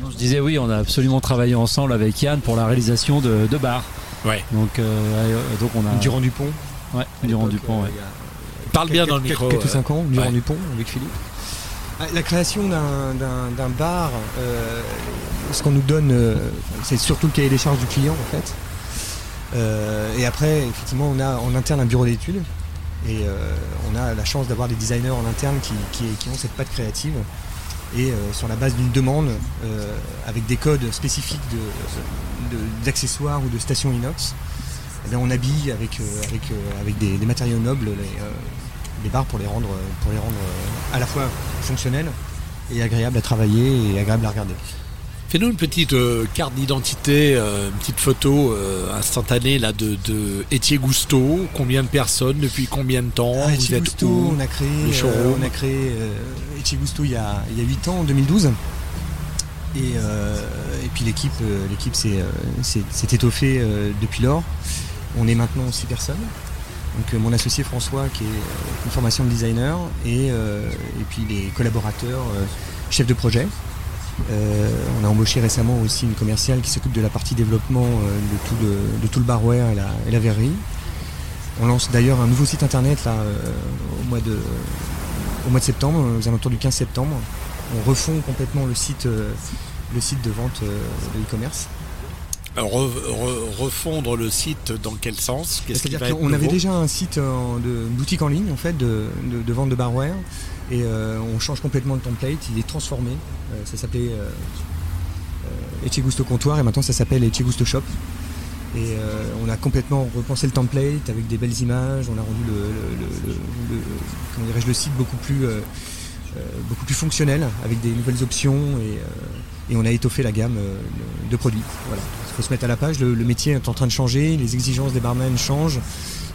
Non, je disais oui, on a absolument travaillé ensemble avec Yann pour la réalisation de, de bars. Ouais. Donc, euh, donc on a. Durand Dupont. Ouais, Durand Dupont. ouais. Parle bien dans le micro. Quelques euh. 5 ans, Durand Ouais. Dupont avec Philippe. Ah, La création d'un- bar, euh, ce qu'on nous donne, euh, c'est surtout le cahier des charges du client en fait. Euh, et après, effectivement, on a en interne un bureau d'études et on a la chance d'avoir des designers en interne qui, ont cette patte créative. Et sur la base d'une demande, avec des codes spécifiques d'accessoires ou de stations inox, eh bien, on habille avec, avec, des, matériaux nobles les, bars pour les rendre, pour les rendre euh, à la fois fonctionnels et agréables à travailler et agréables à regarder. Fais-nous une petite euh, carte d'identité, euh, une petite photo euh, instantanée là de, de Etier Gusto. Combien de personnes, depuis combien de temps Ah, Vous Etier êtes Gusto, où on a créé, on a créé Etier Gusto il y, a, il y a 8 ans, en 2012. Et, et puis l'équipe l'équipe s'est étoffée depuis lors. On est maintenant 6 personnes. Euh, mon associé François qui est euh, une formation de designer et, euh, et puis les collaborateurs, chefs de projet. On a embauché récemment aussi une commerciale qui s'occupe de la partie développement de, tout le, barware et la, verrerie. On lance d'ailleurs un nouveau site internet au, mois de, septembre, aux alentours du 15 septembre. On refond complètement le site, le site de vente de e-commerce. Alors, re- re- refondre le site dans quel sens? Qu'est-ce C'est-à-dire qu'on avait déjà un site en- de une boutique en ligne en fait de, de- de vente de barware et euh, on change complètement le template, il est transformé. Euh, ça s'appelait euh, euh, Ecce Gusto Comptoir et maintenant ça s'appelle Ecce Gusto Shop. Et euh, on a complètement repensé le template avec des belles images, on a rendu le, le- comment site beaucoup plus, euh, euh, beaucoup plus fonctionnel avec des nouvelles options et, euh, et on a étoffé la gamme euh, de produits. Voilà. Il faut se mettre à la page, le, le métier est en train de changer, les exigences des barmen changent,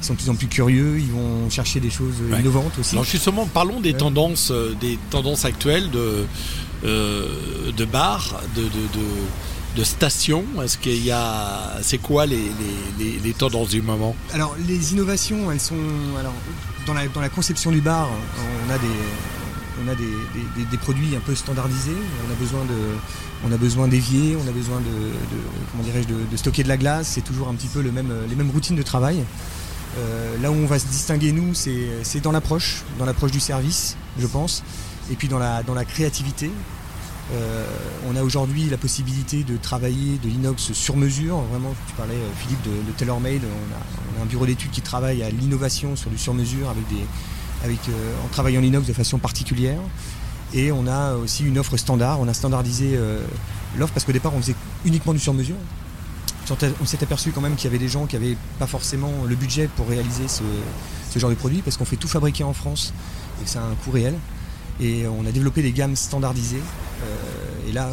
ils sont de plus en plus curieux, ils vont chercher des choses Ouais. innovantes aussi. Alors justement, parlons des Ouais. tendances, euh, des tendances actuelles de euh, de bars, de, de, de, de stations. Est-ce qu'il y a, c'est quoi les, les, les, les tendances du moment? Alors les innovations, elles sont alors dans la, dans la conception du bar, on a des on a des, produits un peu standardisés. On a besoin d'évier, on a besoin de, stocker de la glace. C'est toujours un petit peu les mêmes routines de travail. Euh, là où on va se distinguer nous, c'est dans l'approche, dans l'approche du service, je pense, et puis dans la créativité. Euh, on a aujourd'hui la possibilité de travailler de l'inox sur mesure. Vraiment, tu parlais, euh, Philippe, de, de tailor-made. On a, un bureau d'études qui travaille à l'innovation sur du sur-mesure avec des, euh, en travaillant l'inox de façon particulière. Et on a aussi une offre standard. On a standardisé euh, l'offre parce qu'au départ, on faisait uniquement du sur-mesure. On s'est aperçu quand même qu'il y avait des gens qui n'avaient pas forcément le budget pour réaliser ce, genre de produit parce qu'on fait tout fabriquer en France et que ça a un coût réel. Et on a développé des gammes standardisées. Euh, et là,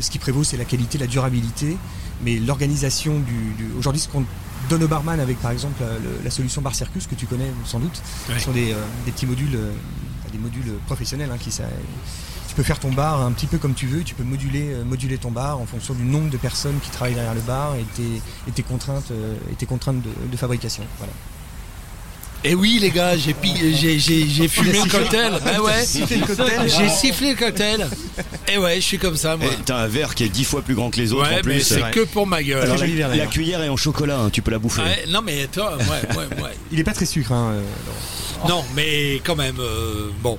ce qui prévaut, c'est la qualité, la durabilité, mais l'organisation du- Aujourd'hui, ce qu'on donne au barman avec, par exemple, la, le- la solution Bar Circus, que tu connais sans doute, Ouais. ce sont des, euh, des petits modules, euh, des modules professionnels hein, qui ça- tu peux faire ton bar un petit peu comme tu veux, tu peux moduler, euh, moduler ton bar en fonction du nombre de personnes qui travaillent derrière le bar et tes, et tes contraintes, et tes contraintes de, de fabrication. Voilà. Et oui les gars, j'ai fumé le cocktail. Ouais. J'ai sifflé le cocktail. Et ouais, je suis comme ça moi. Et T'as un verre qui est dix fois plus grand que les autres Ouais, en plus. mais c'est que pour ma gueule. Alors, la, cuillère est en chocolat, hein, tu peux la bouffer. Ouais, non mais toi, ouais, ouais, ouais. Il est pas très sucre. Hein, euh. Non, mais quand même, euh, bon.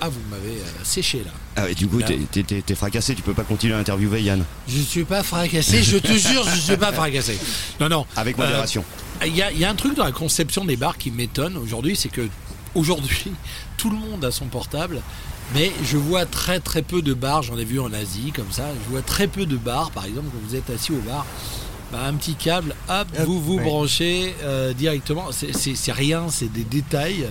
Ah, vous m'avez euh, séché là. Ah ouais, du coup, t'es- fracassé, tu peux pas continuer à interviewer Yann. Je suis pas fracassé, je te jure, je suis pas fracassé. Non, non. Avec Euh, modération. Il y, a, il y a un truc dans la conception des bars qui m'étonne aujourd'hui, c'est que aujourd'hui, tout le monde a son portable, mais je vois très très peu de bars, j'en ai vu en Asie comme ça, je vois très peu de bars, par exemple, quand vous êtes assis au bar, bah, un petit câble, hop, Hop, vous vous ouais. branchez euh, directement, c'est- rien, c'est des détails.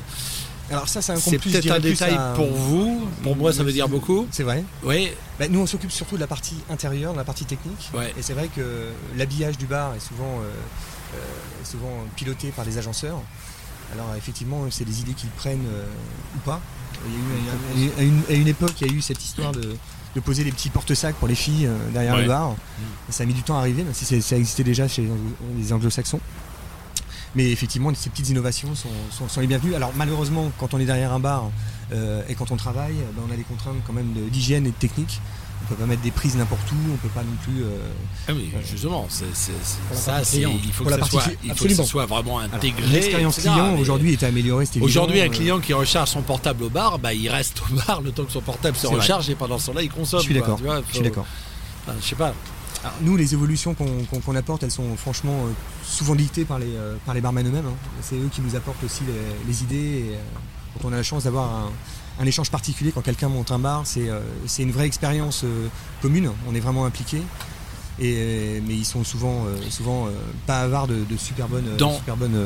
Alors ça, c'est un C'est peut-être un détail à- pour vous, pour moi ça veut dire beaucoup. C'est vrai. Oui, Bah, nous, on s'occupe surtout de la partie intérieure, de la partie technique. Ouais. Et c'est vrai que l'habillage du bar est souvent, euh, souvent piloté par des agenceurs. Alors effectivement, c'est des idées qu'ils prennent euh, ou pas. Il y a eu, il y a- à, une, à une époque, il y a eu cette histoire de, de poser des petits porte-sacs pour les filles euh, derrière Ouais. le bar. Et ça a mis du temps à arriver, même si ça existait déjà chez les anglo-saxons. Mais effectivement, ces petites innovations sont, sont- sont les bienvenues. Alors malheureusement, quand on est derrière un bar euh, et quand on travaille, ben, on a des contraintes quand même d'hygiène et de technique. On peut pas mettre des prises n'importe où, on peut pas non plus. euh, Ah oui, justement, c'est, Pour la ça, c'est- il faut que ça soit, il faut que absolument. ça soit vraiment intégré. L'expérience client aujourd'hui est améliorée. Aujourd'hui, un Euh, client qui recharge son portable au bar, bah, il reste au bar le temps que son portable se recharge et pendant ce temps-là, il consomme. Je suis d'accord. Je suis d'accord. Enfin, je sais pas. Alors, nous, les évolutions qu'on apporte, elles sont franchement euh, souvent dictées par les, euh, par les barman eux-mêmes. hein. C'est eux qui nous apportent aussi les, les idées. Et, euh, quand on a la chance d'avoir un, un échange particulier, quand quelqu'un monte un bar, c'est euh, une vraie expérience euh, commune. On est vraiment impliqués. Et, euh, mais ils sont souvent, euh, souvent pas avares de, de super bonnes, Dans- super bonnes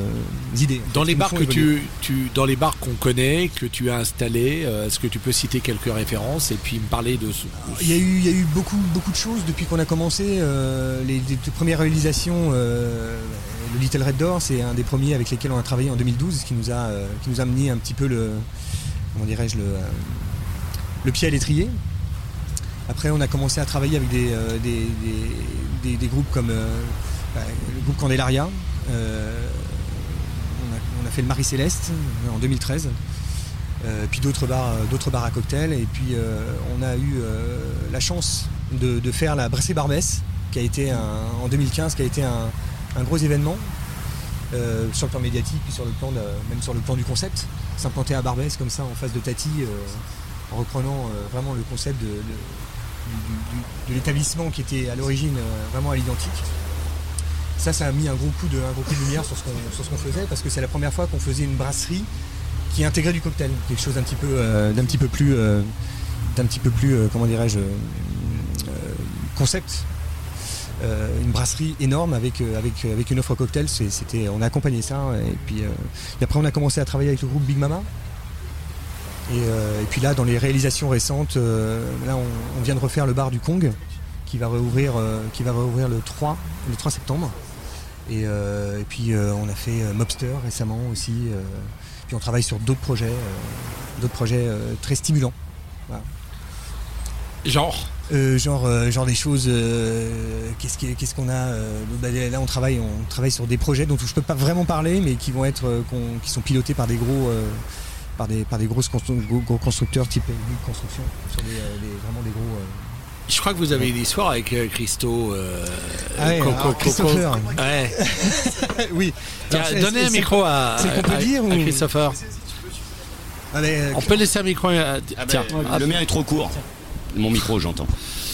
idées. Dans les bars que tu, tu, dans les bars qu'on connaît, que tu as installés, est-ce que tu peux citer quelques références et puis me parler de ce. Il y, a eu, il y a eu beaucoup, beaucoup de choses depuis qu'on a commencé. les, les premières réalisations, le Little Red Door, c'est un des premiers avec lesquels on a travaillé en 2012, qui nous a, qui nous a amené un petit peu le, comment dirais-je, le, euh, le pied à l'étrier. Après, on a commencé à travailler avec des, euh, des, des- groupes comme euh, bah, le groupe Candelaria. On, a, fait le Marie Céleste euh, en 2013. Euh, puis d'autres bars, d'autres bars à cocktails. Et puis on a eu la chance de, faire la Bressé Barbès, qui a été un- en 2015, qui a été un, un gros événement sur le plan médiatique, puis sur le plan même sur le plan du concept. S'implanter à Barbès comme ça en face de Tati, euh, en reprenant euh, vraiment le concept de, l'établissement qui était à l'origine euh, vraiment à l'identique. Ça, ça a mis un gros coup de, un gros coup de lumière sur ce qu'on faisait parce que c'est la première fois qu'on faisait une brasserie qui intégrait du cocktail, quelque chose d'un petit peu, petit peu plus, d'un petit peu plus, comment dirais-je, concept. Euh, une brasserie énorme avec, euh, avec, avec une offre cocktail, c'était, on a accompagné ça et puis euh, après on a commencé à travailler avec le groupe Big Mama. Et, euh, puis là, dans les réalisations récentes, euh, là on, vient de refaire le bar du Kong qui va réouvrir, euh, qui va réouvrir le 3, le 3 septembre. Et, euh, puis euh, on a fait euh, Mobster récemment aussi. euh, puis on travaille sur d'autres projets, euh, d'autres projets euh, très stimulants. Genre? Euh, genre, euh, genre des choses. euh, qu'est-ce qu'on a bah, Là, on travaille, on travaille sur des projets dont je peux pas vraiment parler, mais qui vont être, euh, qui sont pilotés par des gros, euh, par des, par des grosses constru- gros, constructeurs type Construction, sur des, euh, des- vraiment des gros. euh, Je crois que vous avez une histoire avec Christo. euh, Ah ouais, Co- alors, Co- Co- Christopher. Ouais. oui. Tiens, Alors, c'est- donnez un micro à, c'est qu'on peut à- dire à ou- Christopher. On peut laisser un micro. à- Ah tiens. ben, le mien est trop court. Mon micro, j'entends.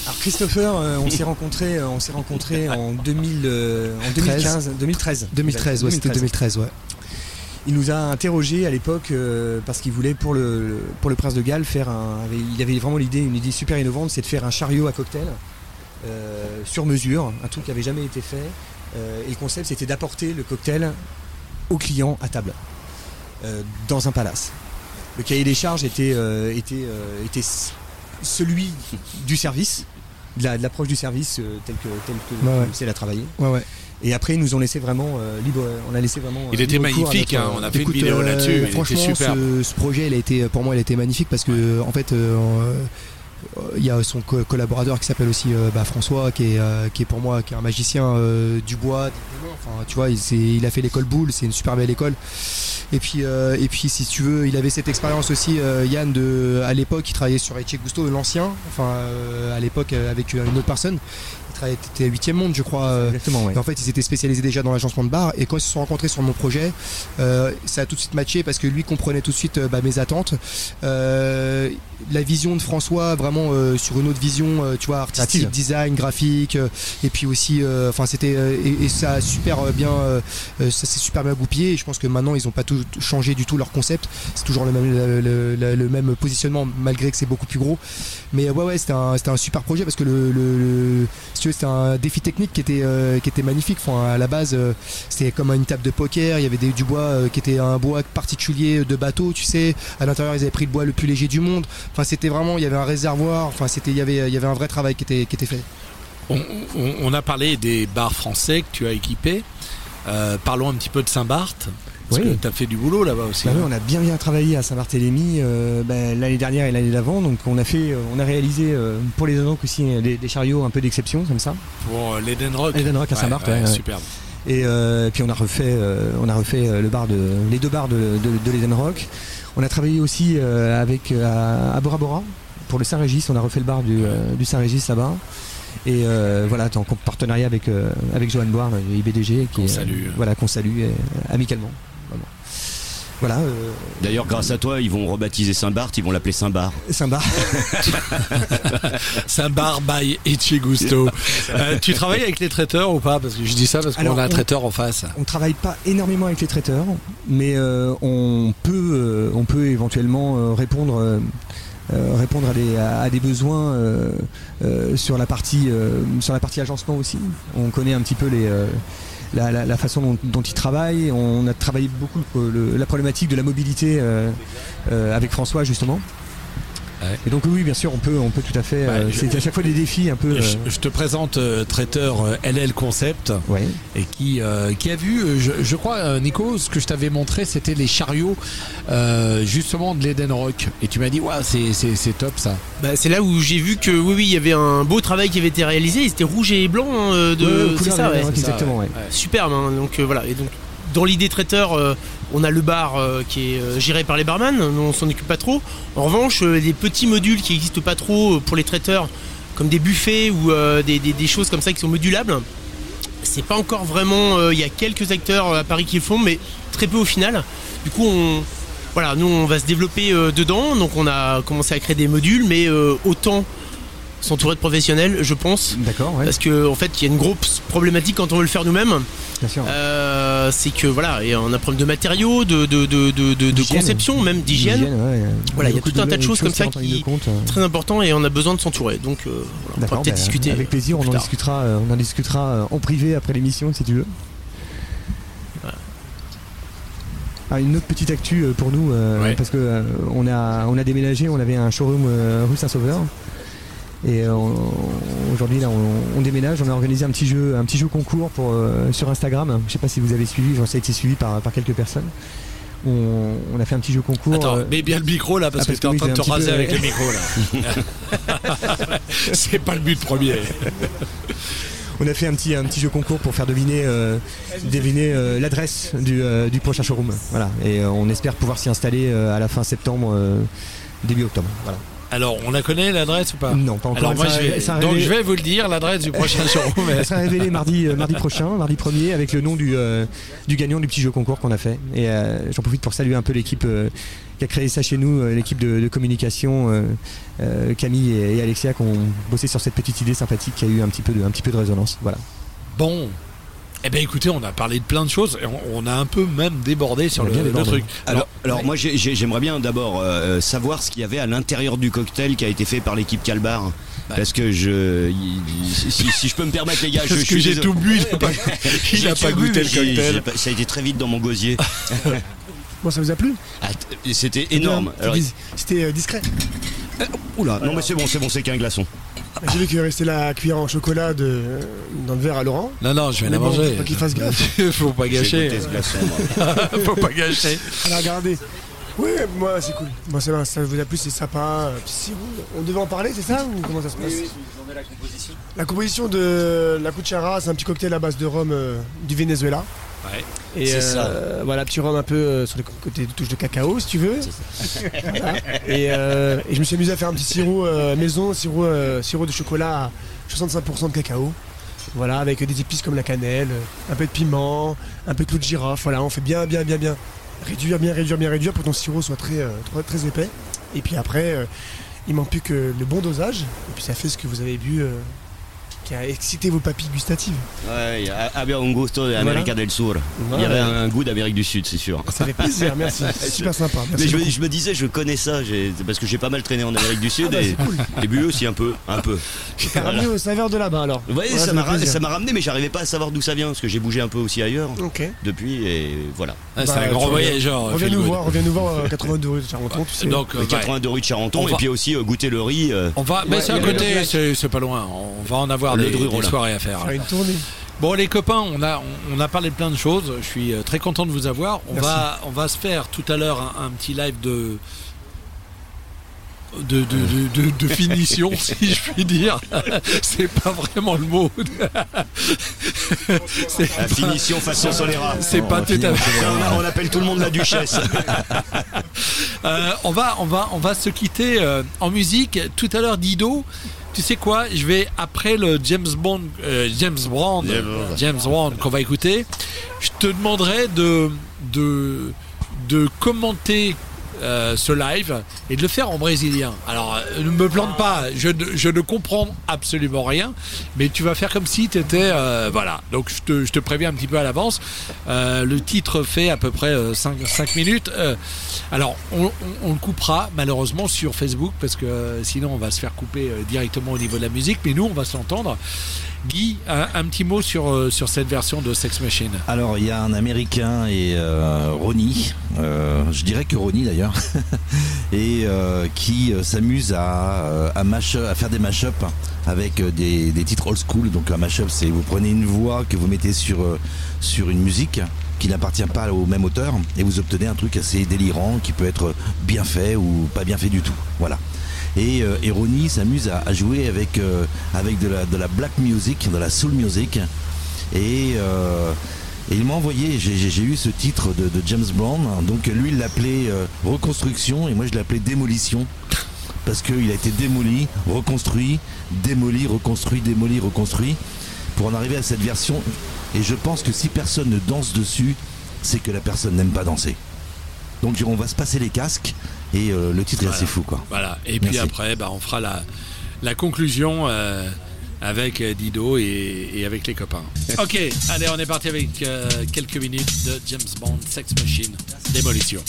Alors Christopher, euh, on s'est rencontrés, euh, on s'est rencontrés en 2000, euh, en 2015, 2013. 2013, ouais, c'était 2013, ouais. Il nous a interrogé à l'époque euh, parce qu'il voulait pour le, pour le Prince de Galles faire un. il avait vraiment l'idée, une idée super innovante, c'est de faire un chariot à cocktail sur mesure, un truc qui avait jamais été fait. Et le concept c'était d'apporter le cocktail au client à table, dans un palace. Le cahier des charges était, était, était celui du service, de la- de l'approche du service euh, tel que, tel que Ouais, ouais. c'est la travailler. Ouais, ouais. Et après, ils nous ont laissé vraiment euh, libre. On a laissé vraiment. Il euh, était magnifique, notre- hein, on a fait Écoute, une vidéo euh, là-dessus, était Franchement, super. ce, ce projet, il a été, pour moi, il a été magnifique parce que, en fait, euh, euh, il y a son co- collaborateur qui s'appelle aussi euh, bah, François, qui est, euh, qui est pour moi, qui est un magicien euh, du bois. Enfin, tu vois, il, a fait l'école Boulle, c'est une super belle école. Et puis, euh, et puis, si tu veux, il avait cette expérience aussi, euh, Yann, de, à l'époque, il travaillait sur Eche Gusto, l'ancien, enfin, euh, à l'époque, euh, avec une autre personne. Il travaillait, était 8 monde, je crois. euh, Exactement, ouais. et en fait, ils étaient spécialisés déjà dans l'agencement de bar. Et quand ils se sont rencontrés sur mon projet, euh, ça a tout de suite matché parce que lui comprenait tout de suite euh, bah, mes attentes. Euh, la vision de François, vraiment euh, sur une autre vision, tu vois, artistique, design, graphique, et puis aussi, enfin, c'était et, et ça a super bien, ça s'est super bien goupillé. Et je pense que maintenant, ils n'ont pas tout changé du tout leur concept. C'est toujours le même, le, le- même positionnement, malgré que c'est beaucoup plus gros. Mais ouais, ouais, c'était un, c'était un super projet parce que le, le- le- si tu veux, c'était un défi technique qui était, euh, qui était magnifique. Enfin, à la base, euh, c'était comme une table de poker. Il y avait du bois euh, qui était un bois particulier de bateau, tu sais. À l'intérieur, ils avaient pris le bois le plus léger du monde. C'était vraiment, il y avait un réservoir. C'était, il y avait, il y avait un vrai travail qui était, fait. On, on- a parlé des bars français que tu as équipés. Parlons un petit peu de Saint-Barth. Parce Oui. que tu as fait du boulot là-bas aussi. Bah oui, hein. on a bien bien travaillé à Saint-Barthélemy euh, bah, l'année dernière et l'année d'avant. Donc on a fait, euh, on a réalisé euh, pour les Danocs aussi des, des chariots un peu d'exception comme ça. Pour l'Eden Rock. À Saint-Barth, ouais, ouais, ouais. superbe. Et euh, puis on a refait, euh, on a refait le bar de, les deux bars de, de, de l'Eden Rock. On a travaillé aussi euh, avec à, à Bora Bora pour le Saint-Régis. On a refait le bar du, du Saint-Régis là-bas. Et voilà, en partenariat avec avec Johan Boire, le IBDG, qui Qu'on salue. voilà qu'on salue amicalement. Voilà. euh, D'ailleurs, grâce à toi, ils vont rebaptiser Saint-Barth, ils vont l'appeler Saint-Bar. Saint-Bar. Saint-Bar by Eche Gusto. Euh, tu travailles avec les traiteurs ou pas Parce que je dis ça parce qu'on a un on- traiteur en face. On travaille pas énormément avec les traiteurs, mais euh, on peut, euh, on peut éventuellement euh, répondre, euh, euh, répondre à des, à, à des besoins euh, euh, sur la partie, euh, sur la partie agencement aussi. On connaît un petit peu les. La, façon dont, dont ils travaillent, on a travaillé beaucoup la problématique de la mobilité euh, euh, avec François justement. Et donc oui, bien sûr, on peut, on peut tout à fait. euh, c'est à chaque fois des défis un peu. Je, euh, je te présente euh, traiteur euh, LL Concept Ouais. et qui, euh, qui a vu, je, je crois, Nico, ce que je t'avais montré, c'était les chariots euh, justement de l'Eden Rock. Et tu m'as dit, ouais, c'est, c'est, c'est top ça. Bah, c'est là où j'ai vu que oui, oui, il y avait un beau travail qui avait été réalisé. C'était rouge et blanc hein, de. C'est ça, de ouais. Rock, exactement, ouais. Superbe. hein, donc euh, voilà. Et donc dans l'idée traiteur, euh, on a le bar euh, qui est euh, géré par les barman. Nous, on s'en occupe pas trop. En revanche, les petits modules qui existent pas trop pour les traiteurs, comme des buffets ou des, des- des choses comme ça qui sont modulables. C'est pas encore vraiment. Il y a quelques acteurs à Paris qui le font, mais très peu au final. Du coup, voilà, nous on va se développer dedans. Donc on a commencé à créer des modules, mais autant s'entourer de professionnels, je pense. D'accord. Parce que en fait, il y a une grosse problématique quand on veut le faire nous-mêmes. Bien sûr. Euh, c'est que voilà, et on a un problème de matériaux, de, de, de, de, de- de D'hygiène. conception, même d'hygiène. Ouais. Voilà, il y a tout un tas de choses comme ça qui compte, euh. très important et on a besoin de s'entourer. Donc euh, on pourra peut-être bah, discuter. Avec plaisir, on en discutera, on en discutera en privé après l'émission si tu veux. Ah, une autre petite actu pour nous euh, parce que euh, on a on a déménagé, on avait un showroom euh, rue Saint-Sauveur et euh, aujourd'hui là on, on déménage, on a organisé un petit jeu un petit jeu concours pour euh, sur Instagram. Je sais pas si vous avez suivi, ça a été suivi par par quelques personnes. On, on a fait un petit jeu concours. Attends, euh, mets bien le micro là parce ah, que t'es en oui, train de te raser peu- avec le micro là. c'est pas le but premier. On a fait un petit, un petit jeu concours pour faire deviner, euh, deviner euh, l'adresse du, euh, du prochain showroom. Voilà. Et on espère pouvoir s'y installer à la fin septembre, début octobre. Voilà. Alors, on la connaît l'adresse ou pas Non, pas encore. Alors moi, Ça- je vais, ça a donc révélé- je vais vous le dire, l'adresse du prochain showroom. Elle sera révélée mardi, euh, mardi prochain, mardi 1er, avec le nom du, euh, du gagnant du petit jeu concours qu'on a fait. Et euh, j'en profite pour saluer un peu l'équipe qui a créé ça chez nous, l'équipe de, de communication, Camille et, et Alexia, qui ont bossé sur cette petite idée sympathique qui a eu un petit peu de, un petit peu de résonance. Voilà. Bon. Eh ben écoutez, on a parlé de plein de choses et on, on a un peu même débordé sur le, bien le truc. Alors, alors moi j'ai- j'ai- j'aimerais bien d'abord euh, savoir ce qu'il y avait à l'intérieur du cocktail qui a été fait par l'équipe Calbar. Parce que je, si, si je peux me permettre les gars, Parce je, que suis j'ai désolé. tout bu, il a pas- il a tout pas bu, goûté le j'ai- cocktail. pas- Ça a été très vite dans mon gosier. Bon, ça vous a plu? Ah, C'était énorme. C'était euh, discret. Oula, non mais c'est bon, c'est bon, c'est qu'un glaçon. J'ai vu qu'il restait la cuillère en chocolat de, dans le verre à Laurent. Non, non, je vais Mais la bon, manger. faut pas qu'il fasse gaffe. Faut pas gâcher. goûté ce glaçon, moi. Faut pas gâcher. Alors regardez. Oui, moi c'est cool. Moi ça ça vous a plu, c'est sympa. petit sirop. On devait en parler, c'est ça ou comment ça se passe la composition. La composition de la cuchara, c'est un petit cocktail à base de rhum euh, du Venezuela. Ouais. Et C'est ça. euh, voilà, petit rhum un peu euh, sur le côté de touche de cacao, si tu veux. Voilà. Et, euh, et je me suis amusé à faire un petit sirop maison, sirop, sirop de chocolat à 65% de cacao. Voilà, avec des épices comme la cannelle, un peu de piment, un peu de clou de girofle. Voilà, on fait bien, bien, bien, bien. Réduire, bien réduire, bien réduire pour que ton sirop soit très, euh, très, très épais. Et puis après, euh, il manque plus que le bon dosage. Et puis ça fait ce que vous avez bu euh, qui a excité vos papilles gustatives. Ouais, había un gusto de América del Sur. Il y avait un goût d'Amérique du Sud, c'est sûr. Ça fait plaisir, merci. C'est super sympa. Merci Mais je me, je me disais, je connais ça, j'ai- parce que j'ai pas mal traîné en Amérique du Sud bah, et, c'est cool. et bu aussi un peu, un peu. T'as ramené au saveur de là-bas alors Ouais, Voilà, ça m'a ça ramené, mais j'arrivais pas à savoir d'où ça vient, parce que j'ai bougé un peu aussi ailleurs Ok. depuis, et voilà. Ah, c'est Bah, un grand voyageur. Reviens nous voir, reviens nous voir euh, 82 rue de Charenton, tu sais. Donc, euh, Les ouais. 82 rue de Charenton, On et puis aussi euh, goûter le riz. euh, On va, mais c'est à côté, c'est pas loin. On va en avoir des, des soirées à faire. Faire une tournée. Bon les copains, on a on a parlé de plein de choses. Je suis euh, très content de vous avoir. On Merci. va on va se faire tout à l'heure un, un petit live de de, de, de, de- de finition, si je puis dire. C'est pas vraiment le mot. La pas- finition façon Solera. C'est pas tout à fait. On, on appelle tout le monde la duchesse. Euh, on va, on va, on va se quitter euh, en musique. Tout à l'heure, Dido. Tu sais quoi Je vais après le James Bond, euh, James Bond, James Bond. James Bond qu'on va écouter. Je te demanderai de de de commenter euh, ce live et de le faire en brésilien. Alors, euh, ne me plante pas, je, ne- comprends absolument rien, mais tu vas faire comme si tu étais... voilà, donc je te, préviens un petit peu à l'avance. Euh, le titre fait à peu près 5, minutes. Euh, alors, on, le coupera malheureusement sur Facebook, parce que euh, sinon on va se faire couper euh, directement au niveau de la musique, mais nous, on va se l'entendre. Guy, un, petit mot sur, euh, sur cette version de Sex Machine. Alors il y a un Américain et euh, Ronnie, euh, je dirais que Ronnie d'ailleurs, et qui s'amuse à, à, à faire des mash-up avec des, titres old school. Donc un mash-up c'est vous prenez une voix que vous mettez sur une musique qui n'appartient pas au même auteur et vous obtenez un truc assez délirant qui peut être bien fait ou pas bien fait du tout. Voilà. Et, euh, et Ronnie s'amuse à, à jouer avec, euh, avec de, la, de la black music, de la soul music. Et, euh, il m'a envoyé, j'ai eu ce titre de, de James Brown. Donc lui, il l'appelait euh, Reconstruction et moi, je l'appelais Démolition. Parce qu'il a été démoli, reconstruit, démoli, reconstruit, démoli, reconstruit. Pour en arriver à cette version. Et je pense que si personne ne danse dessus, c'est que la personne n'aime pas danser. Donc on va se passer les casques et euh, le titre est assez fou quoi. Voilà. Et puis après, bah, on fera la, la conclusion euh, avec euh, Dido et, et avec les copains. Ok, allez, on est parti avec euh, quelques minutes de James Bond, Sex Machine, Démolition.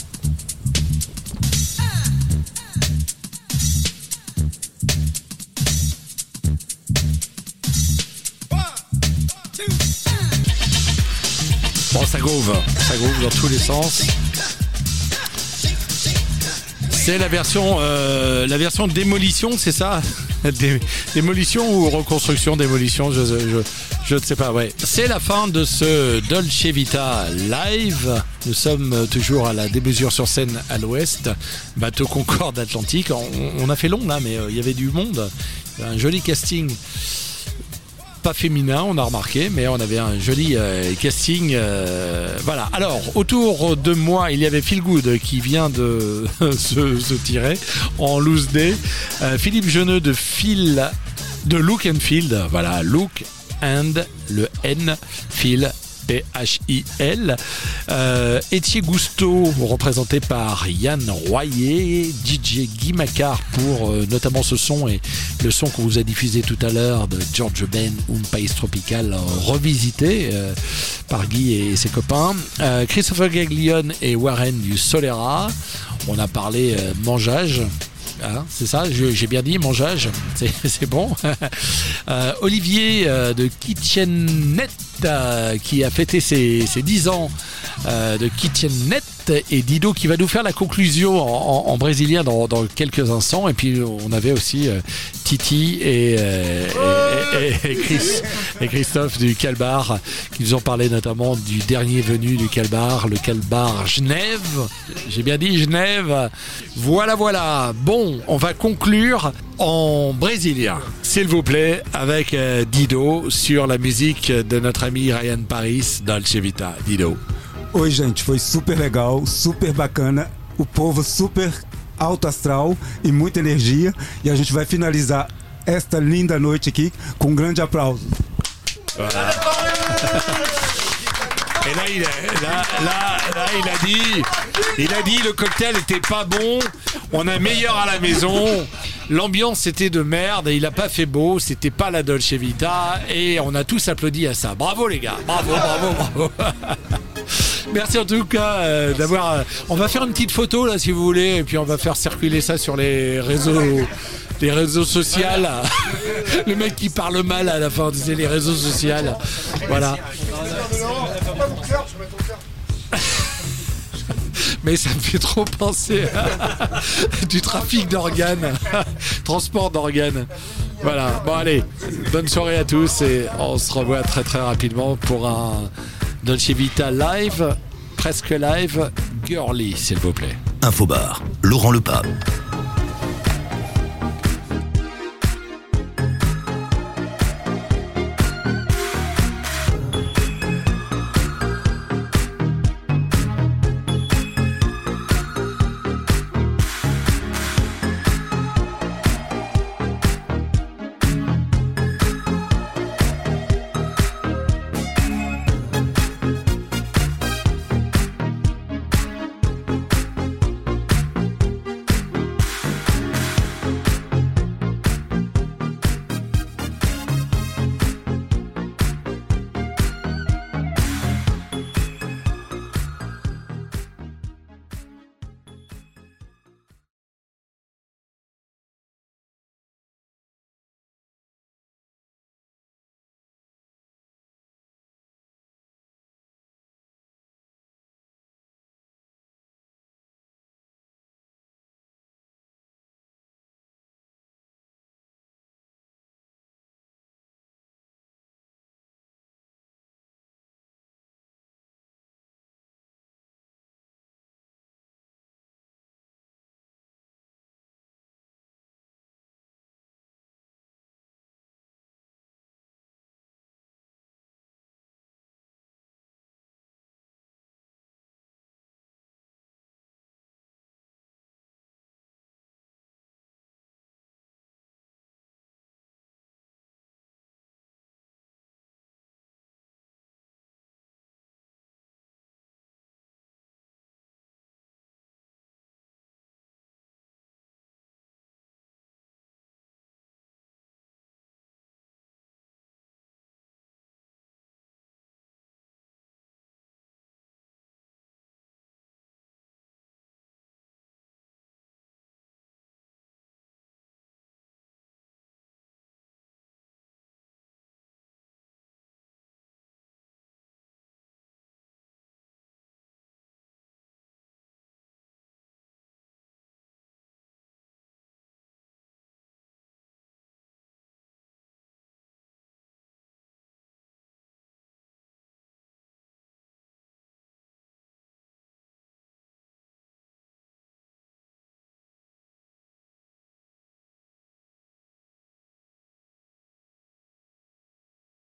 Bon, ça groove, ça groove dans tous les sens. C'est la version, euh, la version démolition, c'est ça Dé- Démolition ou reconstruction Démolition, je, ne sais pas. Ouais. C'est la fin de ce Dolce Vita live. Nous sommes toujours à la démesure sur scène à l'ouest, bateau Concorde Atlantique. On, a fait long là, mais euh, il y avait du monde. Un joli casting pas féminin, on a remarqué, mais on avait un joli euh, casting. euh, voilà. Alors, autour de moi, il y avait Phil Good qui vient de se, tirer en loose day. Euh, Philippe Geneux de Phil, de Look and Field. Voilà, Look and le N, Phil. P-H-I-L. Euh, Etier Gusto, représenté par Yann Royer, DJ Guy Macquart pour euh, notamment ce son et le son qu'on vous a diffusé tout à l'heure de George Ben, Un Pays Tropical, euh, revisité euh, par Guy et ses copains. Euh, Christopher Gaglione et Warren du Solera. On a parlé euh, mangeage. hein, c'est ça, j'ai bien dit, mangeage, c'est bon? Euh, Olivier euh, de Kitchenette euh, qui a fêté ses, ses 10 ans euh, de Kitchenette et Dido qui va nous faire la conclusion en, en- en brésilien dans, quelques instants. Et puis on avait aussi euh, Titi et, euh, et- Chris- et Christophe du Calbar qui nous ont parlé notamment du dernier venu du Calbar, le Calbar Genève. J'ai bien dit Genève. Voilà, voilà. Bon, on va conclure en brésilien, s'il vous plaît, avec Dido sur la musique de notre ami Ryan Paris, Dolce Vita. Dido. Oi, gente, foi super legal, super bacana. O povo super alto astral e muita energia. E a gente vai finalizar esta linda noite aqui com um grande aplauso. Et là, il a, là, là, là, il a dit, il a dit le cocktail était pas bon. On a meilleur à la maison. L'ambiance était de merde et il a pas fait beau. C'était pas la Dolce Vita et on a tous applaudi à ça. Bravo les gars, bravo, bravo, bravo. Merci en tout cas euh, d'avoir. euh, on va faire une petite photo là si vous voulez et puis on va faire circuler ça sur les réseaux. Les réseaux sociaux, le mec qui parle mal à la fin, disait les réseaux sociaux. Voilà. Mais ça me fait trop penser du trafic d'organes, transport d'organes. Voilà, bon allez, bonne soirée à tous et on se revoit très très rapidement pour un Dolce Vita live, presque live, girly s'il vous plaît. Infobar, Laurent Lepape.